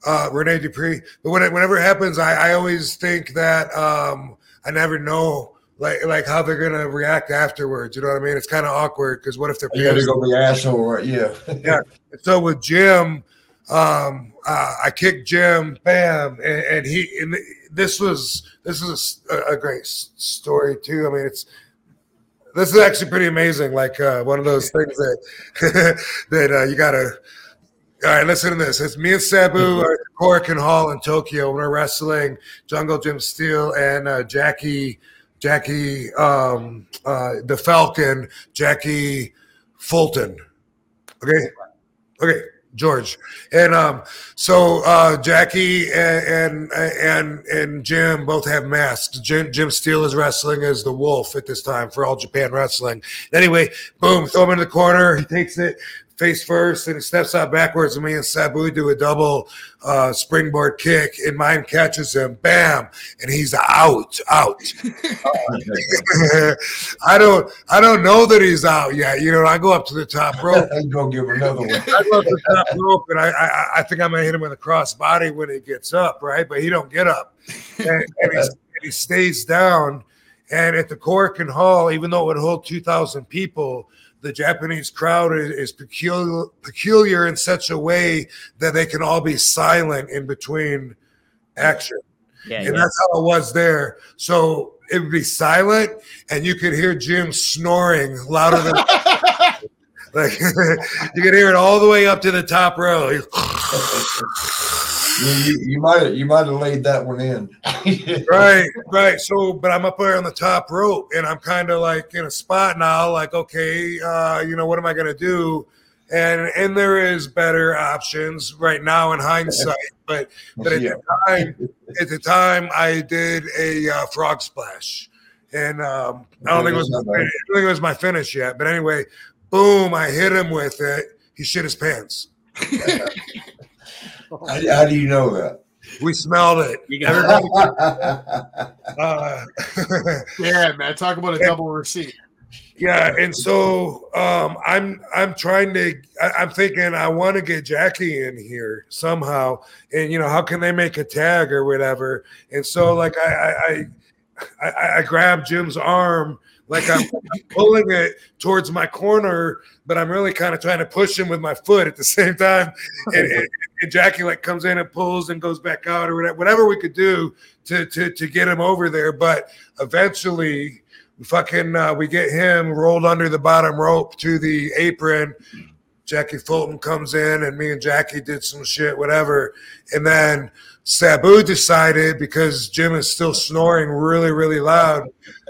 uh, Rene Dupree. But when it, whenever it happens, I, I always think that um, I never know like like how they're gonna react afterwards. You know what I mean? It's kind of awkward because what if they're Yeah, they're gonna be asshole, right? Yeah. Yeah. So with Jim, um, uh, I kicked Jim, bam, and, and he. And this was this is a, a great story too. I mean, it's this is actually pretty amazing. Like uh, one of those things that that uh, you gotta. All right, listen to this. It's me and Sabu are at Korakuen Hall in Tokyo. We're wrestling Jungle Jim Steele and uh, Jackie, Jackie, um, uh, the Falcon, Jackie Fulton. Okay, okay, George, and um, so uh, Jackie and, and and and Jim both have masks. Jim, Jim Steele is wrestling as the Wolf at this time for All Japan Wrestling. Anyway, boom, throw him in the corner. He takes it face first and he steps out backwards. And me and Sabu do a double uh, springboard kick, and mine catches him, bam, and he's out, out. I don't, I don't know that he's out yet. You know, I go up to the top rope. I'm gonna give another one. I go up to the top rope, and I, I, I think I'm gonna hit him with a cross body when he gets up, right? But he don't get up, and, and, he, and he stays down. And at the Korakuen Hall, even though it would hold 2,000 people, the Japanese crowd is, is peculiar, peculiar in such a way that they can all be silent in between action. Yeah, and yeah. that's how it was there. So it would be silent, and you could hear Jim snoring louder than like you could hear it all the way up to the top row. You, you, might you might have laid that one in. right, right. So, but I'm up there on the top rope, and I'm kind of like in a spot now. Like, okay, uh, you know, what am I gonna do? And and there is better options right now in hindsight, but but at Yeah. the time, at the time, I did a uh, frog splash, and um, I don't think it was my, I don't think it was my finish yet. But anyway, boom! I hit him with it. He shit his pants. How, how do you know that? We smelled it. You got Everybody, uh, Yeah, man. Talk about a double receipt. Yeah, and so um, I'm I'm trying to I, I'm thinking I want to get Jackie in here somehow, and you know how can they make a tag or whatever? And so like I I I, I, I grab Jim's arm like I'm pulling it towards my corner, but I'm really kind of trying to push him with my foot at the same time. And, and, and Jackie like comes in and pulls and goes back out or whatever, whatever we could do to to to get him over there. But eventually fucking uh, we get him rolled under the bottom rope to the apron jackie fulton comes in and me and jackie did some shit whatever and then sabu decided because jim is still snoring really really loud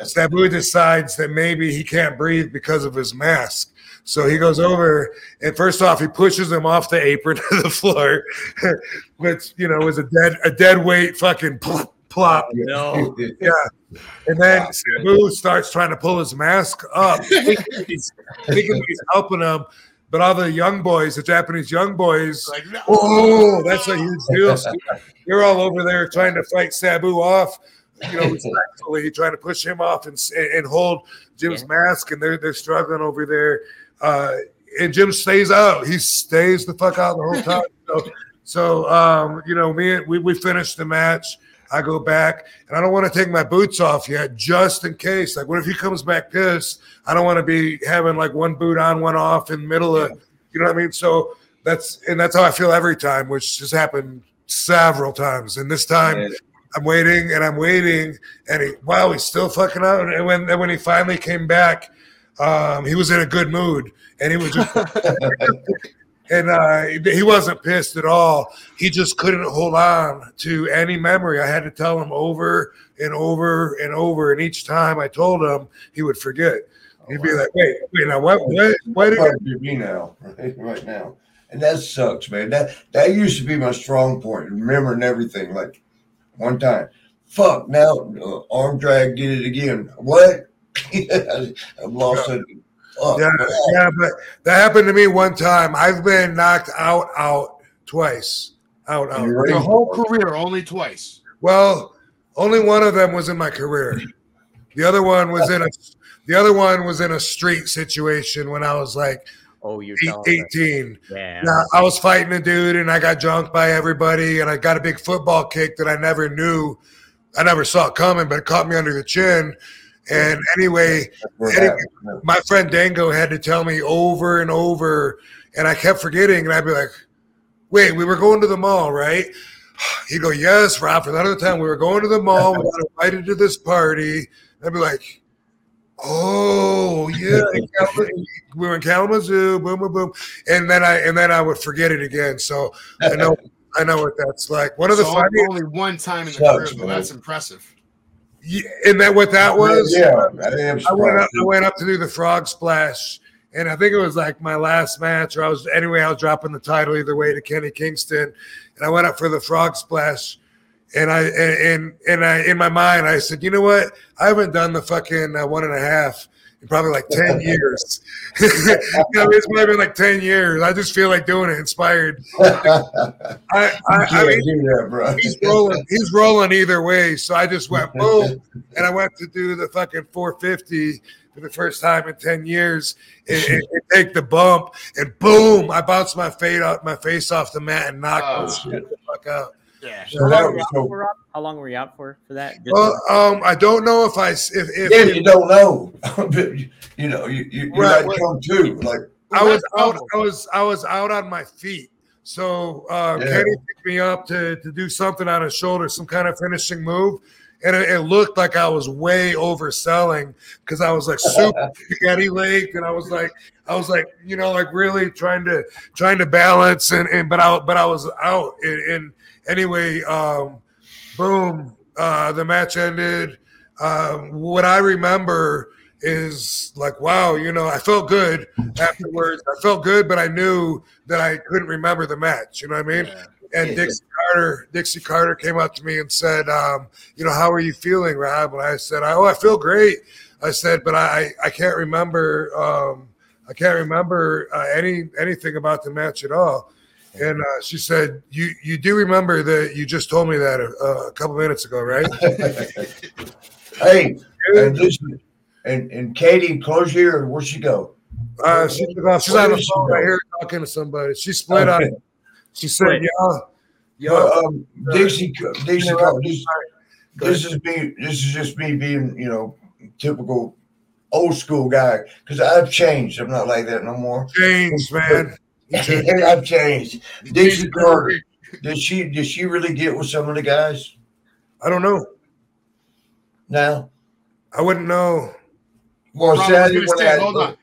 sabu decides that maybe he can't breathe because of his mask so he goes over and first off he pushes him off the apron to the floor which you know was a dead a dead weight fucking plop, plop. No. Yeah. And then Sabu starts trying to pull his mask up, thinking he's, helping him. But all the young boys, the Japanese young boys, Like, no. oh, that's a huge deal. So They're all over there trying to fight Sabu off, you know, respectfully, trying to push him off and, and hold Jim's mask. And they're, they're struggling over there. Uh, and Jim stays out. He stays the fuck out the whole time. So, so um, you know, me we, we finished the match. I go back and I don't want to take my boots off yet, just in case. Like, what if he comes back pissed? I don't want to be having like one boot on, one off in the middle of, you know what I mean? So that's and that's how I feel every time, which has happened several times. And this time, Yeah. I'm waiting and I'm waiting, and he wow, he's still fucking out. And when and when he finally came back, um, he was in a good mood, and he was just and uh, he wasn't pissed at all. He just couldn't hold on to any memory. I had to tell him over and over and over, and each time I told him, he would forget. He'd be like, "Wait, wait, now what? What? What did of now, right, right now, and that sucks, man. That that used to be my strong point, remembering everything. Like one time, fuck, now uh, arm drag did it again. What? I've lost it. Fuck, Yeah, man. yeah, but that happened to me one time. I've been knocked out, out twice, out, out. You're Your right. whole career, only twice. Well, only one of them was in my career. The other one was in a. The other one was in a street situation when I was like Oh, you're eight- 18. Yeah. Yeah, I was fighting a dude and I got drunk by everybody and I got a big football kick that I never knew. I never saw it coming, but it caught me under the chin. And anyway, That's where it Anyway, my friend Dango had to tell me over and over, and I kept forgetting. And I'd be like, "Wait, we were going to the mall, right?" He'd go, "Yes, Rob." For that other time, we were going to the mall. We got invited to this party. I'd be like, "Oh yeah," we were in Kalamazoo. Boom, boom, boom, and then I and then I would forget it again. So I know I know what that's like. One of the So funny, only one time in the Sucks, career, though. man. That's impressive. Yeah, and that what that was? Yeah, I I went up. I went up to do the frog splash, and I think it was like my last match, or I was anyway. I was dropping the title either way to Kenny Kingston, and I went up for the frog splash, and I and and, and I in my mind I said, you know what? I haven't done the fucking uh, one and a half probably like ten years. you know, it's probably been like ten years. I just feel like doing it. Inspired. I I, I mean, do that, bro. he's rolling. He's rolling either way. So I just went boom, and I went to do the fucking 450 for the first time in 10 years and, and- and take the bump, and boom, I bounced my face off my face off the mat and knocked Oh, the fuck out. Yeah. So How long, were was you so- out for, How long were you out for for that? Just- Well, um, I don't know if I if, if Yeah, you don't know. But you- you know, you you, you Right, might right. come too. Like I was out. I was I was out on my feet. So uh, Yeah. Kenny picked me up to to do something on his shoulder, some kind of finishing move, and it, it looked like I was way overselling because I was like super spaghetti legged, and I was like I was like you know like really trying to trying to balance and and but I but I was out and and, anyway, um, boom, uh, the match ended. Um, what I remember is like, wow, you know, I felt good afterwards. I felt good, but I knew that I couldn't remember the match. You know what I mean? And Dixie Carter, Dixie Carter came up to me and said, um, you know, how are you feeling, Rob? And I said, oh, I feel great. I said, but I, I can't remember, um, I can't remember uh, any anything about the match at all. And uh, she said, "You you do remember that you just told me that a, a couple minutes ago, right?" hey, and listen, and and Katie, close your ear. Where'd she go? Uh, she took. She's Where on the did she phone go? right here talking to somebody. She split up. She said, Split. "Yeah, yeah." Well, um, Dixie, Dixie, You're this, this is me. This is just me being, you know, typical old school guy. Because I've changed. I'm not like that no more. Changed, man. I've changed. Dixie Carter. Did she? Did she really get with some of the guys I don't know. now? I wouldn't know. Well, Rob, I I was didn't gonna want say, to hold on.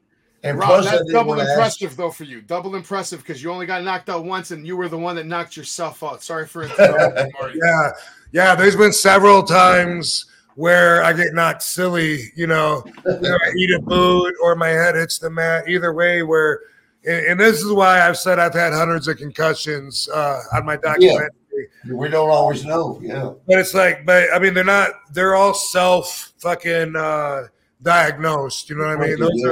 And Rob, plus, that's double to ask. impressive though for you. Double impressive because you only got knocked out once, and you were the one that knocked yourself out. Sorry for interrupting, Marty. Yeah, yeah. There's been several times where I get knocked silly. You know, you know, I eat a boot or my head hits the mat. Either way, where and, and this is why I've said I've had hundreds of concussions uh, on my documentary. Yeah. We don't always know. Yeah. But it's like, but I mean, they're not. They're all self fucking uh, diagnosed. You know what I mean? Those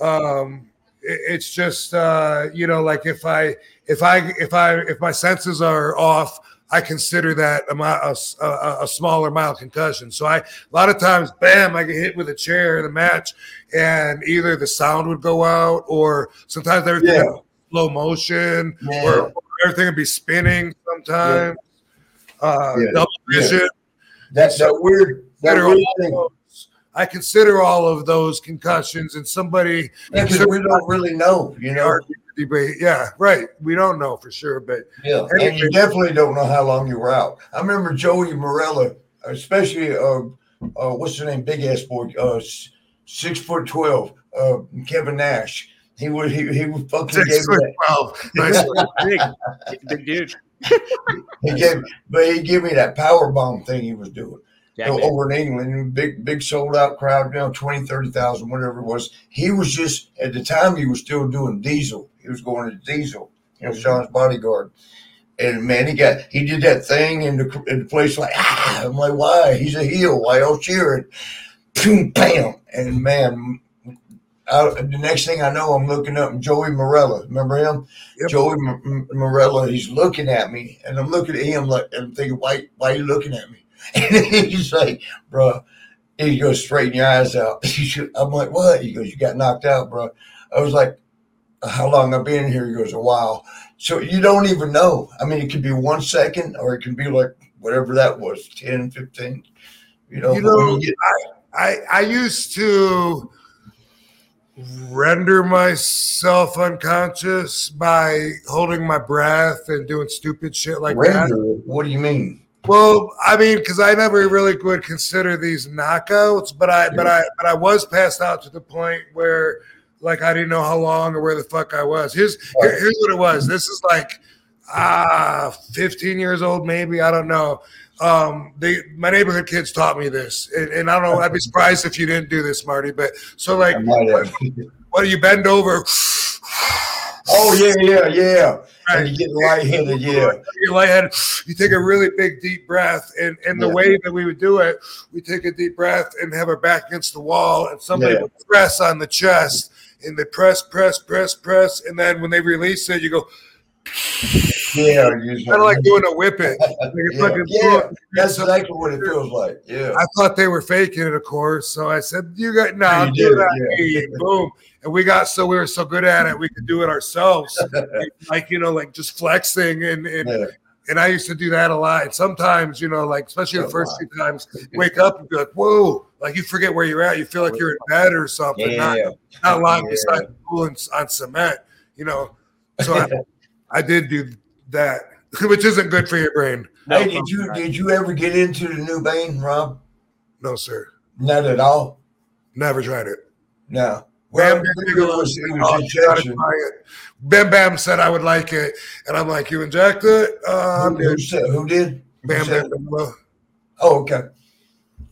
are. Um, it- it's just uh, you know, like if I if I if I if my senses are off, I consider that a, a, a- a smaller mild concussion. So I a lot of times, bam, I get hit with a chair in the match, and either the sound would go out, or sometimes everything Yeah. would be slow motion, Yeah. or everything would be spinning sometimes. Uh, Yeah. double Yeah. vision. That's that weird. That weird thing. I consider all of those concussions, and somebody because we don't really know. You know. Debate. Yeah, right. We don't know for sure, but Yeah, and you definitely don't know how long you were out. I remember Joey Marella, especially uh, uh what's his name, big ass boy, uh, six foot twelve, uh, Kevin Nash. He would he he would fucking gave six me foot that. twelve. Nice. Big, big dude. He gave, but he gave me that power bomb thing he was doing Jack o- Man. over in England. Big big sold out crowd, you know, 20, 30,000, whatever it was. He was just at the time he was still doing Diesel. He was going to Diesel. You know, Shawn's bodyguard. And man, he got he did that thing in the in the place like ah, I'm like, why? He's a heel. Why all cheering? Boom, bam, and man, I, the next thing I know, I'm looking up and Joey Marella. Remember him? Yep. Joey M- Marella. He's looking at me, and I'm looking at him like and I'm thinking, why? Why are you looking at me? And he's like, bro. He goes, straighten your eyes out. I'm like, what? He goes, you got knocked out, bro. I was like, how long I've been here? He goes, a while. So you don't even know. I mean, it could be one second or it can be like whatever that was, 10, 15. You know, You know, you get- I I used to render myself unconscious by holding my breath and doing stupid shit like that. render, what do you mean? Well, I mean, because I never really would consider these knockouts, but I, but I, but I was passed out to the point where, like, I didn't know how long or where the fuck I was. Here's here- here's what it was. This is like, ah, 15 years old, maybe I don't know. Um, they my neighborhood kids taught me this, and, and I don't know. I'd be surprised if you didn't do this, Marty. But so like, have. what do you bend over? Oh yeah, yeah, yeah. And you get lightheaded, yeah. You're lightheaded. You take a really big deep breath, and and the Yeah. way that we would do it, we take a deep breath and have our back against the wall, and somebody Yeah. would press on the chest, and they press, press, press, press, and then when they release it, you go Yeah, you kind of like doing a whip it. Like yeah, yeah. That's exactly what it feels like. Yeah. I thought they were faking it, of course. So I said, "You got no, you do that." it, yeah. Boom, and we got so we were so good at it, we could do it ourselves. like you know, like just flexing and and, Yeah. And I used to do that a lot. And sometimes, you know, like especially the first few times, wake up and be like, "Whoa!" Like you forget where you're at. You feel like you're in bed or something, not Yeah. not lying Yeah. beside the pool and, on cement. You know, so I, I did do that, which isn't good for your brain. Hey, did you did you ever get into the Nubain, Rob? No, sir, Not at all. never tried it. No. Well, Bam Bam Bigelow was, it said, "Oh, you gotta injection. try it." Bam Bam said I would like it, and I'm like, "You inject it?" Uh, I'm Who, who said, who did? Who Bam Bam Oh, okay.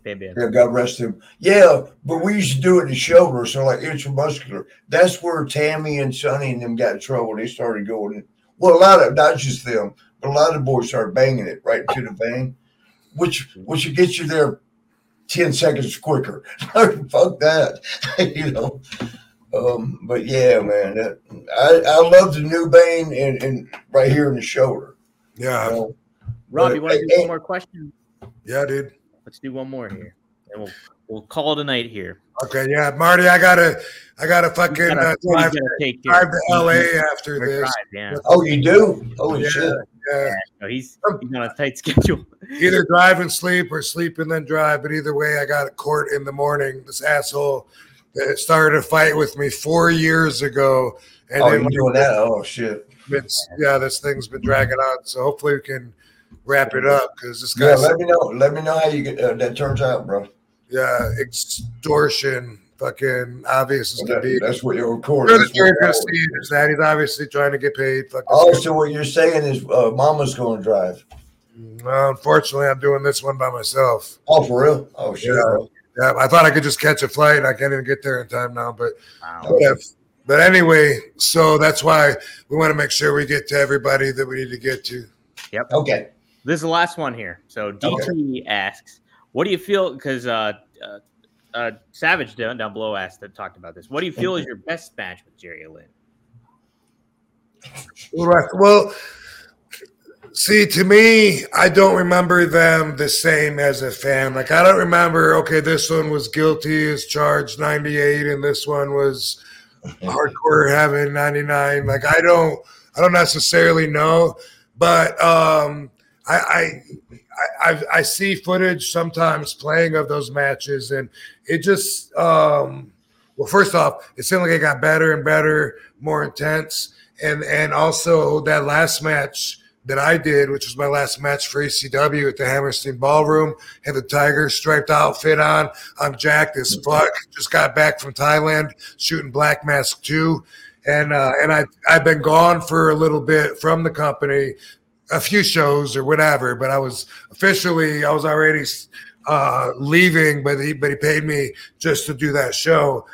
Bam, bam. Yeah, God rest him. Yeah, but we used to do it in the shoulder, so like intramuscular. That's where Tammy and Sonny and them got in trouble. They started going. in- Well, a lot of not just them, but a lot of the boys started banging it right into the vein, which which will get you there ten seconds quicker. Fuck that, you know. Um, but yeah, man, that, I I love the Nubain and, and right here in the shoulder. You Yeah, know? Rob, But- you want to do hey, one more question? yeah, dude. Let's do one more here, and we'll we'll call it a night here. Okay, yeah, Marty, I gotta, I gotta fucking He's gotta- uh, drive, gotta take drive to. LA after Or this. drive, yeah. Oh, you do? Holy Yeah. shit! Yeah, No, he's he's on a tight schedule. either drive and sleep or sleep and then drive. But either way, I got a court in the morning. This asshole that started a fight with me four years ago, and Oh, then you doing that? Oh shit! It's, yeah, this thing's been dragging on. So hopefully we can wrap it up because this guy. Yeah, guy's let me know. Let me know how you get uh, that turns out, bro. yeah extortion, fucking obvious as can That- be. that's what you're recording. That's what weird you're- see is that he's obviously trying to get paid. Fucking Oh, so what you're saying is uh, Mama's going to drive? Well, unfortunately, I'm doing this one by myself. Oh, for real? Oh shit! Yeah. Yeah, I thought I could just catch a flight. I can't even get there in time now, but Wow. whatever. But anyway, so that's why we want to make sure we get to everybody that we need to get to. Yep. Okay. This is the last one here. So DT asks, "What do you feel?" Because uh, uh, uh, Savage down, down below asked that talked about this. What do you feel is your best match with Jerry Lynn? Right. Well, see, to me, I don't remember them the same as a fan. Like, I don't remember, okay, this one was guilty as charged 98, and this one was hardcore heaven 99. Like, I don't, I don't necessarily know, but um, I, I, I, I, I see footage sometimes playing of those matches, and it just, um, well, first off, it seemed like it got better and better, more intense and and also that last match that I did, which was my last match for ECW at the Hammerstein Ballroom, had the tiger striped outfit on. I'm jacked as fuck. Just got back from Thailand shooting Black Mask two, and uh, and I I've been gone for a little bit from the company, a few shows or whatever, but I was officially I was already uh, leaving, but he but he paid me just to do that show.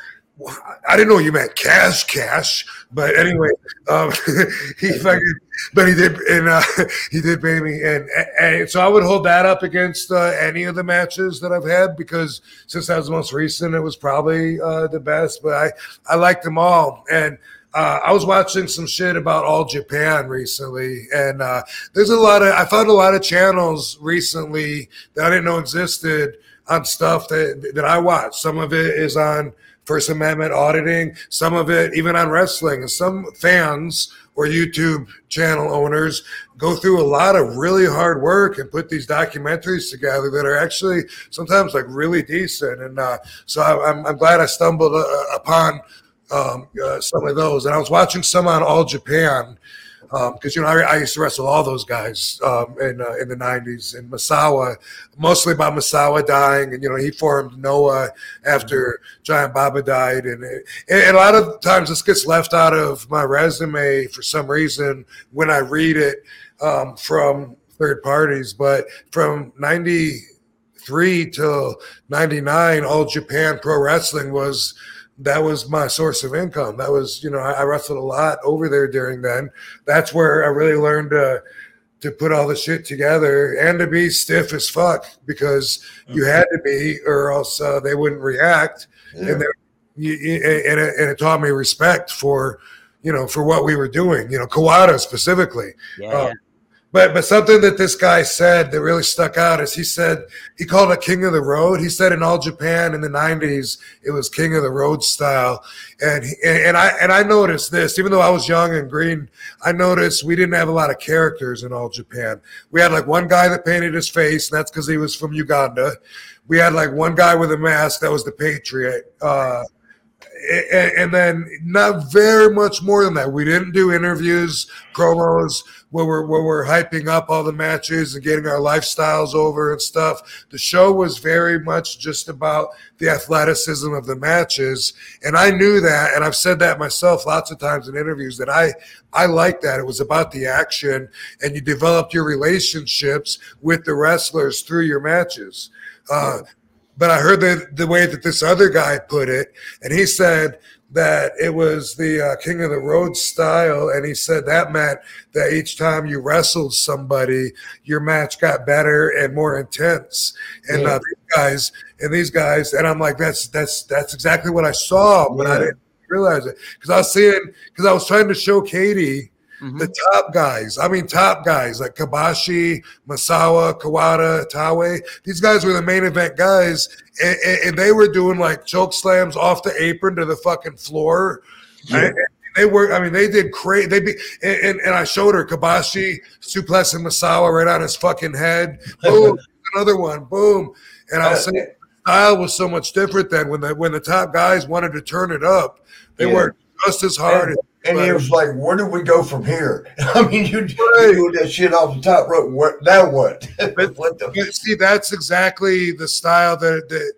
I didn't know you meant cash, cash. But anyway, um, he fucking, but he did, and uh, he did pay me, and, and so I would hold that up against uh, any of the matches that I've had because since that was the most recent, it was probably uh, the best. But I I liked them all, and uh, I was watching some shit about All Japan recently, and uh, there's a lot of I found a lot of channels recently that I didn't know existed on stuff that that I watch. Some of it is on First Amendment auditing, some of it even on wrestling. And some fans or YouTube channel owners go through a lot of really hard work and put these documentaries together that are actually sometimes like really decent. And uh, so I, I'm, I'm glad I stumbled uh, upon um, uh, some of those. And I was watching some on All Japan because you know I, I used to wrestle all those guys um, in uh, in the '90s in Misawa, mostly about Misawa dying, and you know he formed Noah after Giant Baba died, and, it, and a lot of times this gets left out of my resume for some reason when I read it um, from third parties, but from '93 till '99, All Japan Pro Wrestling was that was my source of income. That was, you know, I, I wrestled a lot over there during then. That's where I really learned to to put all the shit together and to be stiff as fuck because you had to be, or else uh, they wouldn't react. Yeah. And, they, you, you- and, it, and it taught me respect for, you know, for what we were doing. You know, Kawada specifically. Yeah, yeah. But but something that this guy said that really stuck out is he said he called it King of the Road. He said in all Japan in the '90s it was King of the Road style, and he- and I and I noticed this even though I was young and green. I noticed we didn't have a lot of characters in all Japan. We had like one guy that painted his face, and that's because he was from Uganda. We had like one guy with a mask that was the Patriot. Uh, and, then not very much more than that. We didn't do interviews, promos where we're where we're hyping up all the matches and getting our lifestyles over and stuff. The show was very much just about the athleticism of the matches, and I knew that, and I've said that myself lots of times in interviews that I I like that. It was about the action, and you developed your relationships with the wrestlers through your matches. Uh, but I heard the the way that this other guy put it, and he said that it was the uh, King of the Road style, and he said that meant that each time you wrestled somebody, your match got better and more intense. And Yeah. uh, these guys and these guys, and I'm like, that's that's that's exactly what I saw, but I didn't realize it because I was seeing because I was trying to show Katie Mhm. the top guys. I mean, top guys like Kobashi, Misawa, Kawada, Taue. These guys were the main event guys, and, and- and they were doing like choke slams off the apron to the fucking floor. Yeah. And- they were, I mean, they did crazy. They be, and, and, I showed her Kobashi suplexing Misawa right on his fucking head. Boom, another one, boom. And I was saying, the style was so much different then when the when the top guys wanted to turn it up. They Yeah. worked just as hard. And But- it was like, where do we go from here? I mean, you, Right. you doing that shit off the top rope. What now? What? what the? But see, that's exactly the style that that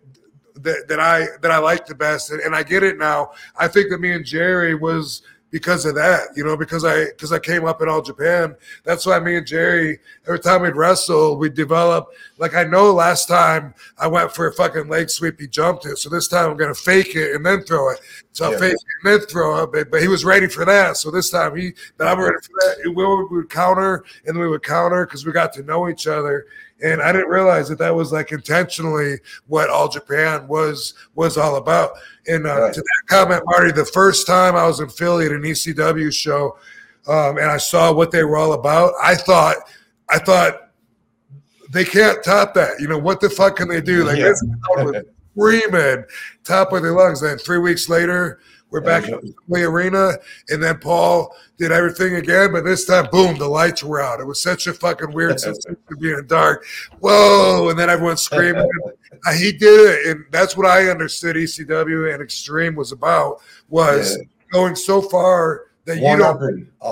that, that I that I like the best, and, and I get it now. I think that me and Jerry was because of that, you know, because I because I came up in all Japan. That's why me and Jerry, every time we'd wrestle, we'd develop. Like I know last time I went for a fucking leg sweep, he jumped it. So this time I'm gonna fake it and then throw it. So I'll fake it and then throw it. But, but he was ready for that. So this time he, but I'm ready for that. We would, we would counter and we would counter because we got to know each other. And I didn't realize that that was like intentionally what All Japan was was all about. And uh, Right. to that comment, Marty, the first time I was in Philly at an ECW show, um, and I saw what they were all about, I thought, I thought they can't top that. You know what the fuck can they do? Like Yeah. this screaming, top of their lungs. Then three weeks later, we're back in the arena, and then Paul did everything again, but this time, boom, the lights were out. It was such a fucking weird sensation to be in the dark. Whoa! And then everyone's screaming. He did it, and that's what I understood ECW and Extreme was about was Yeah. going so far that you don't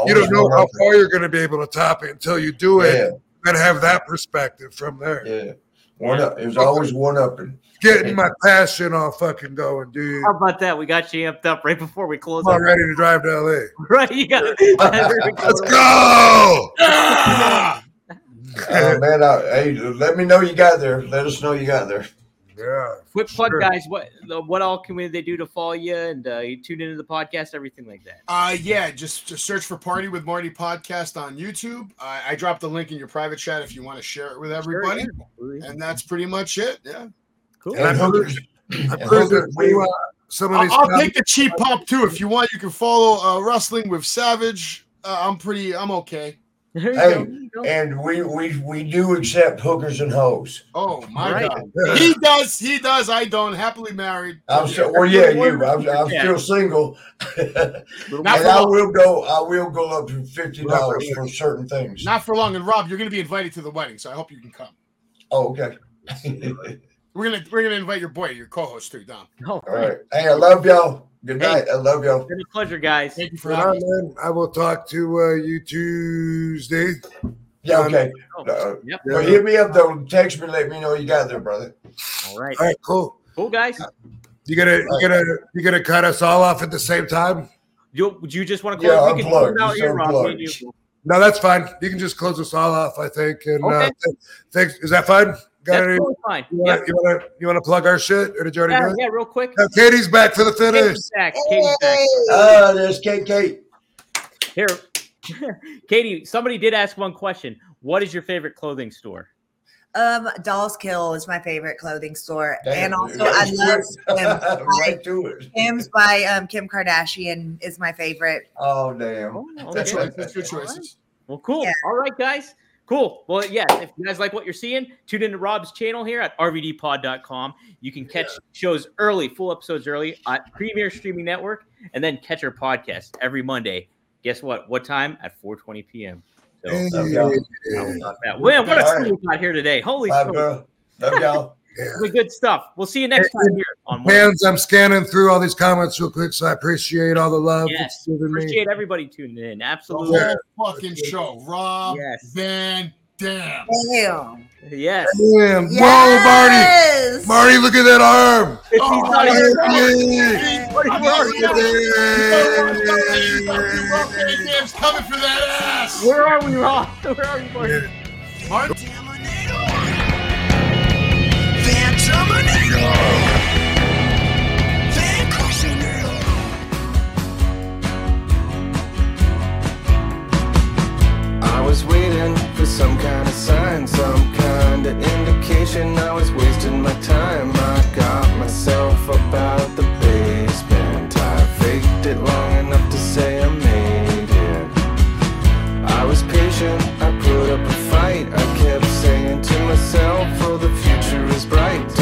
you don't know how far you're going to be able to top it until you do it, Yeah, and have that perspective from there. yeah. One up. It was always one up, upping. Getting my passion all fucking going, dude. How about that? We got you amped up right before we close. I'm ready to drive to LA. Right, you got Let's go. Oh man, I, hey, let me know you got there. Let us know you got there. Yeah. Quick plug, Sure. guys. What what all can we, they do to follow you and uh, you tune into the podcast, everything like that? Uh, yeah, just, just search for Party with Marty podcast on YouTube. I I dropped the link in your private chat if you want to share it with everybody. And that's pretty much it. Yeah. Cool. And And. I'm And cruising hookers, through we- uh, some of I'll, these. I'll take the cheap pop too. If you want, you can follow uh, Wrestling with Savage. Uh, I'm pretty, I'm okay. There you Hey, go. There you go. And we we we do accept hookers and hoes. Oh my Right. god. He does, he does, I don't. Happily married. I'm so, well, yeah, you. I'm, I'm still single, and I will go. I will go up to fifty dollars for certain things. Not for long. And Rob, you're gonna be invited to the wedding, so I hope you can come. Oh, okay. We're gonna we're gonna invite your boy, your co-host too, Dom. No, All right. Hey, I love y'all. Good Hey. night. I love y'all. It's been a pleasure, guys. Thank you for Right having on, me. man. I will talk to uh, you Tuesday. Yeah. Okay. Oh, Uh, yep. well, hit me up though. Text me. Let me know you got there, brother. All right. All right, cool. Cool, guys. You gonna you gonna you gonna cut us all off at the same time? You, would you just want to close? Yeah, we can unplug. close it out Just here, Rob. unplug. Me and you. No, that's fine. You can just close us all off. I think. And uh, Okay. th- thanks. Is that fine? Got That's any? totally fine. You want to you wanna, you wanna plug our shit, or did you already yeah, do it? yeah, real quick. Uh, Katie's back for the finish. Katie's back. Katie's back. Ah, there's Kate. Kate. Here, Katie. Somebody did ask one question. What is your favorite clothing store? Um, Dolls Kill is my favorite clothing store, Damn, and also I that's love. Kim's. right to it. Kim's by um, Kim Kardashian is my favorite. Oh damn. Oh, That's okay. right. That's good choices. Well, cool. Yeah. All right, guys. Cool. Well, yeah, if you guys like what you're seeing, tune into Rob's channel here at rvdpod.com. You can catch shows early, full episodes early at Premier Streaming Network, and then catch our podcast every Monday. Guess what? What time? At 4:20 p.m. So, Hey, Love y'all. yeah. man, what a All right. we got here today! Holy Bye, Love y'all. yeah. Good stuff. We'll see you next time here on. Fans, I'm scanning through all these comments real quick, so I appreciate all the love. Yes, it's given me. appreciate everybody tuning in. Absolutely. whole fucking show. Rob Yes. Van Dam. Damn. Yes. Damn. Whoa, Marty. Marty, look at that arm. If Oh, he's not my even- Hey, Marty, where are already? Rob coming for that ass. Where are we, Rob? Where are you, Marty? Mark, Van Terminator! Was waiting for some kind of sign, some kind of indication I was wasting my time. I got myself about the basement. I faked it long enough to say I made it. I was patient, I put up a fight. I kept saying to myself, oh, the future is bright.